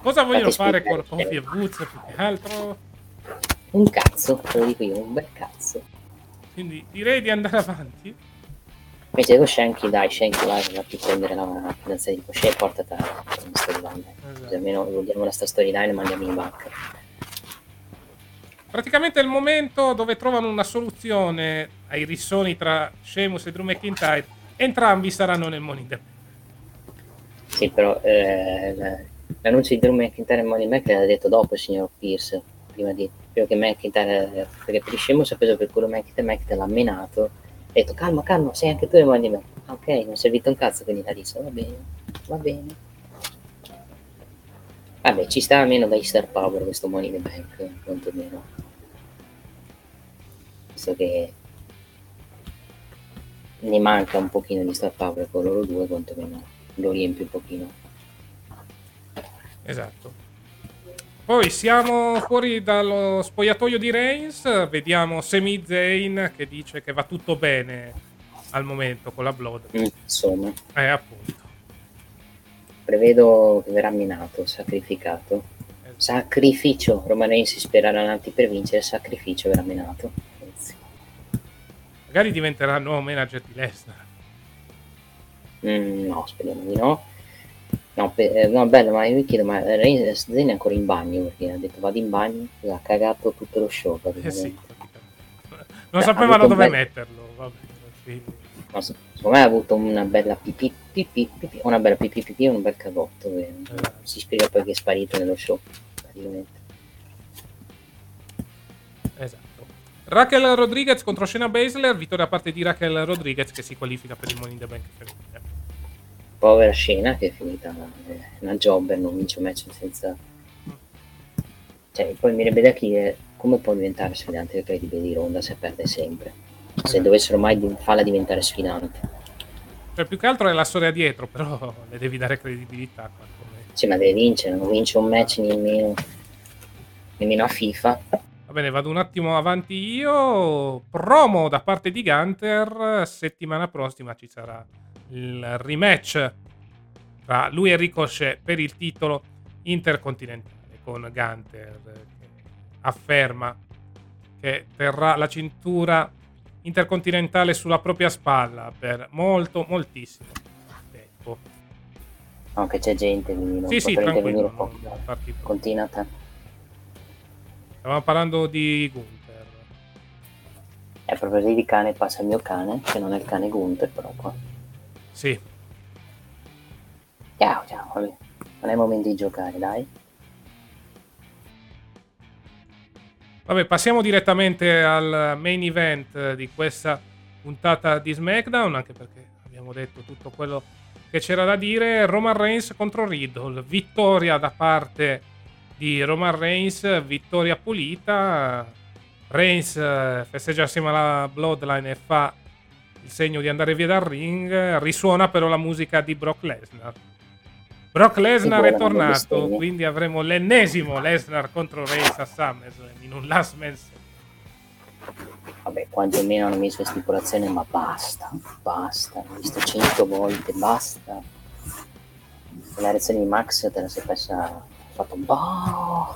Cosa vogliono fare con Kofi e Woods più che altro? Un cazzo, te lo dico io, un bel cazzo. Quindi direi di andare avanti. Invece con Shanky, dai, Shanky vai, va più prendere la fidanzata di Cosce e portata in storyline. dai. Esatto. Almeno vogliamo la sta storyline e mandiamo in banca. Praticamente è il momento dove trovano una soluzione ai rissoni tra Sheamus e Drew McIntyre. Entrambi saranno nel Bank. Sì, però eh, la- l'annuncio di Drew McIntyre e Money Mac l'ha detto dopo il signor Pierce, prima, di, prima che McIntyre, perché scemo si è preso per culo McIntyre, McIntyre l'ha menato, ha detto calma, calma, sei anche tu nel Money Mac. Ah, ok, non è servito un cazzo, quindi la rissa, va bene, va bene. Vabbè, ci sta almeno dai Star Power questo Money in the Bank, quantomeno. Visto che ne manca un pochino di Star Power con loro due, quantomeno lo riempie un pochino. Esatto. Poi siamo fuori dallo spogliatoio di Reigns. Vediamo Sami Zayn che dice che va tutto bene al momento con la Blood. Mm, insomma, Eh, appunto. prevedo che verrà minato, sacrificato. Eh, Sacrificio, Roman Reigns si spererà avanti per vincere, sacrificio verrà minato. Magari diventerà il nuovo manager di Lesnar. mm, no, speriamo di no. No, pe- eh, no, bello, ma io mi chiedo, ma Reigns è ancora in bagno perché ha detto vado in bagno, ha cagato tutto lo show. Eh sì. Non Beh, sapevano dove bel- metterlo. Vabbè, quindi- No, se- secondo me ha avuto una bella pipì, pipì, pipì, una bella pipì, pipì e un bel cagotto. che Esatto. Si spiega poi che è sparito nello show, praticamente. Esatto. Raquel Rodriguez contro Shayna Baszler. Vittoria a parte di Raquel Rodriguez che si qualifica per il Money in the Bank femminile. povera scena che è finita eh, una jobber, non vince un match senza... Cioè, poi mi viene da chiedere come può diventare sfidante credibile di Ronda se perde sempre. Se dovessero mai farla diventare sfidante. Cioè, più che altro è la storia dietro, però le devi dare credibilità. quantomeno. Sì, ma deve vincere, non vince un match nemmeno, nemmeno a FIFA. Bene, vado un attimo avanti io. Promo da parte di Gunter. Settimana prossima ci sarà il rematch tra lui e Ricochet per il titolo intercontinentale con Gunter che afferma che terrà la cintura intercontinentale sulla propria spalla per molto, moltissimo tempo. No, che c'è gente, quindi non Sì, sì, tranquillo. non- farti. Continua te. Stavamo parlando di Gunther. È proprio di cane passa il mio cane, che non è il cane Gunther, però qua. Sì, Ciao, ciao, vabbè. non è momento di giocare, dai. Vabbè, passiamo direttamente al main event di questa puntata di SmackDown, anche perché abbiamo detto tutto quello che c'era da dire. Roman Reigns contro Riddle, vittoria da parte di Roman Reigns, vittoria pulita. Reigns eh, festeggia assieme alla Bloodline e fa il segno di andare via dal ring, risuona però la musica di Brock Lesnar. Brock Lesnar è tornato, quindi avremo l'ennesimo Lesnar contro Reigns a SummerSlam in un last man. Vabbè, quantomeno hanno messo stipulazione, ma basta, basta. Ho visto cento volte, basta. La reazione di Max te la sei persa, fatto boh.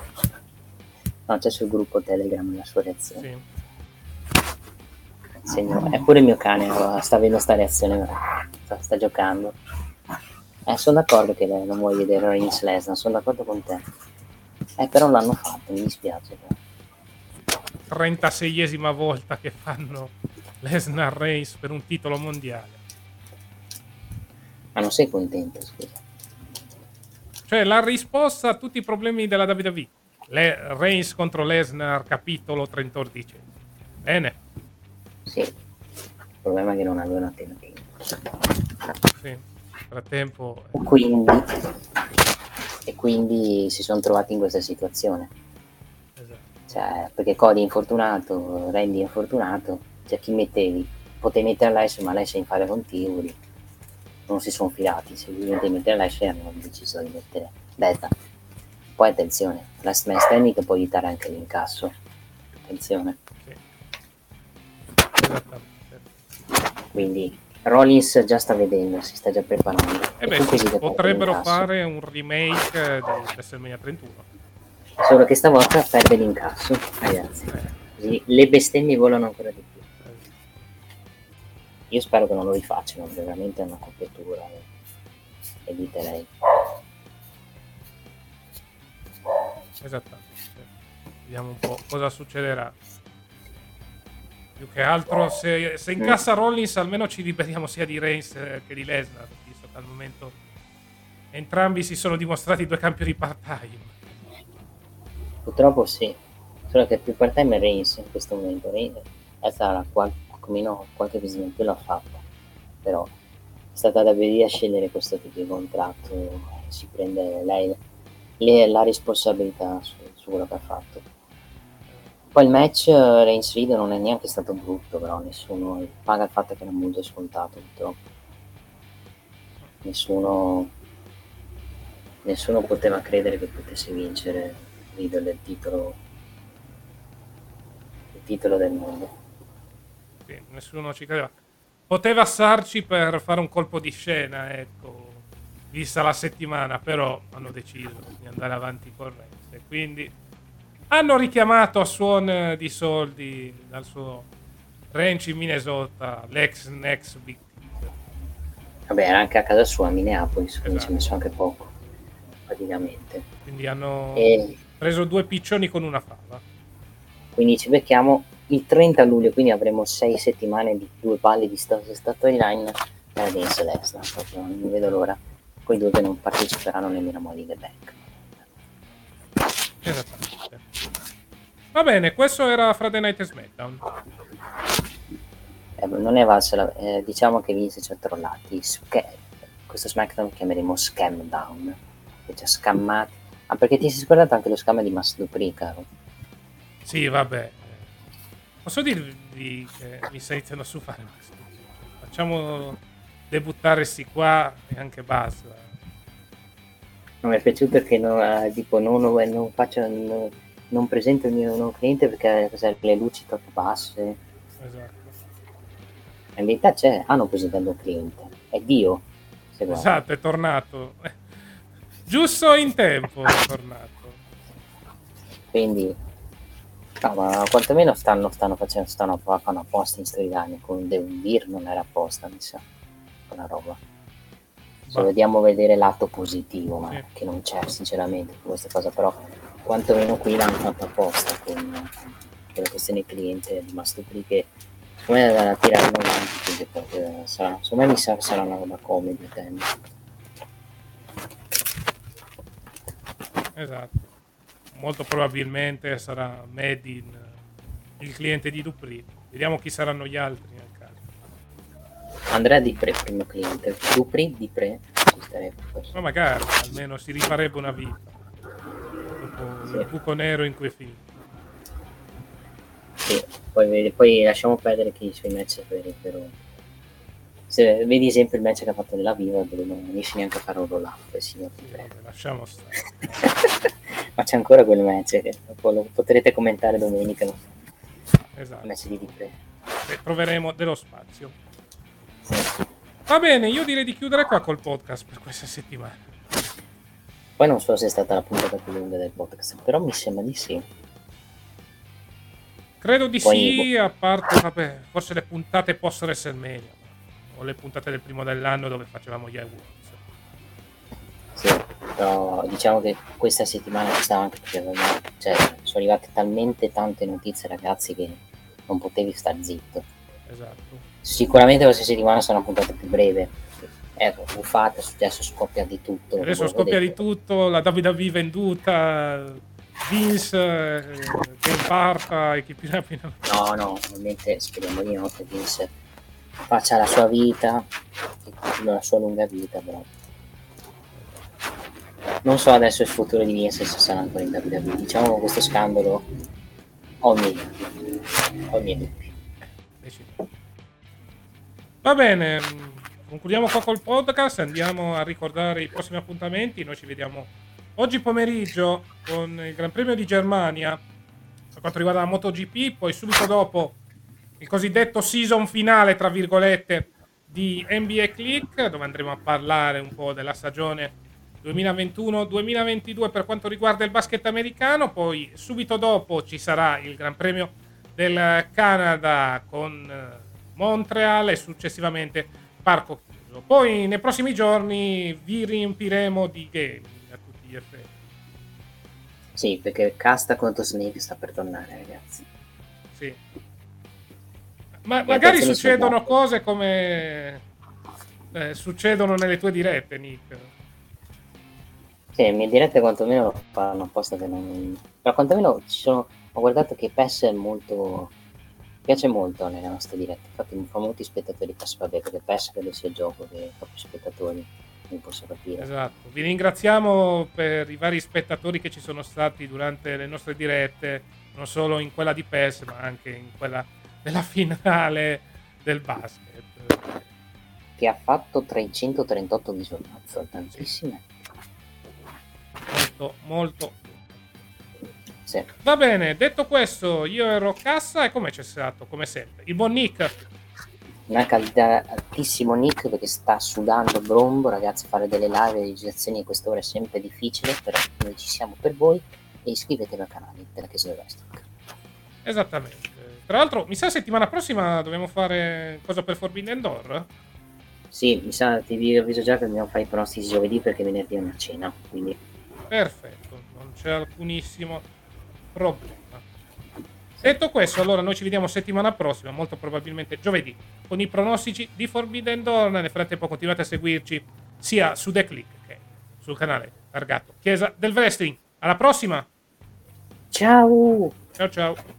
No, c'è sul gruppo Telegram la sua reazione. Sì. Segno- È pure il mio cane, eh, sta avendo sta reazione, sta, sta giocando. Eh, sono d'accordo che non vuoi vedere Reigns Lesnar, sono d'accordo con te. Eh, però l'hanno fatto, mi dispiace. però. 36esima volta che fanno Lesnar Reigns per un titolo mondiale. Ma non sei contento, scusa. Cioè la risposta a tutti i problemi della WWE. Le- Reigns contro Lesnar, capitolo 38 dicembre. Bene, Sì, il problema è che non avevano alternativa. sì. Frattempo E quindi, e quindi si sono trovati in questa situazione. esatto. Cioè, perché Cody è infortunato, Randy è infortunato, cioè chi mettevi? Potevi mettere Alessio, ma Alessio è in fare con Tivoli. Non si sono filati, se vogliono mettere Lashley hanno deciso di mettere Beta. Poi attenzione, Last Man Standing può aiutare anche l'incasso. Attenzione. Sì. Quindi Rollins già sta vedendo, si sta già preparando. E Eh beh, comunque sì, potrebbero fare un remake eh, di WrestleMania 31. Solo che stavolta perde l'incasso, ragazzi. Così le bestemmie volano ancora di più. Io spero che non lo rifacciano, veramente è una copiatura. eh. Eviterei. Esattamente. Vediamo un po' cosa succederà. Più che altro, se, se incassa Rollins, almeno ci liberiamo sia di Reigns eh, che di Lesnar, visto che al momento entrambi si sono dimostrati due campioni part-time. Purtroppo sì. Solo che più part time è Reigns in questo momento. Reigns è stata qual- almeno qualche visita in più l'ha fatta. Però è stata da a scegliere questo tipo di contratto. Si prende lei le- la responsabilità su, su quello che ha fatto. Poi il match eh, Reigns Reed non è neanche stato brutto, però nessuno paga il fatto che era molto scontato purtroppo. Nessuno nessuno poteva credere che potesse vincere Riddle del titolo il titolo del mondo. Sì, nessuno ci credeva. Poteva assarci per fare un colpo di scena, ecco, vista la settimana, però hanno deciso di andare avanti con Reigns. Quindi hanno richiamato a suon di soldi dal suo ranch in Minnesota l'ex next Big. Vabbè, era anche a casa sua a Minneapolis, quindi Esatto. ci ha messo anche poco, praticamente. Quindi hanno E preso due piccioni con una fava. quindi ci becchiamo il 30 luglio, quindi avremo 6 settimane di due palle di storyline per Dance Lesnar, proprio non vedo l'ora. Quei due che non parteciperanno nemmeno a in the Bank. Esattamente. Va bene, questo era Friday Night SmackDown. Eh, non è valsa, eh, diciamo che Vince ci ha trollati. Sca- questo SmackDown lo chiameremo Scam Down, che ci ha scammati. Ah, perché ti sei scordato anche lo scam di Mass Dupri, caro? Sì, vabbè. Posso dirvi che mi sta iniziando a questo. Facciamo debuttare sti qua e anche basta. Non mi è piaciuto che non, eh, tipo, non, non faccio, non, non presento il mio nuovo cliente perché le luci troppo basse. Esatto. In verità c'è, hanno presentato un cliente. È Dio. Esatto, è tornato. Giusto in tempo è tornato. Quindi, no, ma quantomeno stanno, stanno facendo, stanno fanno apposta in storyline. Con Devon Beer non era apposta, mi sa. Quella roba. Se vogliamo vedere lato positivo, ma che non c'è sinceramente questa cosa, però quantomeno qui l'hanno fatto apposta con, con la questione cliente di Mastupri che secondo me la tireranno avanti quindi proprio sarà, secondo me mi sa che sarà una roba comedy. Esatto. Molto probabilmente sarà Medin il cliente di Dupri. Vediamo chi saranno gli altri nel caso. Andrea Di Pre primo cliente Dupri Di Pre ci starebbe. Ma magari almeno si rifarebbe una vita. Dopo Sì. il buco nero in cui è finito. Sì, poi, poi lasciamo perdere che i suoi match sarebbero se vedi esempio il match che ha fatto nella Viva dove non riesce neanche a fare un roll up signor Di Pre. Vabbè, lasciamo stare. ma c'è ancora quel match che lo potrete commentare domenica Esatto. match di Di Pre. E troveremo dello spazio. Va bene, io direi di chiudere qua col podcast per questa settimana. poi non so se è stata la puntata più lunga del podcast però mi sembra di sì Credo di Poi- sì, a parte, vabbè, forse le puntate post WrestleMania o le puntate del primo dell'anno dove facevamo gli awards. Però diciamo che questa settimana ci stava anche perché avevamo- cioè, sono arrivate talmente tante notizie ragazzi che non potevi star zitto. Esatto. Sicuramente questa settimana sarà una puntata più breve. Ecco, buffata, è successo, scoppia di tutto. Adesso che scoppia di tutto, la WWE venduta, Vince eh, che imparta e chi più ne più. No, no, ovviamente speriamo di no che Vince faccia la sua vita e continua la sua lunga vita, però. Non so adesso il futuro di Vince se sarà ancora in WWE. Diciamo che questo scandalo ho i. Ho i miei dubbi. Va bene, mh, concludiamo qua col podcast. Andiamo a ricordare i prossimi appuntamenti. Noi ci vediamo oggi pomeriggio con il Gran Premio di Germania per quanto riguarda la MotoGP. Poi subito dopo il cosiddetto season finale, tra virgolette, di NBA Click, dove andremo a parlare un po' della stagione 2021-2022 per quanto riguarda il basket americano. Poi subito dopo ci sarà il Gran Premio del Canada con eh, Montreal e successivamente Parco Chiuso. Poi nei prossimi giorni vi riempiremo di gaming a tutti gli effetti. Sì, perché Casta contro Snake sta per tornare, ragazzi. Sì. Ma magari succedono cose come eh, succedono nelle tue dirette, Nick. Sì, le mie dirette quantomeno lo fanno apposta che non... Però quantomeno ci sono... Ho guardato che PES è molto... piace molto nelle nostre dirette. Infatti fa molti spettatori PES, vabbè, perché PES credo sia il gioco che più spettatori, mi posso capire. Esatto. Vi ringraziamo per i vari spettatori che ci sono stati durante le nostre dirette, non solo in quella di PES, ma anche in quella della finale del basket. Che ha fatto 338 visualizzazioni, tantissime molto, molto. Sì. Va bene, detto questo, io ero Cassa e come c'è stato? Come sempre, il buon Nick. Una calda altissimo Nick perché sta sudando brombo, ragazzi, fare delle live e registrazioni a quest'ora è sempre difficile, però noi ci siamo per voi e iscrivetevi al canale della Chiesa del Wrestling. Esattamente. Tra l'altro, mi sa settimana prossima dobbiamo fare cosa per Forbidden Door? Sì, mi sa, ti avviso già che dobbiamo fare i pronostici giovedì perché venerdì è una cena, quindi Perfetto, non c'è alcunissimo problema. Detto questo, allora noi ci vediamo settimana prossima, molto probabilmente giovedì, con i pronostici di Forbidden Door. Nel frattempo continuate a seguirci sia su The Click che sul canale targato Chiesa del Wrestling. Alla prossima! Ciao! Ciao ciao!